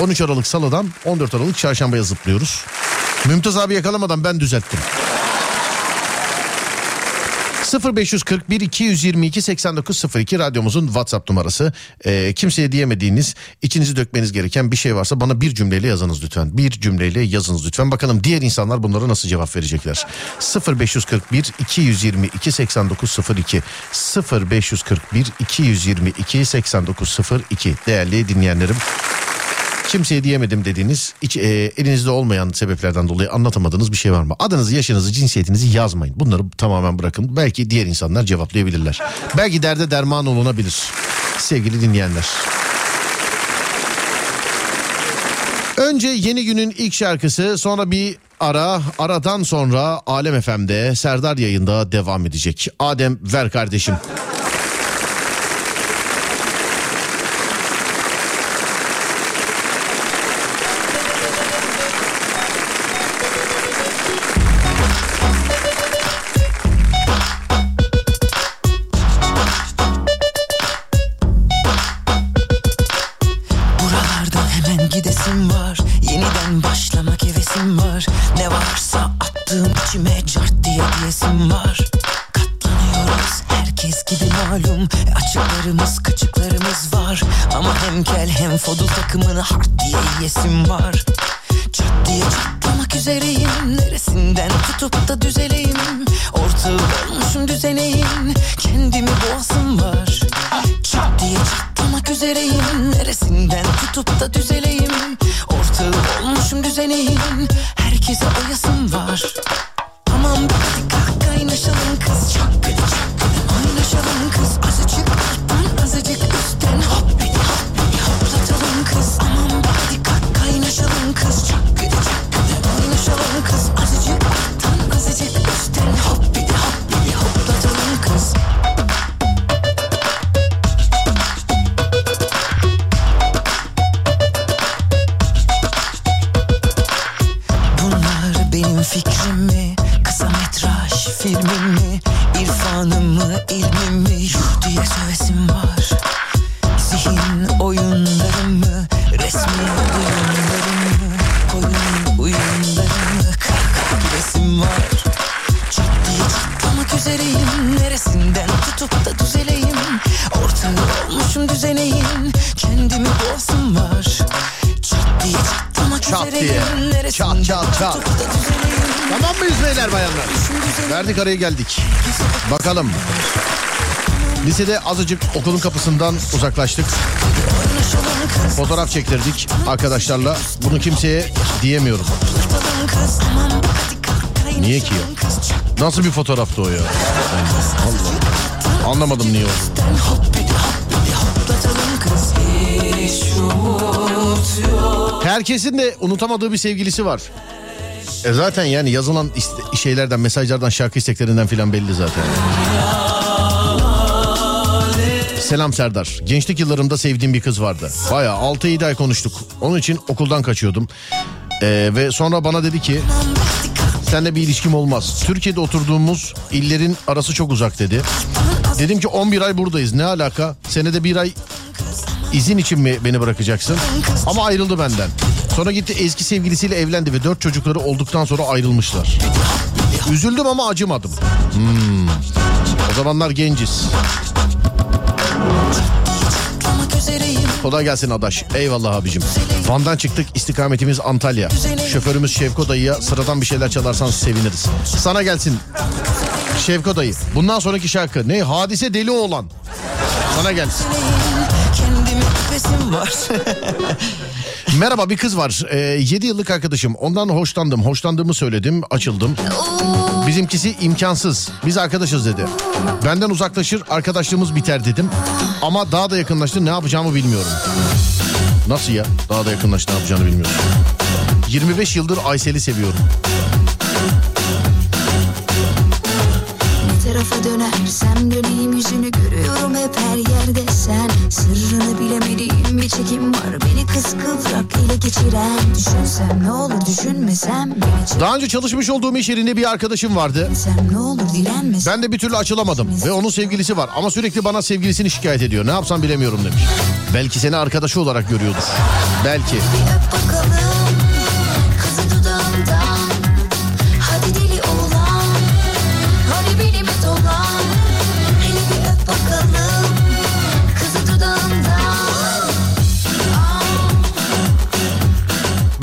13 Aralık salıdan 14 Aralık çarşambaya zıplıyoruz. Mümtaz abi yakalamadan ben düzelttim. 0541 222 8902 radyomuzun WhatsApp numarası. Ee, kimseye diyemediğiniz, içinizi dökmeniz gereken bir şey varsa bana bir cümleyle yazınız lütfen. Bir cümleyle yazınız lütfen. Bakalım diğer insanlar bunlara nasıl cevap verecekler. 0541 222 8902 0541 222 8902 değerli dinleyenlerim. Kimseye diyemedim dediğiniz hiç, e, elinizde olmayan sebeplerden dolayı anlatamadığınız bir şey var mı? Adınızı, yaşınızı, cinsiyetinizi yazmayın. Bunları tamamen bırakın. Belki diğer insanlar cevaplayabilirler. Belki derde derman olunabilir. Sevgili dinleyenler. Önce yeni günün ilk şarkısı sonra bir ara aradan sonra Alem FM'de Serdar yayında devam edecek. Adem ver kardeşim. Geldik. Bakalım. Lisede azıcık okulun kapısından uzaklaştık. Fotoğraf çektirdik arkadaşlarla. Bunu kimseye diyemiyorum. Niye ki ya? Nasıl bir fotoğraftı o ya? Allah. Anlamadım niye oldu. Herkesin de unutamadığı bir sevgilisi var. E zaten yani yazılan iste- şeylerden, mesajlardan, şarkı isteklerinden filan belli zaten. Selam Serdar. Gençlik yıllarımda sevdiğim bir kız vardı. Baya 6-7 ay konuştuk. Onun için okuldan kaçıyordum. Ee, ve sonra bana dedi ki seninle bir ilişkim olmaz. Türkiye'de oturduğumuz illerin arası çok uzak dedi. Dedim ki 11 ay buradayız ne alaka? Senede bir ay izin için mi beni bırakacaksın? Ama ayrıldı benden. Sonra gitti eski sevgilisiyle evlendi ve dört çocukları olduktan sonra ayrılmışlar. Üzüldüm ama acımadım. Hmm. O zamanlar genciz. Kolay gelsin adaş. Eyvallah abicim. Van'dan çıktık istikametimiz Antalya. Şoförümüz Şevko dayıya sıradan bir şeyler çalarsan seviniriz. Sana gelsin Şevko dayı. Bundan sonraki şarkı ne? Hadise deli oğlan. Sana gelsin. Kendimi var <laughs> Merhaba bir kız var. Ee, 7 yıllık arkadaşım. Ondan hoşlandım. Hoşlandığımı söyledim. Açıldım. Bizimkisi imkansız. Biz arkadaşız dedi. Benden uzaklaşır arkadaşlığımız biter dedim. Ama daha da yakınlaştı ne yapacağımı bilmiyorum. Nasıl ya? Daha da yakınlaştı ne yapacağını bilmiyorum. 25 yıldır Aysel'i seviyorum. Tarafa dönersem döneyim yüzünü görüyorum hep her yerde sen Sırrını bilemediğim bir çekim var beni kıskıvrak ele geçiren Düşünsem ne olur düşünmesem beni Daha önce çalışmış olduğum iş yerinde bir arkadaşım vardı. çekmesem ne olur direnmesem Ben de bir türlü açılamadım ve onun sevgilisi var ama sürekli bana sevgilisini şikayet ediyor. Ne yapsam bilemiyorum demiş. Belki seni arkadaşı olarak görüyordur. Belki. Bir öp bakalım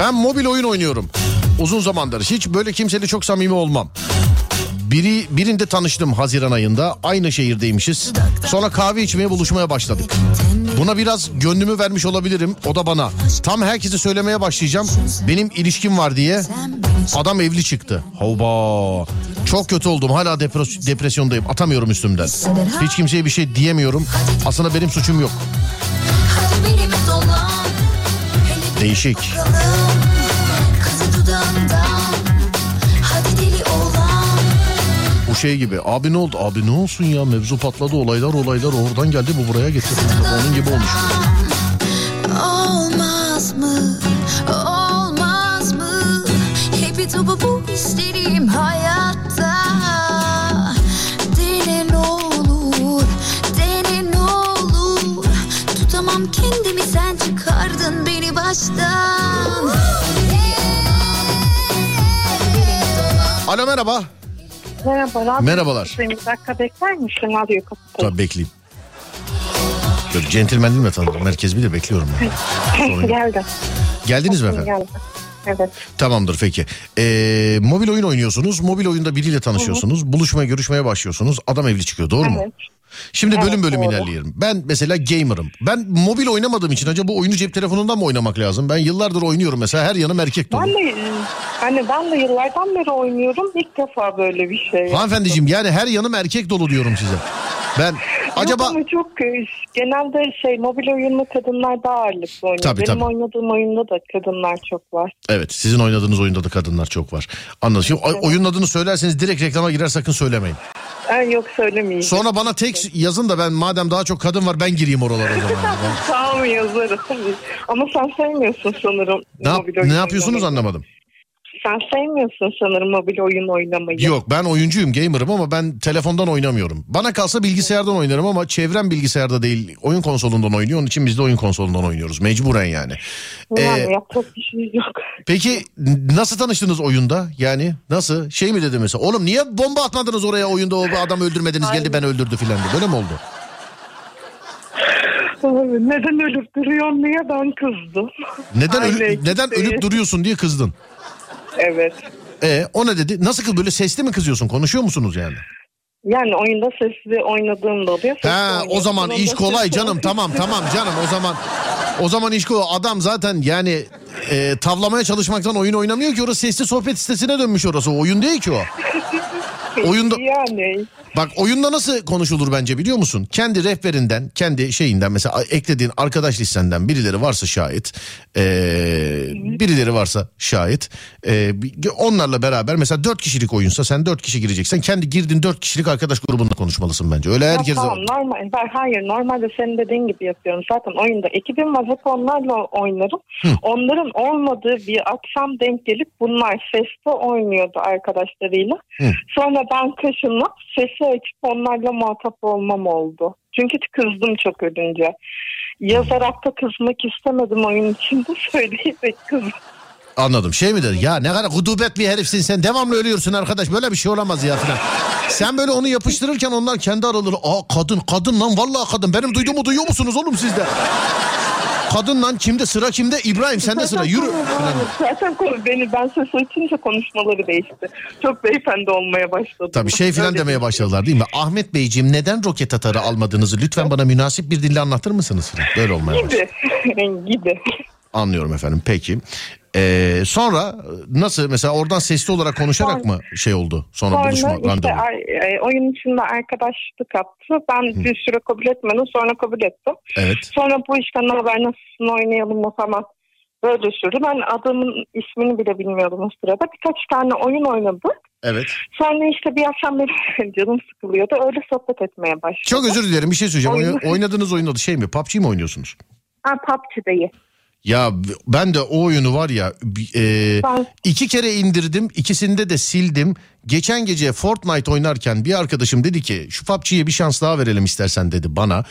Ben mobil oyun oynuyorum. Uzun zamandır hiç böyle kimseyle çok samimi olmam. Biri birinde tanıştım Haziran ayında. Aynı şehirdeymişiz. Sonra kahve içmeye buluşmaya başladık. Buna biraz gönlümü vermiş olabilirim. O da bana. Tam herkese söylemeye başlayacağım. Benim ilişkim var diye. Adam evli çıktı. Hova. Çok kötü oldum. Hala depres- depresyondayım. Atamıyorum üstümden. Hiç kimseye bir şey diyemiyorum. Aslında benim suçum yok. Değişik. Bu şey gibi. Abi ne oldu? Abi ne olsun ya? Mevzu patladı. Olaylar olaylar oradan geldi. Bu buraya getirdi. Onun gibi olmuş. Alo merhaba. Merhaba. radyo Merhabalar. Bir dakika bekler misin? Radyoyu kapatayım. Tabii bekleyeyim. Böyle centilmenliğimle tanıdım. Merkez de bekliyorum. ya. Sorun yok. Geldi. Geldiniz mi efendim? Geldi. Evet. Tamamdır peki. Ee, mobil oyun oynuyorsunuz. Mobil oyunda biriyle tanışıyorsunuz. Buluşmaya görüşmeye başlıyorsunuz. Adam evli çıkıyor doğru mu? Şimdi Evet, bölüm bölüm doğru. ilerleyelim. Ben mesela gamer'ım. Ben mobil oynamadığım için acaba bu oyunu cep telefonundan mı oynamak lazım? Ben yıllardır oynuyorum mesela her yanım erkek dolu. Ben de hani ben de yıllardan beri oynuyorum. İlk defa böyle bir şey. Hanımefendiciğim yani her yanım erkek dolu diyorum size. Ben acaba Yok ama çok e, genelde şey mobil oyunlu kadınlar daha ağırlıklı oynuyor. Tabii, Benim tabii. oynadığım oyunda da kadınlar çok var. evet sizin oynadığınız oyunda da kadınlar çok var. Anladım. Şimdi oy- oyunun adını söylerseniz direkt reklama girer sakın söylemeyin. Ben yok söylemeyeyim. Sonra bana tek yazın da ben madem daha çok kadın var ben gireyim oralara o zaman. <laughs> Tamam yazarım. Ama sen sevmiyorsun sanırım. ne, yap- ne yapıyorsunuz oynamayı. anlamadım. Sen sevmiyorsun sanırım mobil oyun oynamayı. Yok ben oyuncuyum gamer'ım ama ben telefondan oynamıyorum. Bana kalsa bilgisayardan oynarım ama çevrem bilgisayarda değil oyun konsolundan oynuyor. Onun için biz de oyun konsolundan oynuyoruz mecburen yani. Yani Ee, yapacak bir şey yok. <laughs> Peki nasıl tanıştınız oyunda? Yani nasıl? Şey mi dedi mesela? Oğlum niye bomba atmadınız oraya oyunda o adam öldürmediniz geldi ben öldürdü filan diye. Böyle mi oldu? Neden ölüp duruyorsun diye ben kızdım. Neden ölü- neden ölüp duruyorsun diye kızdın. Evet. E o ne dedi? Nasıl kız böyle sesli mi kızıyorsun? Konuşuyor musunuz yani? Yani oyunda sesli oynadığım da oluyor. sesli Ha o zaman iş kolay canım. Tamam tamam canım o zaman o zaman iş kolay. Adam zaten yani e, tavlamaya çalışmaktan oyun oynamıyor ki orası sesli sohbet sitesine dönmüş orası. Oyun değil ki o. <laughs> Oyunda Yani Bak oyunda nasıl konuşulur bence biliyor musun? Kendi rehberinden, kendi şeyinden mesela eklediğin arkadaş listenden birileri varsa şayet, ee, birileri varsa şayet, ee, onlarla beraber mesela dört kişilik oyunsa sen dört kişi gireceksen kendi girdiğin dört kişilik arkadaş grubunda konuşmalısın bence. Öyle herkes tamam normal. Hayır normalde senin dediğin gibi yapıyorum. Zaten oyunda ekibim var hep onlarla oynarım. Onların olmadığı bir akşam denk gelip bunlar sesli oynuyordu arkadaşlarıyla. Hı. Sonra ben kaşınıp sesi açıp onlarla muhatap olmam oldu. Çünkü kızdım çok ölünce. Yazarak da kızmak istemedim oyun içinde söyleyerek kızdım. Anladım. Şey mi dedi? Ya ne kadar gudubet bir herifsin sen. Devamlı ölüyorsun arkadaş. Böyle bir şey olamaz ya falan. Sen böyle onu yapıştırırken onlar kendi araları. Aa kadın kadın lan vallahi kadın. Benim duyduğumu duyuyor musunuz oğlum siz de? Kadın lan kimde sıra kimde? İbrahim sende sıra <laughs> yürü. Zaten konu beni ben ses açınca konuşmaları değişti. Çok beyefendi olmaya başladı. Tabii şey filan Öyle demeye başladılar değil mi? Ahmet Beyciğim neden roket atarı almadığınızı lütfen bana münasip bir dille anlatır mısınız? Böyle olmaya başladı. Gibi. <laughs> gibi. Anlıyorum efendim peki. Ee, sonra nasıl mesela oradan sesli olarak konuşarak mı şey oldu? Sonra, buluşma Sonra işte randevu. e, oyun içinde arkadaşlık yaptı. Ben bir süre kabul etmedim. Sonra kabul ettim. Evet. Sonra bu işte ne haber nasılsın oynayalım mı falan Böyle sürdü. Ben adamın ismini bile bilmiyordum o sırada. Birkaç tane oyun oynadık. Evet. Sonra işte bir akşam benim <laughs> canım sıkılıyordu. Öyle sohbet etmeye başladım. Çok özür dilerim bir şey söyleyeceğim. Oyun- Oy- Oynadığınız oyun adı şey mi? PUBG mi oynuyorsunuz? Ha PUBG'deyi. Ya ben de o oyunu var ya e, iki kere indirdim ikisinde de sildim. Geçen gece Fortnite oynarken bir arkadaşım dedi ki şu PUBG'ye bir şans daha verelim istersen dedi bana.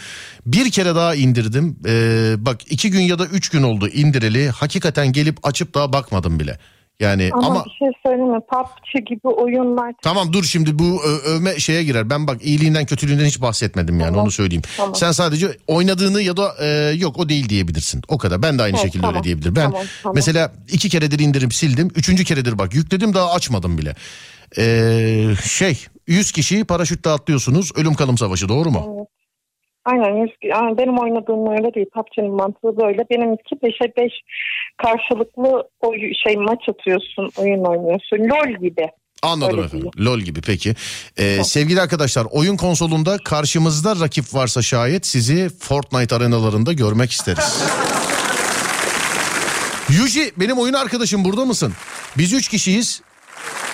Bir kere daha indirdim. E, bak iki gün ya da üç gün oldu indireli. Hakikaten gelip açıp daha bakmadım bile. Yani Ama, ama bir şey söyleyeyim mi? PUBG gibi oyunlar Tamam dur şimdi bu övme şeye girer. Ben bak iyiliğinden kötülüğünden hiç bahsetmedim yani Tamam. onu söyleyeyim. Tamam. Sen sadece oynadığını ya da e, yok o değil diyebilirsin. O kadar. Ben de aynı Evet, şekilde tamam. öyle diyebilirim. Ben Tamam, tamam. mesela iki keredir indirip sildim. Üçüncü keredir bak yükledim daha açmadım bile. Ee, şey 100 kişiyi paraşütle atlıyorsunuz. Ölüm kalım savaşı doğru mu? Aynen. yüz- yani benim oynadığım öyle değil. PUBG'nin mantığı böyle. Benimki 5'e 5 karşılıklı o şey maç atıyorsun, oyun oynuyorsun. LOL gibi. Anladım Öyle efendim. LOL gibi peki. Ee, sevgili arkadaşlar oyun konsolunda karşımızda rakip varsa şayet sizi Fortnite arenalarında görmek isteriz. Yuji benim oyun arkadaşım burada mısın? Biz üç kişiyiz.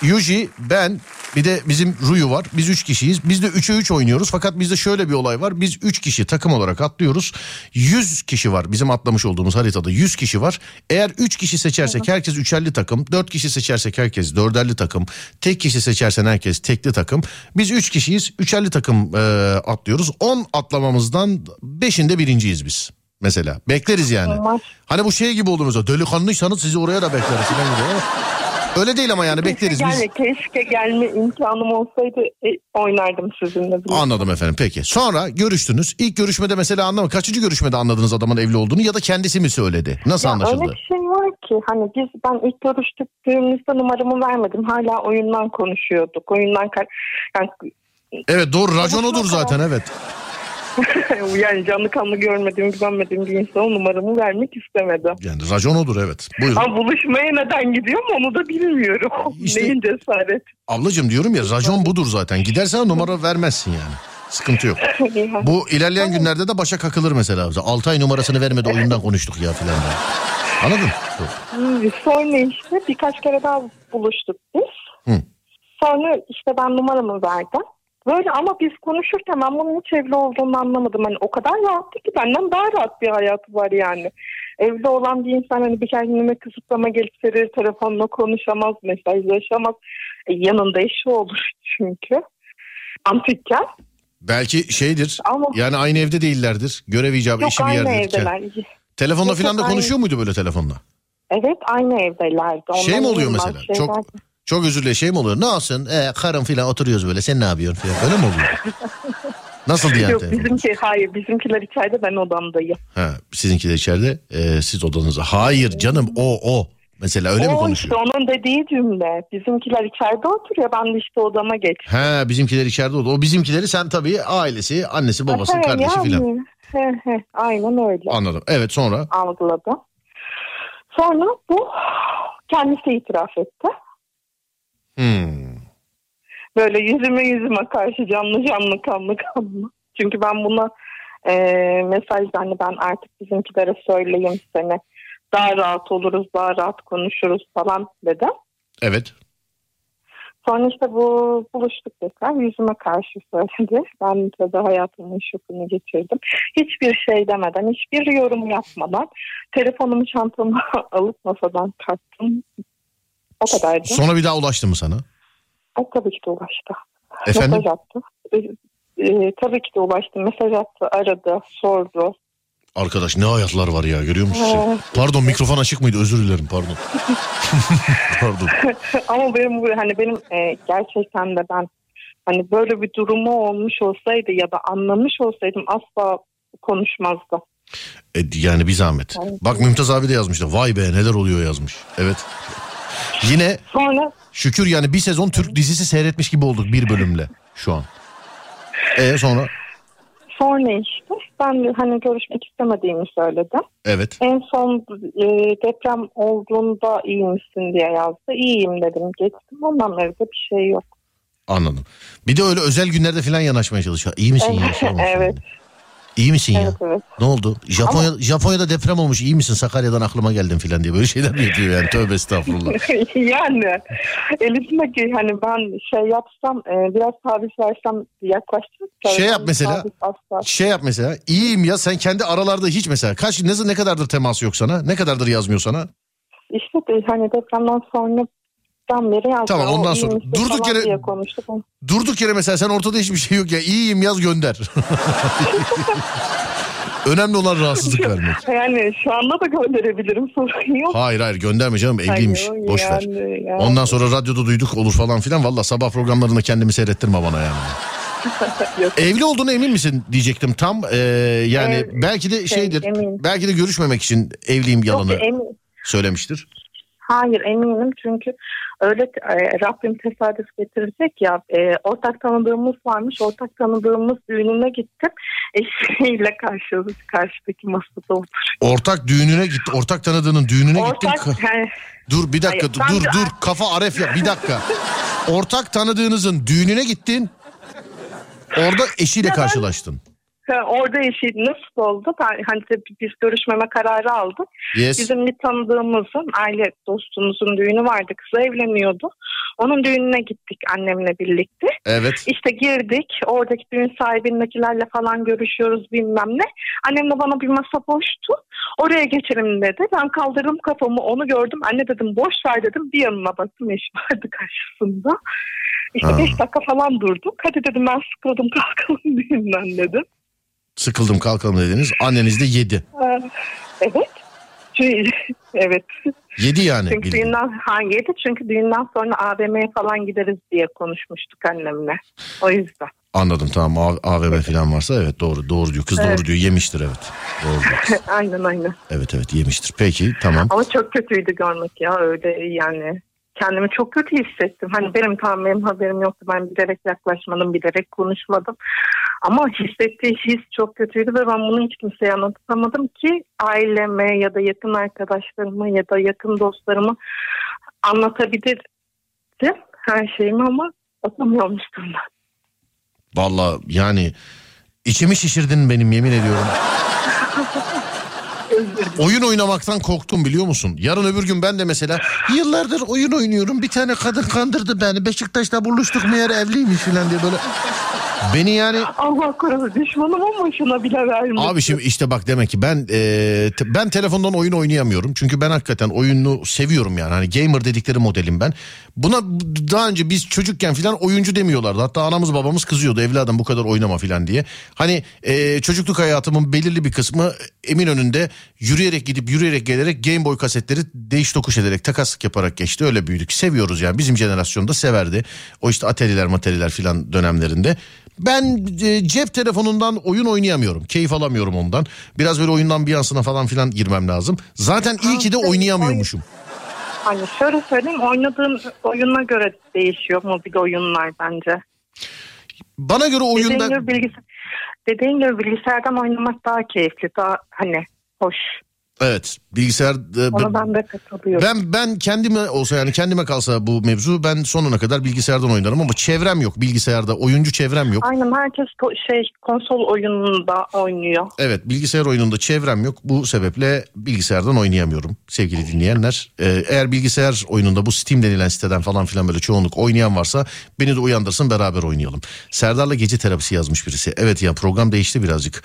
Yuji, ben bir de bizim Ruyu var. Biz üç kişiyiz. Biz de 3'e 3 oynuyoruz. Fakat bizde şöyle bir olay var. Biz 3 kişi takım olarak atlıyoruz. 100 kişi var. Bizim atlamış olduğumuz haritada 100 kişi var. Eğer 3 kişi seçersek herkes üçerli takım. 4 kişi seçersek herkes dörderli takım. Tek kişi seçersen herkes tekli takım. Biz 3 kişiyiz. Üçerli takım e, atlıyoruz. 10 atlamamızdan 5'inde birinciyiz biz. Mesela bekleriz yani. Hani bu şey gibi olur mesela delikanlıysanız sizi oraya da bekleriz. Öyle değil ama yani bekleriz biz. Gelme, keşke gelme imkanım olsaydı e, oynardım sizinle. bile. Anladım efendim peki. Sonra görüştünüz. İlk görüşmede mesela anlama kaçıncı görüşmede anladınız adamın evli olduğunu ya da kendisi mi söyledi? Nasıl Ya anlaşıldı? Öyle bir şey var ki hani biz ben ilk görüştüğümüzde numaramı vermedim. Hala oyundan konuşuyorduk. Oyundan yani, Evet doğru racon odur zaten evet. <laughs> yani canlı kanlı görmediğim, güvenmediğim bir insana numaramı vermek istemedim. Yani racon odur evet. Buyurun. Ama buluşmaya neden gidiyorum onu da bilmiyorum. <laughs> İşte- Neyin cesaret? Ablacığım diyorum ya racon budur zaten. Gidersen numara vermezsin yani. Sıkıntı yok. <laughs> Bu ilerleyen günlerde de başa kakılır mesela. 6 ay numarasını vermedi oyundan konuştuk ya filan. Anladın? Hmm, Sonra işte birkaç kere daha buluştuk biz. Hı. Sonra işte ben numaramı verdim. Böyle ama biz konuşurken ben bunun hiç evli olduğunu anlamadım. Hani o kadar rahattı ki benden daha rahat bir hayatı var yani. Evli olan bir insan hani bir kendine kısıtlama getirir, telefonla konuşamaz, mesajlaşamaz. E, yanında eşi olur çünkü. Antikken. Belki şeydir. Ama Yani aynı evde değillerdir. Görev icabı işi bir aynı yerdedir. evdeler. Telefonla Yok, filan da konuşuyor muydu böyle telefonla? Evet aynı evdelerdi. Şey mi Ondan oluyor mesela? şeyler- Çok çok özür dilerim şey mi oluyor? Ne olsun? Ee, karım filan oturuyoruz böyle. Sen ne yapıyorsun filan. Öyle mi oluyor? Nasıl yani? Yok bizimki hayır bizimkiler içeride ben odamdayım. Ha, sizinkiler içeride, e, siz odanızda. Hayır canım o o. Mesela öyle mi o konuşuyor? işte onun dediği cümle. Bizimkiler içeride oturuyor ben de işte odama geç. Ha bizimkiler içeride oldu. O bizimkileri sen tabii ailesi, annesi, babası, He, kardeşi yani. filan. He, he, aynen öyle Anladım. Evet sonra algıladım. Sonra bu kendisi itiraf etti. Hmm, Böyle yüzüme yüzüme karşı canlı canlı kanlı kanlı. Çünkü ben buna e, mesajda hani ben artık bizimkilere söyleyeyim seni. Daha rahat oluruz, daha rahat konuşuruz falan dedim. evet. Sonra işte bu buluştuk tekrar yüzüme karşı söyledi. Ben tabii hayatımın şokunu geçirdim. Hiçbir şey demeden, hiçbir yorum yapmadan telefonumu çantama <laughs> alıp masadan kalktım. O kadardı. Sonra bir daha ulaştı mı sana? Ay, tabii ki de ulaştı. Efendim? Mesaj attı. Ee, e, tabii ki de ulaştı. Mesaj attı, aradı, sordu. Arkadaş ne hayatlar var ya görüyor musun? Evet. Pardon mikrofon açık mıydı? Özür dilerim pardon. <laughs> pardon. <laughs> Ama benim hani benim e, gerçekten de ben hani böyle bir durumu olmuş olsaydı ya da anlamış olsaydım asla konuşmazdı. E, yani bir zahmet. Bak Mümtaz abi de yazmış da vay be neler oluyor yazmış. Evet. Yine Sonra şükür yani bir sezon Türk dizisi seyretmiş gibi olduk bir bölümle şu an. E sonra? sonra işte ben hani görüşmek istemediğimi söyledim. Evet. En son e, deprem olduğunda iyi misin diye yazdı. İyiyim dedim geçtim. Ondan beri de bir şey yok. Anladım. Bir de öyle özel günlerde falan yanaşmaya çalışıyor. İyi misin? Şey <laughs> olmuş evet. İyi misin ya? Evet evet. Ne oldu? Japonya Japonya'da deprem olmuş. İyi misin? Sakarya'dan aklıma geldin filan diye böyle şeyler mi yapıyor yani? Tövbe estağfurullah. <laughs> yani elimdeki hani ben şey yapsam e, biraz taviz versem yaklaştım. Şey yap mesela. Şey yap mesela. İyiyim ya sen kendi aralarda hiç mesela. Kaç ne, ne kadardır temas yok sana? Ne kadardır yazmıyor sana? İşte de hani depremden sonra beri yazdım. Tamam, ondan sonra. Durduk yere-. Durduk yere mesela sen ortada hiçbir şey yok ya. İyiyim yaz gönder. <laughs> Önemli olan rahatsızlık vermek. Yani şu anda da gönderebilirim sorun yok. Hayır hayır gönderme canım evliymiş. Hayır, Boş ver. yani, yani. Ondan sonra radyoda duyduk olur falan filan. Valla sabah programlarında kendimi seyrettirme bana yani. <laughs> Evli olduğuna emin misin diyecektim tam. Ee, yani Evet, belki de şey, şeydir. eminim. belki de görüşmemek için evliyim yalanı Yok, emin, söylemiştir. hayır eminim çünkü öyle e, Rabbim tesadüf getirecek ya e, ortak tanıdığımız varmış ortak tanıdığımız düğününe gittim <laughs> eşiyle karşı, karşıdaki masada otur. Ortak düğününe gitti. Ortak tanıdığının düğününe gittim. Ortak Ka- yani, Dur bir dakika Hayır, dur ben dur kafa aref yap bir dakika. <laughs> Ortak tanıdığınızın düğününe gittin. Orada eşiyle Ya ben- karşılaştın. Ha, Orada eşi nasıl oldu? Ben, hani biz görüşmeme kararı aldık. Yes. Bizim bir tanıdığımızın, aile dostumuzun düğünü vardı. Kızı evleniyordu. Onun düğününe gittik annemle birlikte. Evet. İşte girdik. Oradaki düğün sahibindekilerle falan görüşüyoruz bilmem ne. Annem de bana bir masa boştu. Oraya geçelim dedi. Ben kaldırdım kafamı onu gördüm. Anne dedim boş ver dedim. Bir yanına baktım eş <laughs> vardı karşısında. İşte Ha. beş dakika falan durduk. Hadi dedim ben sıkıldım <laughs> kalkalım düğünden dedim. Sıkıldım kalkalım dediniz. Anneniz de yedi. Ee, Evet. <laughs> Evet. Yedi yani. Çünkü bildiğin. düğünden hangiydi? Çünkü düğünden sonra AVM'ye falan gideriz diye konuşmuştuk annemle. O yüzden. Anladım tamam AVM falan varsa evet doğru doğru diyor. Kız Evet. doğru diyor yemiştir evet. Doğru diyor. <laughs> aynen aynen. Evet evet yemiştir. Peki tamam. Ama çok kötüydü görmek ya öyle yani. Kendimi çok kötü hissettim. Hani benim tamam benim haberim yoktu. Ben bilerek yaklaşmadım, bilerek konuşmadım. Ama hissettiği his çok kötüydü ve ben bunu hiç kimseye anlatamadım ki aileme ya da yakın arkadaşlarıma ya da yakın dostlarıma anlatabilirdim her şeyimi ama atamıyormuştum ben. Valla yani içimi şişirdin benim yemin ediyorum. <laughs> Oyun oynamaktan korktum biliyor musun? Yarın öbür gün ben de mesela yıllardır oyun oynuyorum. Bir tane kadın kandırdı beni. Beşiktaş'ta buluştuk meğer evliymiş falan diye böyle. Beni yani Allah korusun düşmanım ama şuna bile vermedim. Abi şimdi işte bak demek ki ben e, te- ben telefondan oyun oynayamıyorum. Çünkü ben hakikaten oyunu seviyorum yani. Hani gamer dedikleri modelim ben. Buna daha önce biz çocukken filan oyuncu demiyorlardı. Hatta anamız babamız kızıyordu evladım bu kadar oynama filan diye. Hani e, çocukluk hayatımın belirli bir kısmı Eminönü'nde yürüyerek gidip yürüyerek gelerek Game Boy kasetleri değiş tokuş ederek takaslık yaparak geçti. Öyle büyüdük. Seviyoruz yani. Bizim jenerasyonda severdi. O işte ateliler materiler filan dönemlerinde. Ben e, cep telefonundan oyun oynayamıyorum. Keyif alamıyorum ondan. Biraz böyle oyundan bir yansına falan filan girmem lazım. Zaten iyi ki de oynayamıyormuşum. Hani şöyle söyleyeyim oynadığın oyuna göre değişiyor mobil oyunlar bence. Bana göre Dediğin oyunda gibi, bilgis- dediğin gibi bilgisayardan oynamak daha keyifli, daha hani hoş. Evet bilgisayar e, Ona ben de katılıyorum. ben ben kendime olsa yani kendime kalsa bu mevzu ben sonuna kadar bilgisayardan oynarım ama çevrem yok bilgisayarda oyuncu çevrem yok. Aynen herkes şey konsol oyununda oynuyor. Evet bilgisayar oyununda çevrem yok. Bu sebeple bilgisayardan oynayamıyorum sevgili dinleyenler. Ee, eğer bilgisayar oyununda bu Steam denilen siteden falan filan böyle çoğunluk oynayan varsa beni de uyandırsın beraber oynayalım. Serdar'la gece terapisi yazmış birisi. Evet ya program değişti birazcık.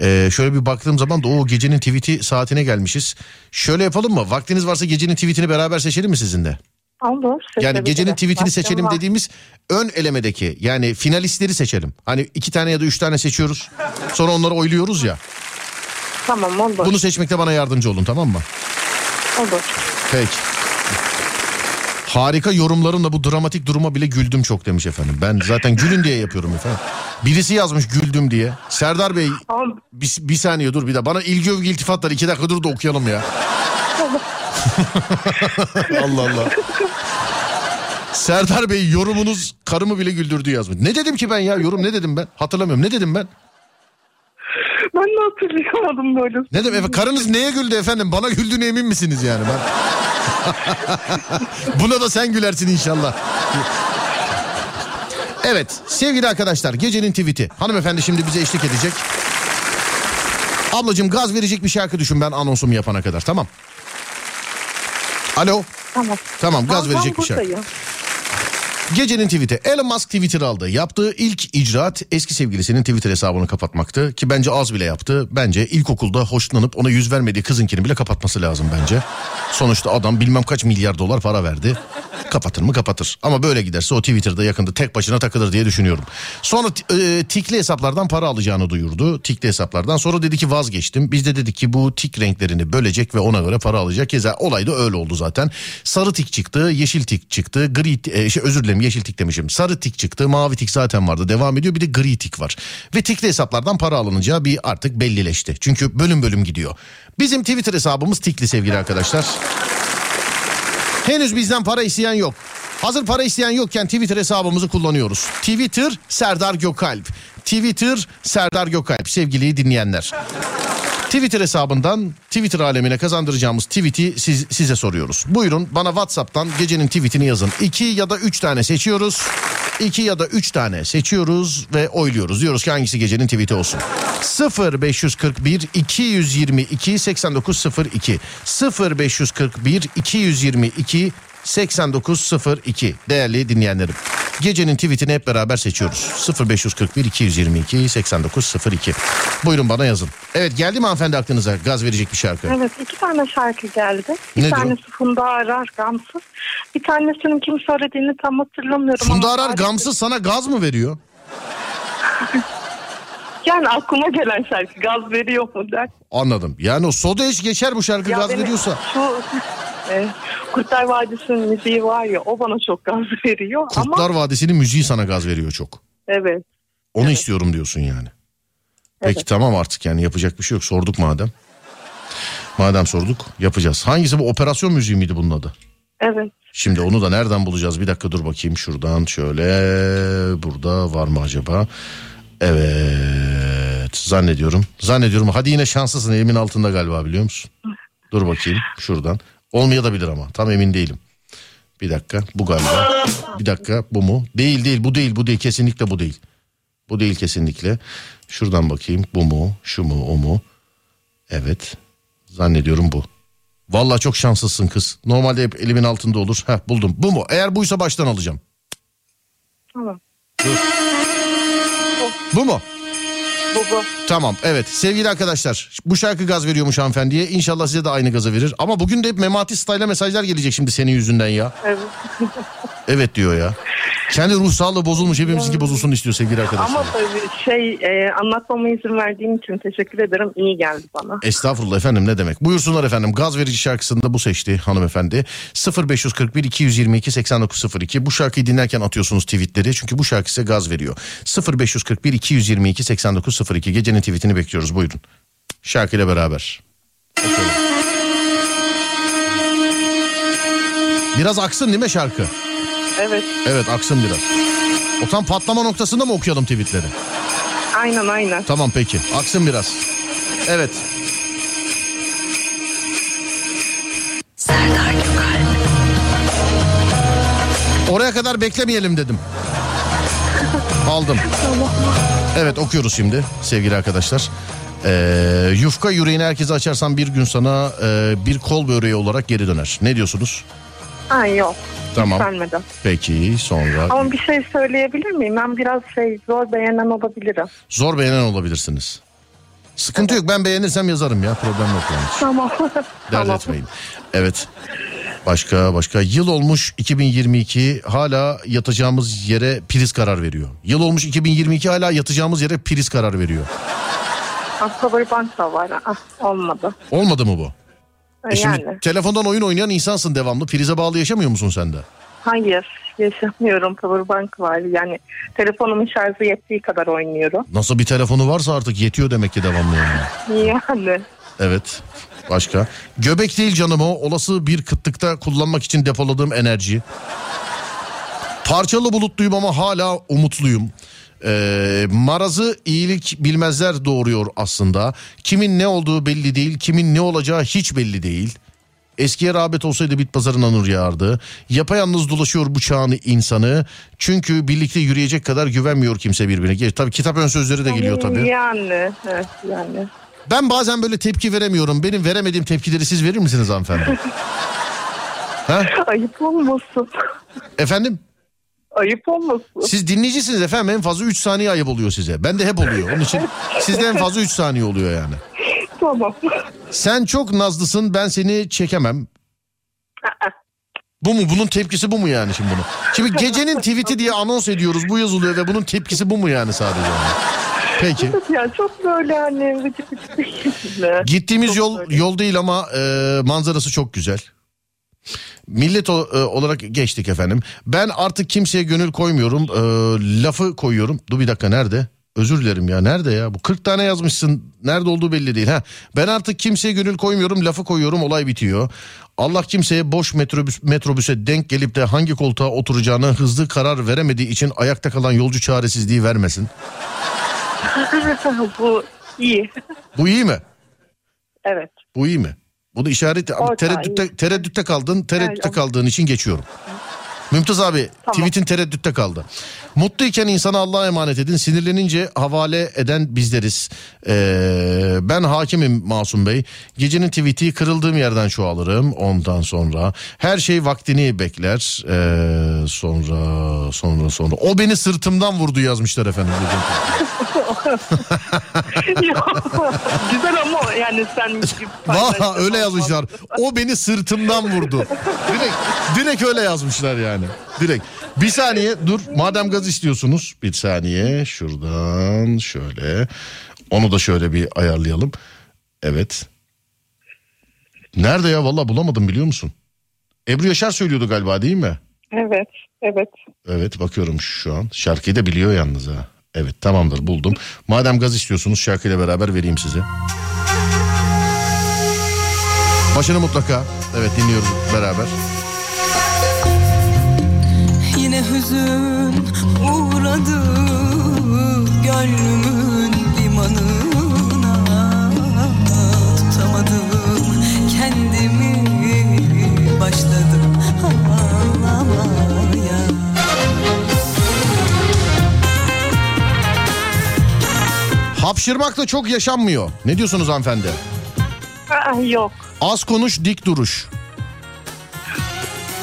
Ee, şöyle bir baktığım zaman da o gecenin tweet'i saatine gelmişiz. Şöyle yapalım mı? Vaktiniz varsa gecenin tweet'ini beraber seçelim mi sizinle? Olur. Yani gecenin tweet'ini seçelim var. dediğimiz ön elemedeki yani finalistleri seçelim. Hani iki tane ya da üç tane seçiyoruz. Sonra onları oyluyoruz ya. Tamam olur. Bunu seçmekte bana yardımcı olun tamam mı? Olur. Peki. Harika yorumlarımla bu dramatik duruma bile güldüm çok demiş efendim. Ben zaten gülün diye yapıyorum efendim. Birisi yazmış güldüm diye. Serdar Bey bir, bir saniye dur bir daha. Bana ilgi övgü iltifatlar iki dakika dur da okuyalım ya. <laughs> Allah Allah. Serdar Bey yorumunuz karımı bile güldürdü yazmış. Ne dedim ki ben ya yorum ne dedim ben? Hatırlamıyorum ne dedim ben? ben de hatırlayamadım böyle. Ne efendim karınız neye güldü efendim? Bana güldüğüne emin misiniz yani ben? <laughs> Buna da sen gülersin inşallah. Evet sevgili arkadaşlar gecenin tweet'i. Hanımefendi şimdi bize eşlik edecek. Ablacığım gaz verecek bir şarkı düşün ben anonsumu yapana kadar tamam. Alo. Tamam. Tamam gaz Tamam, verecek bir şarkı. Gecenin tweet'i Elon Musk Twitter aldı. Yaptığı ilk icraat eski sevgilisinin Twitter hesabını kapatmaktı. Ki bence az bile yaptı. Bence ilkokulda hoşlanıp ona yüz vermediği kızınkini bile kapatması lazım bence. Sonuçta adam bilmem kaç milyar dolar para verdi. Kapatır mı kapatır. Ama böyle giderse o Twitter'da yakında tek başına takılır diye düşünüyorum. Sonra e, tikli hesaplardan para alacağını duyurdu. Tikli hesaplardan sonra dedi ki vazgeçtim. Biz de dedik ki bu tik renklerini bölecek ve ona göre para alacak. Keza olay da öyle oldu zaten. Sarı tik çıktı, yeşil tik çıktı, gri e, şey özür dilerim yeşil tik demişim. Sarı tik çıktı, mavi tik zaten vardı. Devam ediyor bir de gri tik var. Ve tikli hesaplardan para alınacağı bir artık bellileşti. Çünkü bölüm bölüm gidiyor. Bizim Twitter hesabımız tikli sevgili arkadaşlar. Henüz bizden para isteyen yok. Hazır para isteyen yokken Twitter hesabımızı kullanıyoruz. Twitter Serdar Gökalp. Twitter Serdar Gökalp sevgili dinleyenler. Twitter hesabından Twitter alemine kazandıracağımız tweet'i siz, size soruyoruz. Buyurun bana Whatsapp'tan gecenin tweet'ini yazın. İki ya da üç tane seçiyoruz. İki ya da üç tane seçiyoruz ve oyluyoruz. Diyoruz ki hangisi gecenin tweet'i olsun. 0 541 222 8902 0 541 222 8902 değerli dinleyenlerim. Gecenin tweetini hep beraber seçiyoruz. 0541 222 8902. Buyurun bana yazın. Evet geldi mi hanımefendi aklınıza gaz verecek bir şarkı? Evet iki tane şarkı geldi. Bir Nedir o? tanesi Funda Arar Gamsız. Bir tanesinin kim söylediğini tam hatırlamıyorum. Funda Arar gamsız sana gaz mı veriyor? <laughs> Yani aklıma gelen şarkı gaz veriyor mu der. Anladım. Yani o soda eş geçer bu şarkı Ya gaz veriyorsa. Şu <laughs> e, Kurtlar Vadisi'nin müziği var ya o bana çok gaz <laughs> veriyor. Kurtlar Ama Vadisi'nin müziği sana gaz veriyor çok. evet. Onu istiyorum diyorsun yani. Peki Evet. tamam artık yani yapacak bir şey yok. Sorduk madem. Madem sorduk yapacağız. Hangisi bu operasyon müziği miydi bunun adı? Evet. Şimdi onu da nereden bulacağız? Bir dakika dur bakayım şuradan şöyle. Burada var mı acaba? Evet zannediyorum. Zannediyorum. Hadi yine şanslısın elimin altında galiba biliyor musun? Dur bakayım şuradan. Olmayabilir ama tam emin değilim. Bir dakika bu galiba. Bir dakika bu mu? Değil değil bu değil bu değil kesinlikle bu değil. Bu değil kesinlikle. Şuradan bakayım bu mu şu mu o mu? Evet zannediyorum bu. Vallahi çok şanslısın kız. Normalde hep elimin altında olur. Heh buldum. Bu mu? Eğer buysa baştan alacağım. Tamam. Bu mu? Bu. Tamam evet. Sevgili arkadaşlar bu şarkı gaz veriyormuş hanımefendiye. İnşallah size de aynı gazı verir. Ama bugün de hep Memati Style'a mesajlar gelecek şimdi senin yüzünden ya. Evet. evet diyor ya kendi ruh sağlığı bozulmuş hepimizinki bozulsun istiyor sevgili arkadaşlar Ama tabii şey e, anlatmama izin verdiğin için teşekkür ederim. İyi geldi bana. Estağfurullah efendim ne demek. Buyursunlar efendim. Gaz verici şarkısını da bu seçti hanımefendi. 0541 222 8902. Bu şarkıyı dinlerken atıyorsunuz tweetleri. Çünkü bu şarkı size gaz veriyor. 0541 222 8902. Gecenin tweetini bekliyoruz. Buyurun. Şarkıyla beraber. Bakalım. Biraz aksın değil mi şarkı? Evet. Evet aksın biraz. O tam patlama noktasında mı okuyalım tweetleri? Aynen aynen. Tamam peki. Aksın biraz. Evet. Serdar Gökalp Oraya kadar beklemeyelim dedim. Aldım. Evet okuyoruz şimdi sevgili arkadaşlar. Ee, yufka yüreğini herkese açarsan bir gün sana e, bir kol böreği olarak geri döner. Ne diyorsunuz? Ha yok. Tamam. Yükselmedim. Peki sonra. Ama bir şey söyleyebilir miyim? Ben biraz şey zor beğenen olabilirim. Zor beğenen olabilirsiniz. Sıkıntı yok ben beğenirsem yazarım ya problem yok yani. Tamam. Dert <laughs> tamam. etmeyin. Evet. Başka başka yıl olmuş 2022 hala yatacağımız yere priz karar veriyor. Yıl olmuş 2022 hala yatacağımız yere priz karar veriyor. Aslında bir bank da var. Ah, olmadı. Olmadı mı bu? E şimdi yani. telefondan oyun oynayan insansın devamlı. Prize bağlı yaşamıyor musun sen de? Hayır. Yaşamıyorum. Powerbank var. Yani telefonumun şarjı yettiği kadar oynuyorum. Nasıl bir telefonu varsa artık yetiyor demek ki devamlı yani. Yani. Evet. Başka? Göbek değil canım o. Olası bir kıtlıkta kullanmak için depoladığım enerji. Parçalı bulutluyum ama hala umutluyum. Ee, marazı iyilik bilmezler doğuruyor aslında. Kimin ne olduğu belli değil, kimin ne olacağı hiç belli değil. Eskiye rağbet olsaydı bit pazarına nur yağardı. Yapayalnız dolaşıyor bu çağın insanı. Çünkü birlikte yürüyecek kadar güvenmiyor kimse birbirine. Ge- Tabii kitap ön sözleri de geliyor tabii. Yani. Evet yani. Ben bazen böyle tepki veremiyorum. Benim veremediğim tepkileri siz verir misiniz hanımefendi? <laughs> ha? Ayıp olmasın. Efendim? Ayıp olmasın. Siz dinleyicisiniz efendim en fazla 3 saniye ayıp oluyor size. Ben de hep oluyor. Onun için <laughs> sizde en fazla 3 saniye oluyor yani. Tamam. Sen çok nazlısın ben seni çekemem. Bu mu? Bunun tepkisi bu mu yani şimdi bunu? Şimdi gecenin tweet'i diye anons ediyoruz. Bu yazılıyor ve bunun tepkisi bu mu yani sadece? Yani? Peki. Ya çok böyle hani vıcık vıcık değil mi? Gittiğimiz Çok yol böyle. yol değil ama e, manzarası çok güzel. Millet e, olarak geçtik efendim. Ben artık kimseye gönül koymuyorum. E, lafı koyuyorum. Dur bir dakika nerede? Özür dilerim ya nerede ya? Bu 40 tane yazmışsın. Nerede olduğu belli değil. Ha. Ben artık kimseye gönül koymuyorum. Lafı koyuyorum. Olay bitiyor. Allah kimseye boş metrobüs, metrobüse denk gelip de hangi koltuğa oturacağını hızlı karar veremediği için ayakta kalan yolcu çaresizliği vermesin. <laughs> Bu iyi. Bu iyi mi? Evet. Bu iyi mi? Bunu işaret Orta, tereddütte tereddütte kaldın. Tereddütte Evet, kaldığın için geçiyorum. Mümtaz abi tweetin tereddütte kaldı. Mutluyken insana Allah'a emanet edin. Sinirlenince havale eden bizleriz. Ee, ben hakimim Masum Bey. Gecenin tweeti kırıldığım yerden çoğalırım. Ondan sonra her şey vaktini bekler. Ee, sonra sonra sonra. O beni sırtımdan vurdu yazmışlar efendim. <laughs> Güzel ama yani sen <laughs> Valla öyle yazmışlar. O beni sırtımdan vurdu. Direkt, direkt öyle yazmışlar yani. Direkt. Bir saniye dur. Madem gaz istiyorsunuz. Bir saniye. Şuradan şöyle. Onu da şöyle bir ayarlayalım. Evet. Nerede ya? Valla bulamadım biliyor musun? Ebru Yaşar söylüyordu galiba değil mi? Evet, evet. Evet bakıyorum şu an. Şarkıyı da biliyor yalnız ha. Evet tamamdır buldum. Madem gaz istiyorsunuz şarkıyla beraber vereyim size. Başını mutlaka. Evet dinliyoruz beraber. Yine hüzün uğradı gönlümün limanına Tutamadım kendimi başladım ağlamaya Hapşırmak da çok yaşanmıyor. Ne diyorsunuz hanımefendi? Aa, yok, Az konuş dik duruş.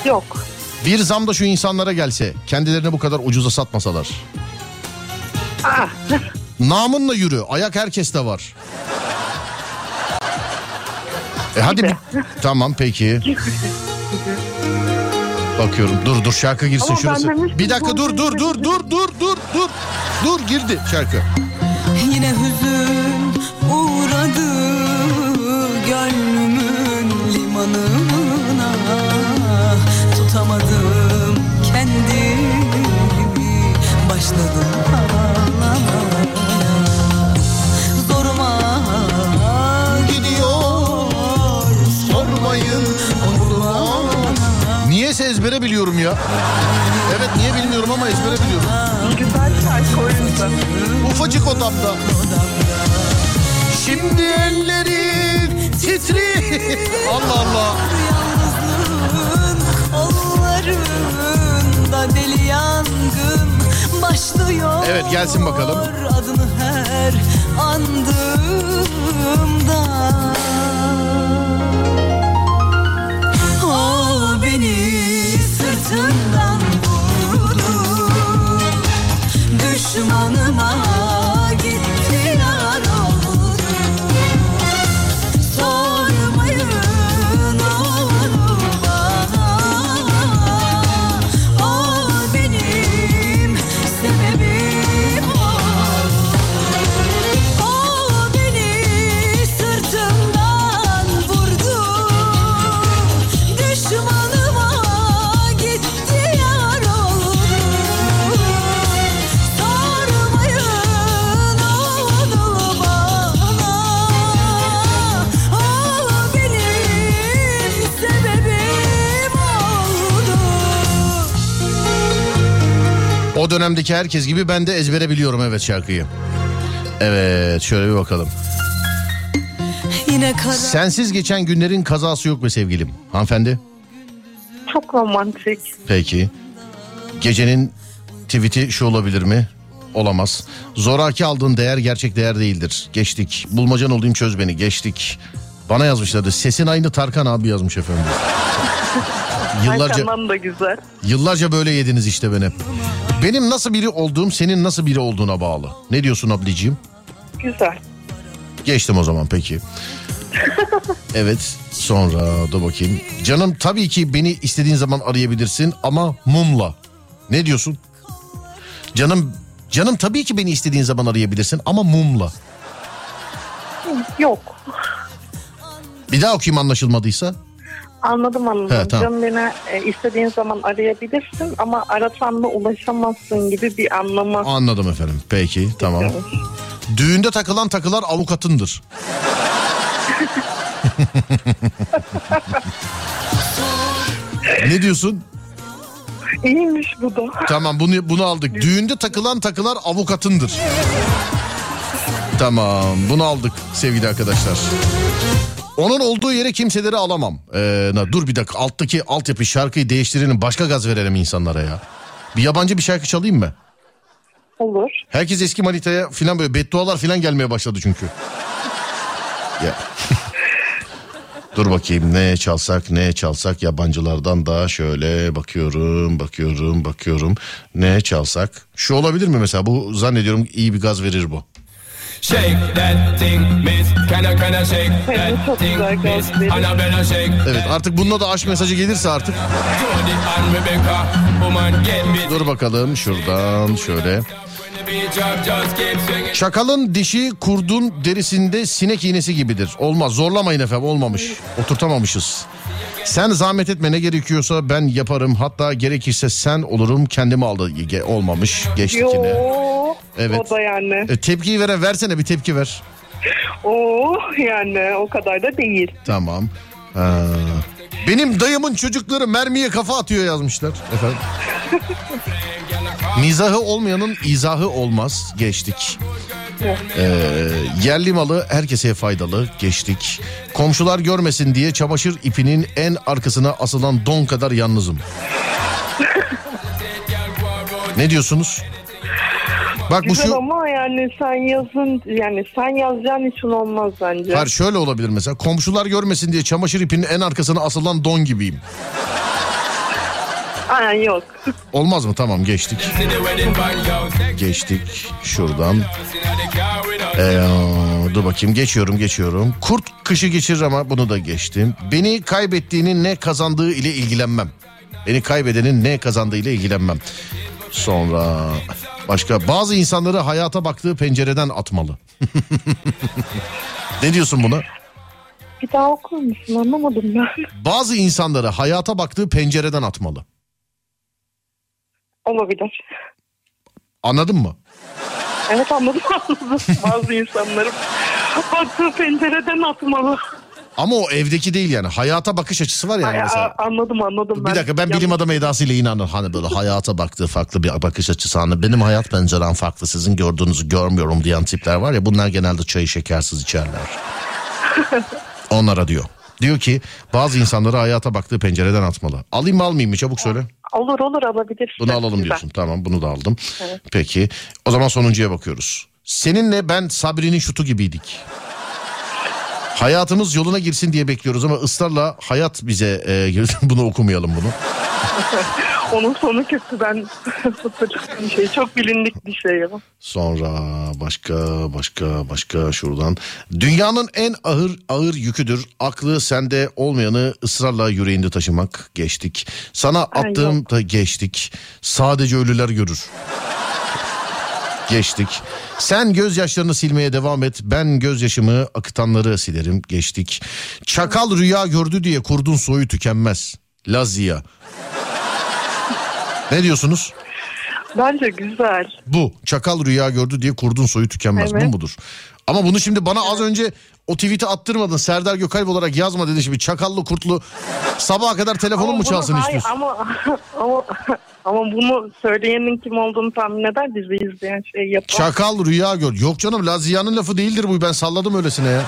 yok. Bir zam da şu insanlara gelse kendilerini bu kadar ucuza satmasalar. Aa, Namınla yürü ayak herkeste var. E hadi bir... Tamam peki. Bakıyorum dur dur şarkı girsin Ama şurası. Bir dakika dur dur dur dur dur dur dur. Dur girdi şarkı. Yine biliyorum ya. Evet niye bilmiyorum ama ezbere biliyorum. güzel şarkı. Ufacık odamda. Şimdi ellerim titri. Allah Allah. Yalnızlığın kollarında deli yangın başlıyor. Evet, gelsin bakalım. Adını her andığımda. Sırtından vurdu. Düşmanıma O dönemdeki herkes gibi ben de ezbere biliyorum evet şarkıyı. Evet şöyle bir bakalım. Yine kara Sensiz geçen günlerin kazası yok be sevgilim. Hanımefendi. Çok romantik. Peki. Gecenin tweet'i şu olabilir mi? Olamaz. Zoraki aldığın değer gerçek değer değildir. Geçtik. Bulmacan olayım çöz beni. Geçtik. Bana yazmışlardı. Sesin aynı Tarkan abi yazmış efendim. <laughs> Yıllarca Hakan'dan da güzel. yıllarca böyle yediniz işte beni. Benim nasıl biri olduğum senin nasıl biri olduğuna bağlı. Ne diyorsun ablacığım? Güzel. Geçtim o zaman peki. <laughs> evet sonra da bakayım. Canım tabii ki beni istediğin zaman arayabilirsin ama mumla. Ne diyorsun? Canım canım tabii ki beni istediğin zaman arayabilirsin ama mumla. Yok. Bir daha okuyayım anlaşılmadıysa. Anladım anladım. He, tamam. Canım beni e, istediğin zaman arayabilirsin ama arasan da ulaşamazsın gibi bir anlamı. Anladım efendim. Peki tamam. Düğünde takılan takılar avukatındır. <laughs> ne diyorsun? İyiymiş bu da. Tamam bunu bunu aldık. Düğünde takılan takılar avukatındır. Tamam bunu aldık sevgili arkadaşlar. Onun olduğu yere kimseleri alamam. Ee, na- dur bir dakika alttaki altyapı şarkıyı değiştirelim başka gaz verelim insanlara ya. Bir yabancı bir şarkı çalayım mı? Olur. Herkes eski manitaya filan böyle beddualar filan gelmeye başladı çünkü. ya. <laughs> Dur bakayım ne çalsak ne çalsak yabancılardan da şöyle bakıyorum bakıyorum bakıyorum ne çalsak. Şu olabilir mi mesela bu zannediyorum iyi bir gaz verir bu. Shake that thing, miss. Can I, can I shake that thing, miss? Annabella shake Evet artık bununla da aşk mesajı gelirse artık. Dur bakalım şuradan şöyle. Çakalın dişi kurdun derisinde sinek iğnesi gibidir. Olmaz zorlamayın efendim olmamış. Oturtamamışız. Sen zahmet etme ne gerekiyorsa ben yaparım. Hatta gerekirse sen olurum kendimi aldı. Olmamış geçtik Yo. Evet. O da yani. E, tepkiyi veren versene bir tepki ver. Oo yani o kadar da değil. Tamam. Ha. Benim dayımın çocukları mermiye kafa atıyor yazmışlar. Efendim. <laughs> Mizahı olmayanın izahı olmaz. Geçtik. Ee, yerli malı herkese faydalı. Geçtik. Komşular görmesin diye çamaşır ipinin en arkasına asılan don kadar yalnızım. <laughs> ne diyorsunuz? Bak bu Güzel şu ama yani sen yazın yani sen yazacağın için olmaz bence. Hayır şöyle olabilir mesela. Komşular görmesin diye çamaşır ipinin en arkasına asılan don gibiyim. Aynen yok. Olmaz mı? Tamam geçtik. Geçtik şuradan. Ee, dur bakayım geçiyorum geçiyorum. Kurt kışı geçirir ama bunu da geçtim. Beni kaybettiğinin ne kazandığı ile ilgilenmem. Beni kaybedenin ne kazandığı ile ilgilenmem. Sonra başka bazı insanları hayata baktığı pencereden atmalı. <laughs> ne diyorsun buna? Bir daha okur musun anlamadım ben. Bazı insanları hayata baktığı pencereden atmalı. Olabilir. Anladın mı? Evet anladım anladım. Bazı insanların baktığı pencereden atmalı. Ama o evdeki değil yani. Hayata bakış açısı var yani Ay, mesela. anladım anladım. Bir dakika ben bilim adamı edasıyla inanırım. Hani böyle hayata baktığı farklı bir bakış açısı. Hani benim hayat pencerem farklı sizin gördüğünüzü görmüyorum diyen tipler var ya. Bunlar genelde çayı şekersiz içerler. <laughs> Onlara diyor. Diyor ki bazı insanları hayata baktığı pencereden atmalı. Alayım mı almayayım mı çabuk söyle. Olur olur alabilir. Bunu alalım Güzel. diyorsun. Tamam bunu da aldım. Evet. Peki o zaman sonuncuya bakıyoruz. Seninle ben Sabri'nin şutu gibiydik. Hayatımız yoluna girsin diye bekliyoruz ama ısrarla hayat bize e, <laughs> bunu okumayalım bunu. <laughs> Onun sonu kötü ben <laughs> hatırladığım şey. Çok bilindik bir şey ya. Sonra başka başka başka şuradan. Dünyanın en ağır ağır yüküdür. Aklı sende olmayanı ısrarla yüreğinde taşımak. Geçtik. Sana attığım da geçtik. Sadece ölüler görür. Geçtik. Sen gözyaşlarını silmeye devam et. Ben gözyaşımı akıtanları silerim. Geçtik. Çakal rüya gördü diye kurdun soyu tükenmez. Lazia. Ne diyorsunuz? Bence güzel. Bu. Çakal rüya gördü diye kurdun soyu tükenmez. Evet. Bu mudur? Ama bunu şimdi bana az önce o tweet'i attırmadın. Serdar Gökalp olarak yazma dedi şimdi. Çakallı kurtlu sabaha kadar telefonun Ama mu bunu- çalsın hayır, istiyorsun? Ama, <laughs> ama, ama bunu söyleyenin kim olduğunu tahmin eder bizi izleyen şey yapar. Çakal rüya gör. Yok canım Lazia'nın lafı değildir bu. Ben salladım öylesine ya.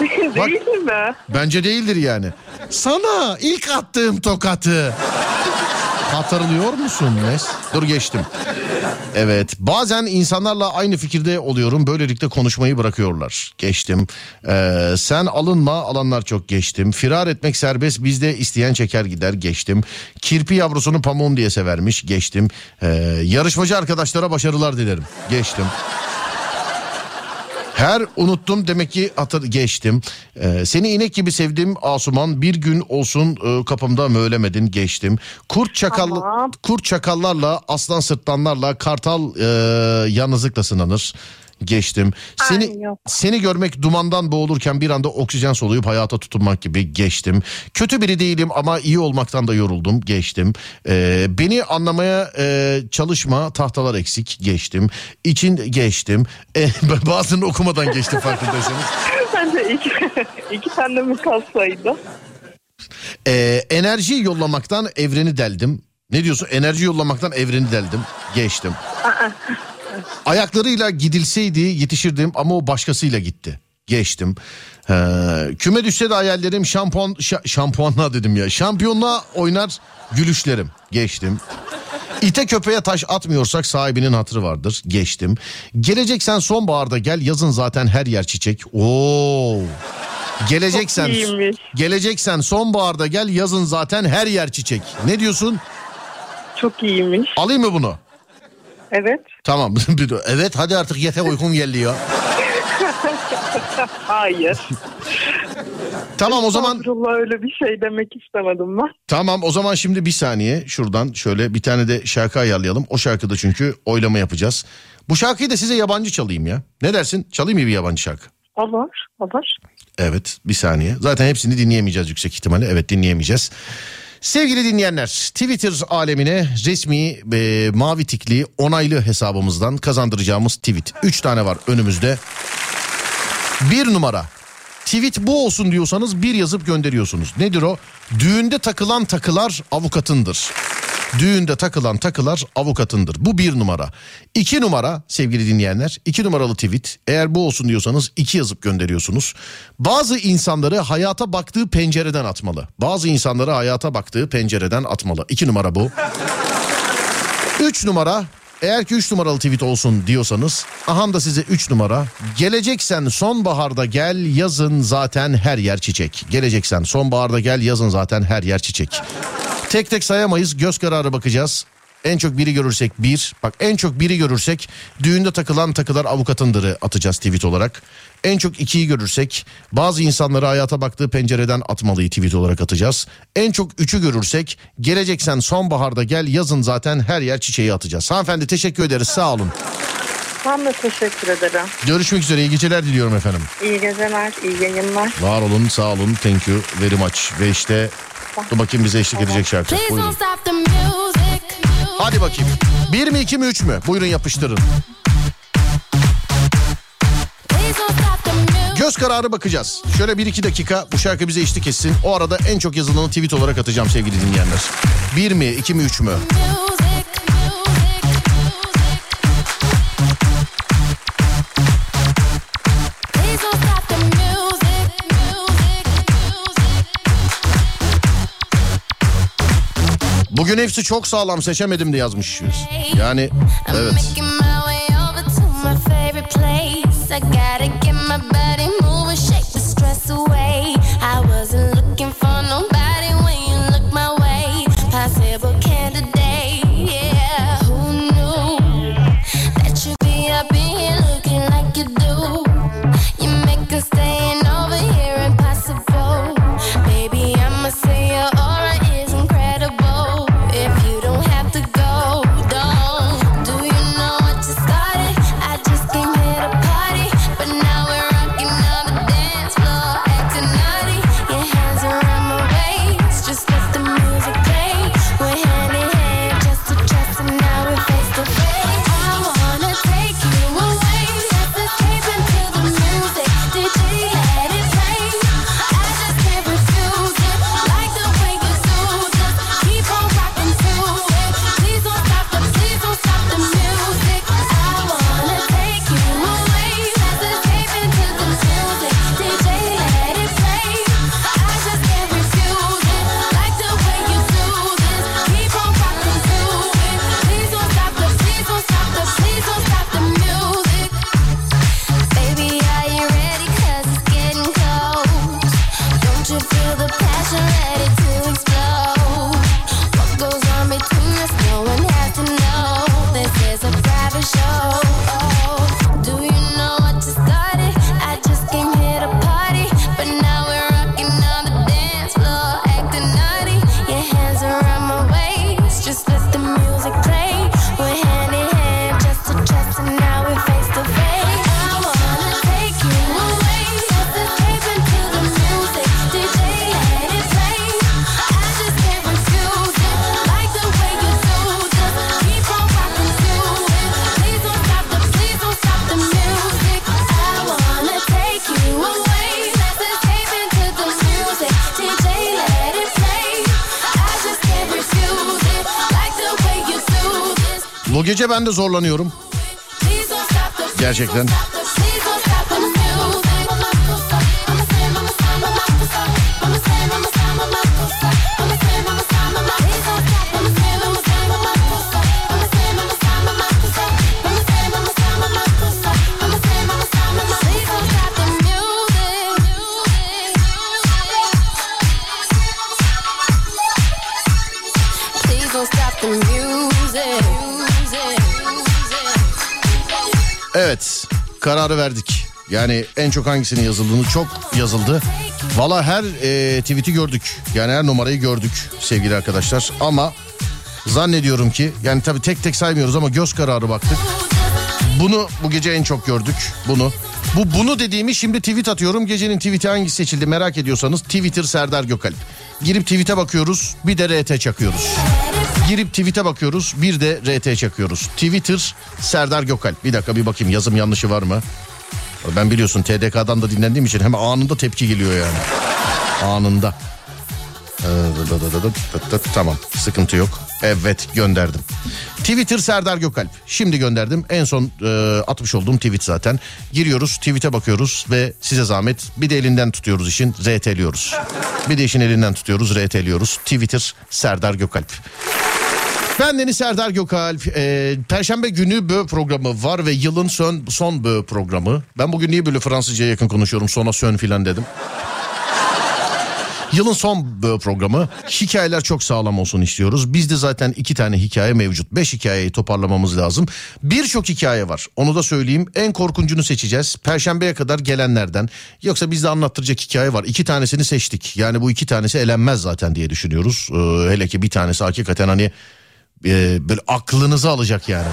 Değil, Bak- değil mi? Bence değildir yani. Sana ilk attığım tokatı. Hatırlıyor musun Nes? Dur geçtim. Evet bazen insanlarla aynı fikirde oluyorum. Böylelikle konuşmayı bırakıyorlar. Geçtim. Ee, sen alınma alanlar çok geçtim. Firar etmek serbest bizde isteyen çeker gider geçtim. Kirpi yavrusunu pamuğum diye severmiş geçtim. Ee, yarışmacı arkadaşlara başarılar dilerim. Geçtim. Her unuttum demek ki hatır geçtim. Ee, seni inek gibi sevdim Asuman. Bir gün olsun e, kapımda mölemedin geçtim. Kurt çakal Tamam. kurt çakallarla aslan sırtlanlarla kartal e, yalnızlıkla sınanır. Geçtim. Seni Ay, yok. seni görmek dumandan boğulurken bir anda oksijen soluyup hayata tutunmak gibi geçtim. Kötü biri değilim ama iyi olmaktan da yoruldum geçtim. Ee, beni anlamaya e, çalışma tahtalar eksik geçtim. İçin geçtim. E, <laughs> bazılarını okumadan geçtim farkındaysanız. <laughs> Ben de iki, <laughs> iki tane mi kalsaydı? Ee, enerji yollamaktan evreni deldim. Ne diyorsun? Enerji yollamaktan evreni deldim. Geçtim. Ayaklarıyla gidilseydi yetişirdim ama o başkasıyla gitti. Geçtim. Ee, küme düşse de hayallerim şampuan şa- şampuanla dedim ya. Şampiyonla oynar gülüşlerim. Geçtim. İte köpeğe taş atmıyorsak sahibinin hatırı vardır. Geçtim. Geleceksen sonbaharda gel yazın zaten her yer çiçek. Oo. Geleceksen geleceksen sonbaharda gel yazın zaten her yer çiçek. Ne diyorsun? Çok iyiymiş. Alayım mı bunu? Evet. Tamam. <laughs> evet hadi artık yeter uykum geldi ya. <laughs> Hayır. Tamam o zaman Estağfurullah öyle bir şey demek istemedim ben. tamam o zaman şimdi bir saniye şuradan şöyle bir tane de şarkı ayarlayalım. O şarkıda çünkü oylama yapacağız. Bu şarkıyı da size yabancı çalayım ya. Ne dersin? Çalayım mı bir yabancı şarkı? Olur, olur. Evet bir saniye. Zaten hepsini dinleyemeyeceğiz yüksek ihtimalle. Evet dinleyemeyeceğiz. Sevgili dinleyenler Twitter alemine resmi e, mavi tikli onaylı hesabımızdan kazandıracağımız tweet. Üç tane var önümüzde. Bir numara. Tweet bu olsun diyorsanız bir yazıp gönderiyorsunuz. Nedir o? Düğünde takılan takılar avukatındır. Düğünde takılan takılar avukatındır. Bu bir numara. İki numara sevgili dinleyenler. iki numaralı tweet. Eğer bu olsun diyorsanız iki yazıp gönderiyorsunuz. Bazı insanları hayata baktığı pencereden atmalı. Bazı insanları hayata baktığı pencereden atmalı. İki numara bu. Üç numara eğer ki 3 numaralı tweet olsun diyorsanız aha da size 3 numara. Geleceksen sonbaharda gel yazın zaten her yer çiçek. Geleceksen sonbaharda gel yazın zaten her yer çiçek. Tek tek sayamayız göz kararı bakacağız. En çok biri görürsek bir. Bak en çok biri görürsek düğünde takılan takılar avukatındırı atacağız tweet olarak. En çok ikiyi görürsek bazı insanları hayata baktığı pencereden atmalıyı tweet olarak atacağız. En çok üçü görürsek geleceksen sonbaharda gel yazın zaten her yer çiçeği atacağız. Hanımefendi teşekkür ederiz sağ olun. Ben de teşekkür ederim. Görüşmek üzere iyi geceler diliyorum efendim. İyi geceler, iyi yayınlar. Var olun sağ olun thank you very much. Ve işte dur bakayım bize eşlik edecek şarkı. Please Buyurun. don't stop the music. Hadi bakayım. Bir mi iki mi üç mü? Buyurun yapıştırın. Göz kararı bakacağız. Şöyle bir iki dakika bu şarkı bize eşlik etsin. O arada en çok yazılanı tweet olarak atacağım sevgili dinleyenler. Bir mi iki mi üç mü? Bugün hepsi çok sağlam seçemedim de yazmış. Yani evet. I away. Bu gece ben de zorlanıyorum. Gerçekten. Kararı verdik. Yani en çok hangisinin yazıldığını çok yazıldı. Valla her e, tweet'i gördük. Yani her numarayı gördük sevgili arkadaşlar. Ama zannediyorum ki yani tabii tek tek saymıyoruz ama göz kararı baktık. Bunu bu gece en çok gördük. Bunu. Bu bunu dediğimi şimdi tweet atıyorum. Gecenin tweet'i hangisi seçildi merak ediyorsanız Twitter Serdar Gökalp. Girip tweet'e bakıyoruz. Bir de RT çakıyoruz. Girip tweet'e bakıyoruz. Bir de RT çakıyoruz. Twitter Serdar Gökalp. Bir dakika bir bakayım yazım yanlışı var mı? Ben biliyorsun TDK'dan da dinlendiğim için hemen anında tepki geliyor yani. Anında. Tamam sıkıntı yok. Evet gönderdim. Twitter Serdar Gökalp. Şimdi gönderdim. En son e, atmış olduğum tweet zaten. Giriyoruz tweet'e bakıyoruz ve size zahmet bir de elinden tutuyoruz işin RT'liyoruz. Bir de işin elinden tutuyoruz RT'liyoruz. Twitter Serdar Gökalp. Ben Deniz Serdar Gökalp. Ee, Perşembe günü bö programı var ve yılın son, son bö programı. Ben bugün niye böyle Fransızca'ya yakın konuşuyorum sonra sön filan dedim. <laughs> Yılın son bö programı. Hikayeler çok sağlam olsun istiyoruz. Bizde zaten iki tane hikaye mevcut. Beş hikayeyi toparlamamız lazım. Birçok hikaye var. Onu da söyleyeyim. En korkuncunu seçeceğiz. Perşembeye kadar gelenlerden. Yoksa bizde anlattıracak hikaye var. İki tanesini seçtik. Yani bu iki tanesi elenmez zaten diye düşünüyoruz. Ee, hele ki bir tanesi hakikaten hani e, böyle aklınızı alacak yani.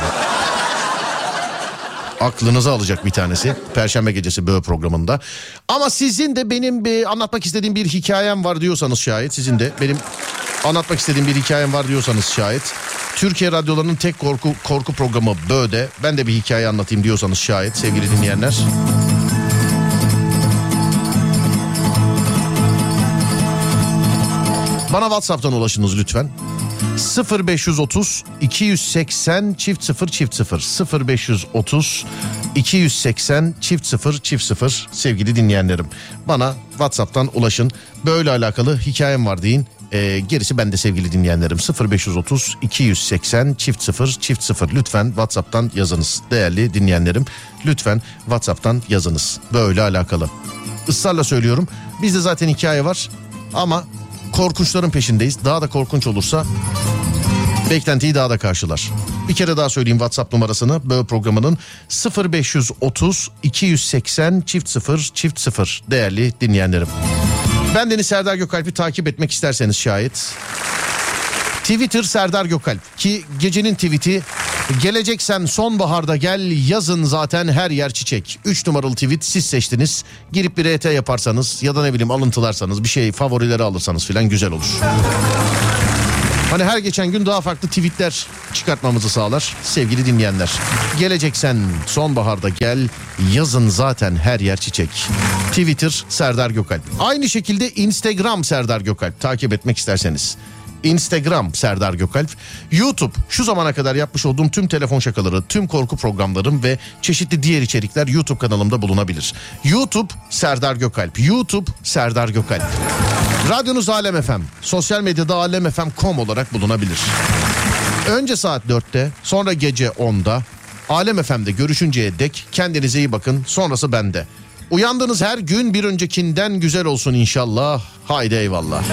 Aklınızı alacak bir tanesi. Perşembe gecesi böyle programında. Ama sizin de benim bir anlatmak istediğim bir hikayem var diyorsanız şayet. Sizin de benim anlatmak istediğim bir hikayem var diyorsanız şayet. Türkiye radyolarının tek korku korku programı Bö'de. Ben de bir hikaye anlatayım diyorsanız şayet sevgili dinleyenler. Bana WhatsApp'tan ulaşınız lütfen. 0530 280 çift 0 çift 0 0530 280 çift 0 çift 0 sevgili dinleyenlerim. Bana WhatsApp'tan ulaşın. Böyle alakalı hikayem var deyin. Ee, gerisi bende sevgili dinleyenlerim 0530 280 çift 0 çift 0 lütfen WhatsApp'tan yazınız değerli dinleyenlerim lütfen WhatsApp'tan yazınız böyle alakalı ısrarla söylüyorum bizde zaten hikaye var ama korkunçların peşindeyiz daha da korkunç olursa beklentiyi daha da karşılar. Bir kere daha söyleyeyim WhatsApp numarasını böyle programının 0530 280 çift 0 çift 0 değerli dinleyenlerim. Ben Deniz Serdar Gökalp'i takip etmek isterseniz şayet. Twitter Serdar Gökalp ki gecenin tweet'i geleceksen sonbaharda gel yazın zaten her yer çiçek. 3 numaralı tweet siz seçtiniz. Girip bir RT yaparsanız ya da ne bileyim alıntılarsanız bir şey favorileri alırsanız filan güzel olur. Hani her geçen gün daha farklı tweetler çıkartmamızı sağlar sevgili dinleyenler. Geleceksen sonbaharda gel, yazın zaten her yer çiçek. Twitter Serdar Gökalp. Aynı şekilde Instagram Serdar Gökalp takip etmek isterseniz. Instagram Serdar Gökalp, YouTube şu zamana kadar yapmış olduğum tüm telefon şakaları, tüm korku programlarım ve çeşitli diğer içerikler YouTube kanalımda bulunabilir. YouTube Serdar Gökalp, YouTube Serdar Gökalp. Radyonuz Alem FM, sosyal medyada alemfm.com olarak bulunabilir. Önce saat 4'te, sonra gece 10'da Alem FM'de görüşünceye dek kendinize iyi bakın. Sonrası bende. Uyandığınız her gün bir öncekinden güzel olsun inşallah. Haydi eyvallah.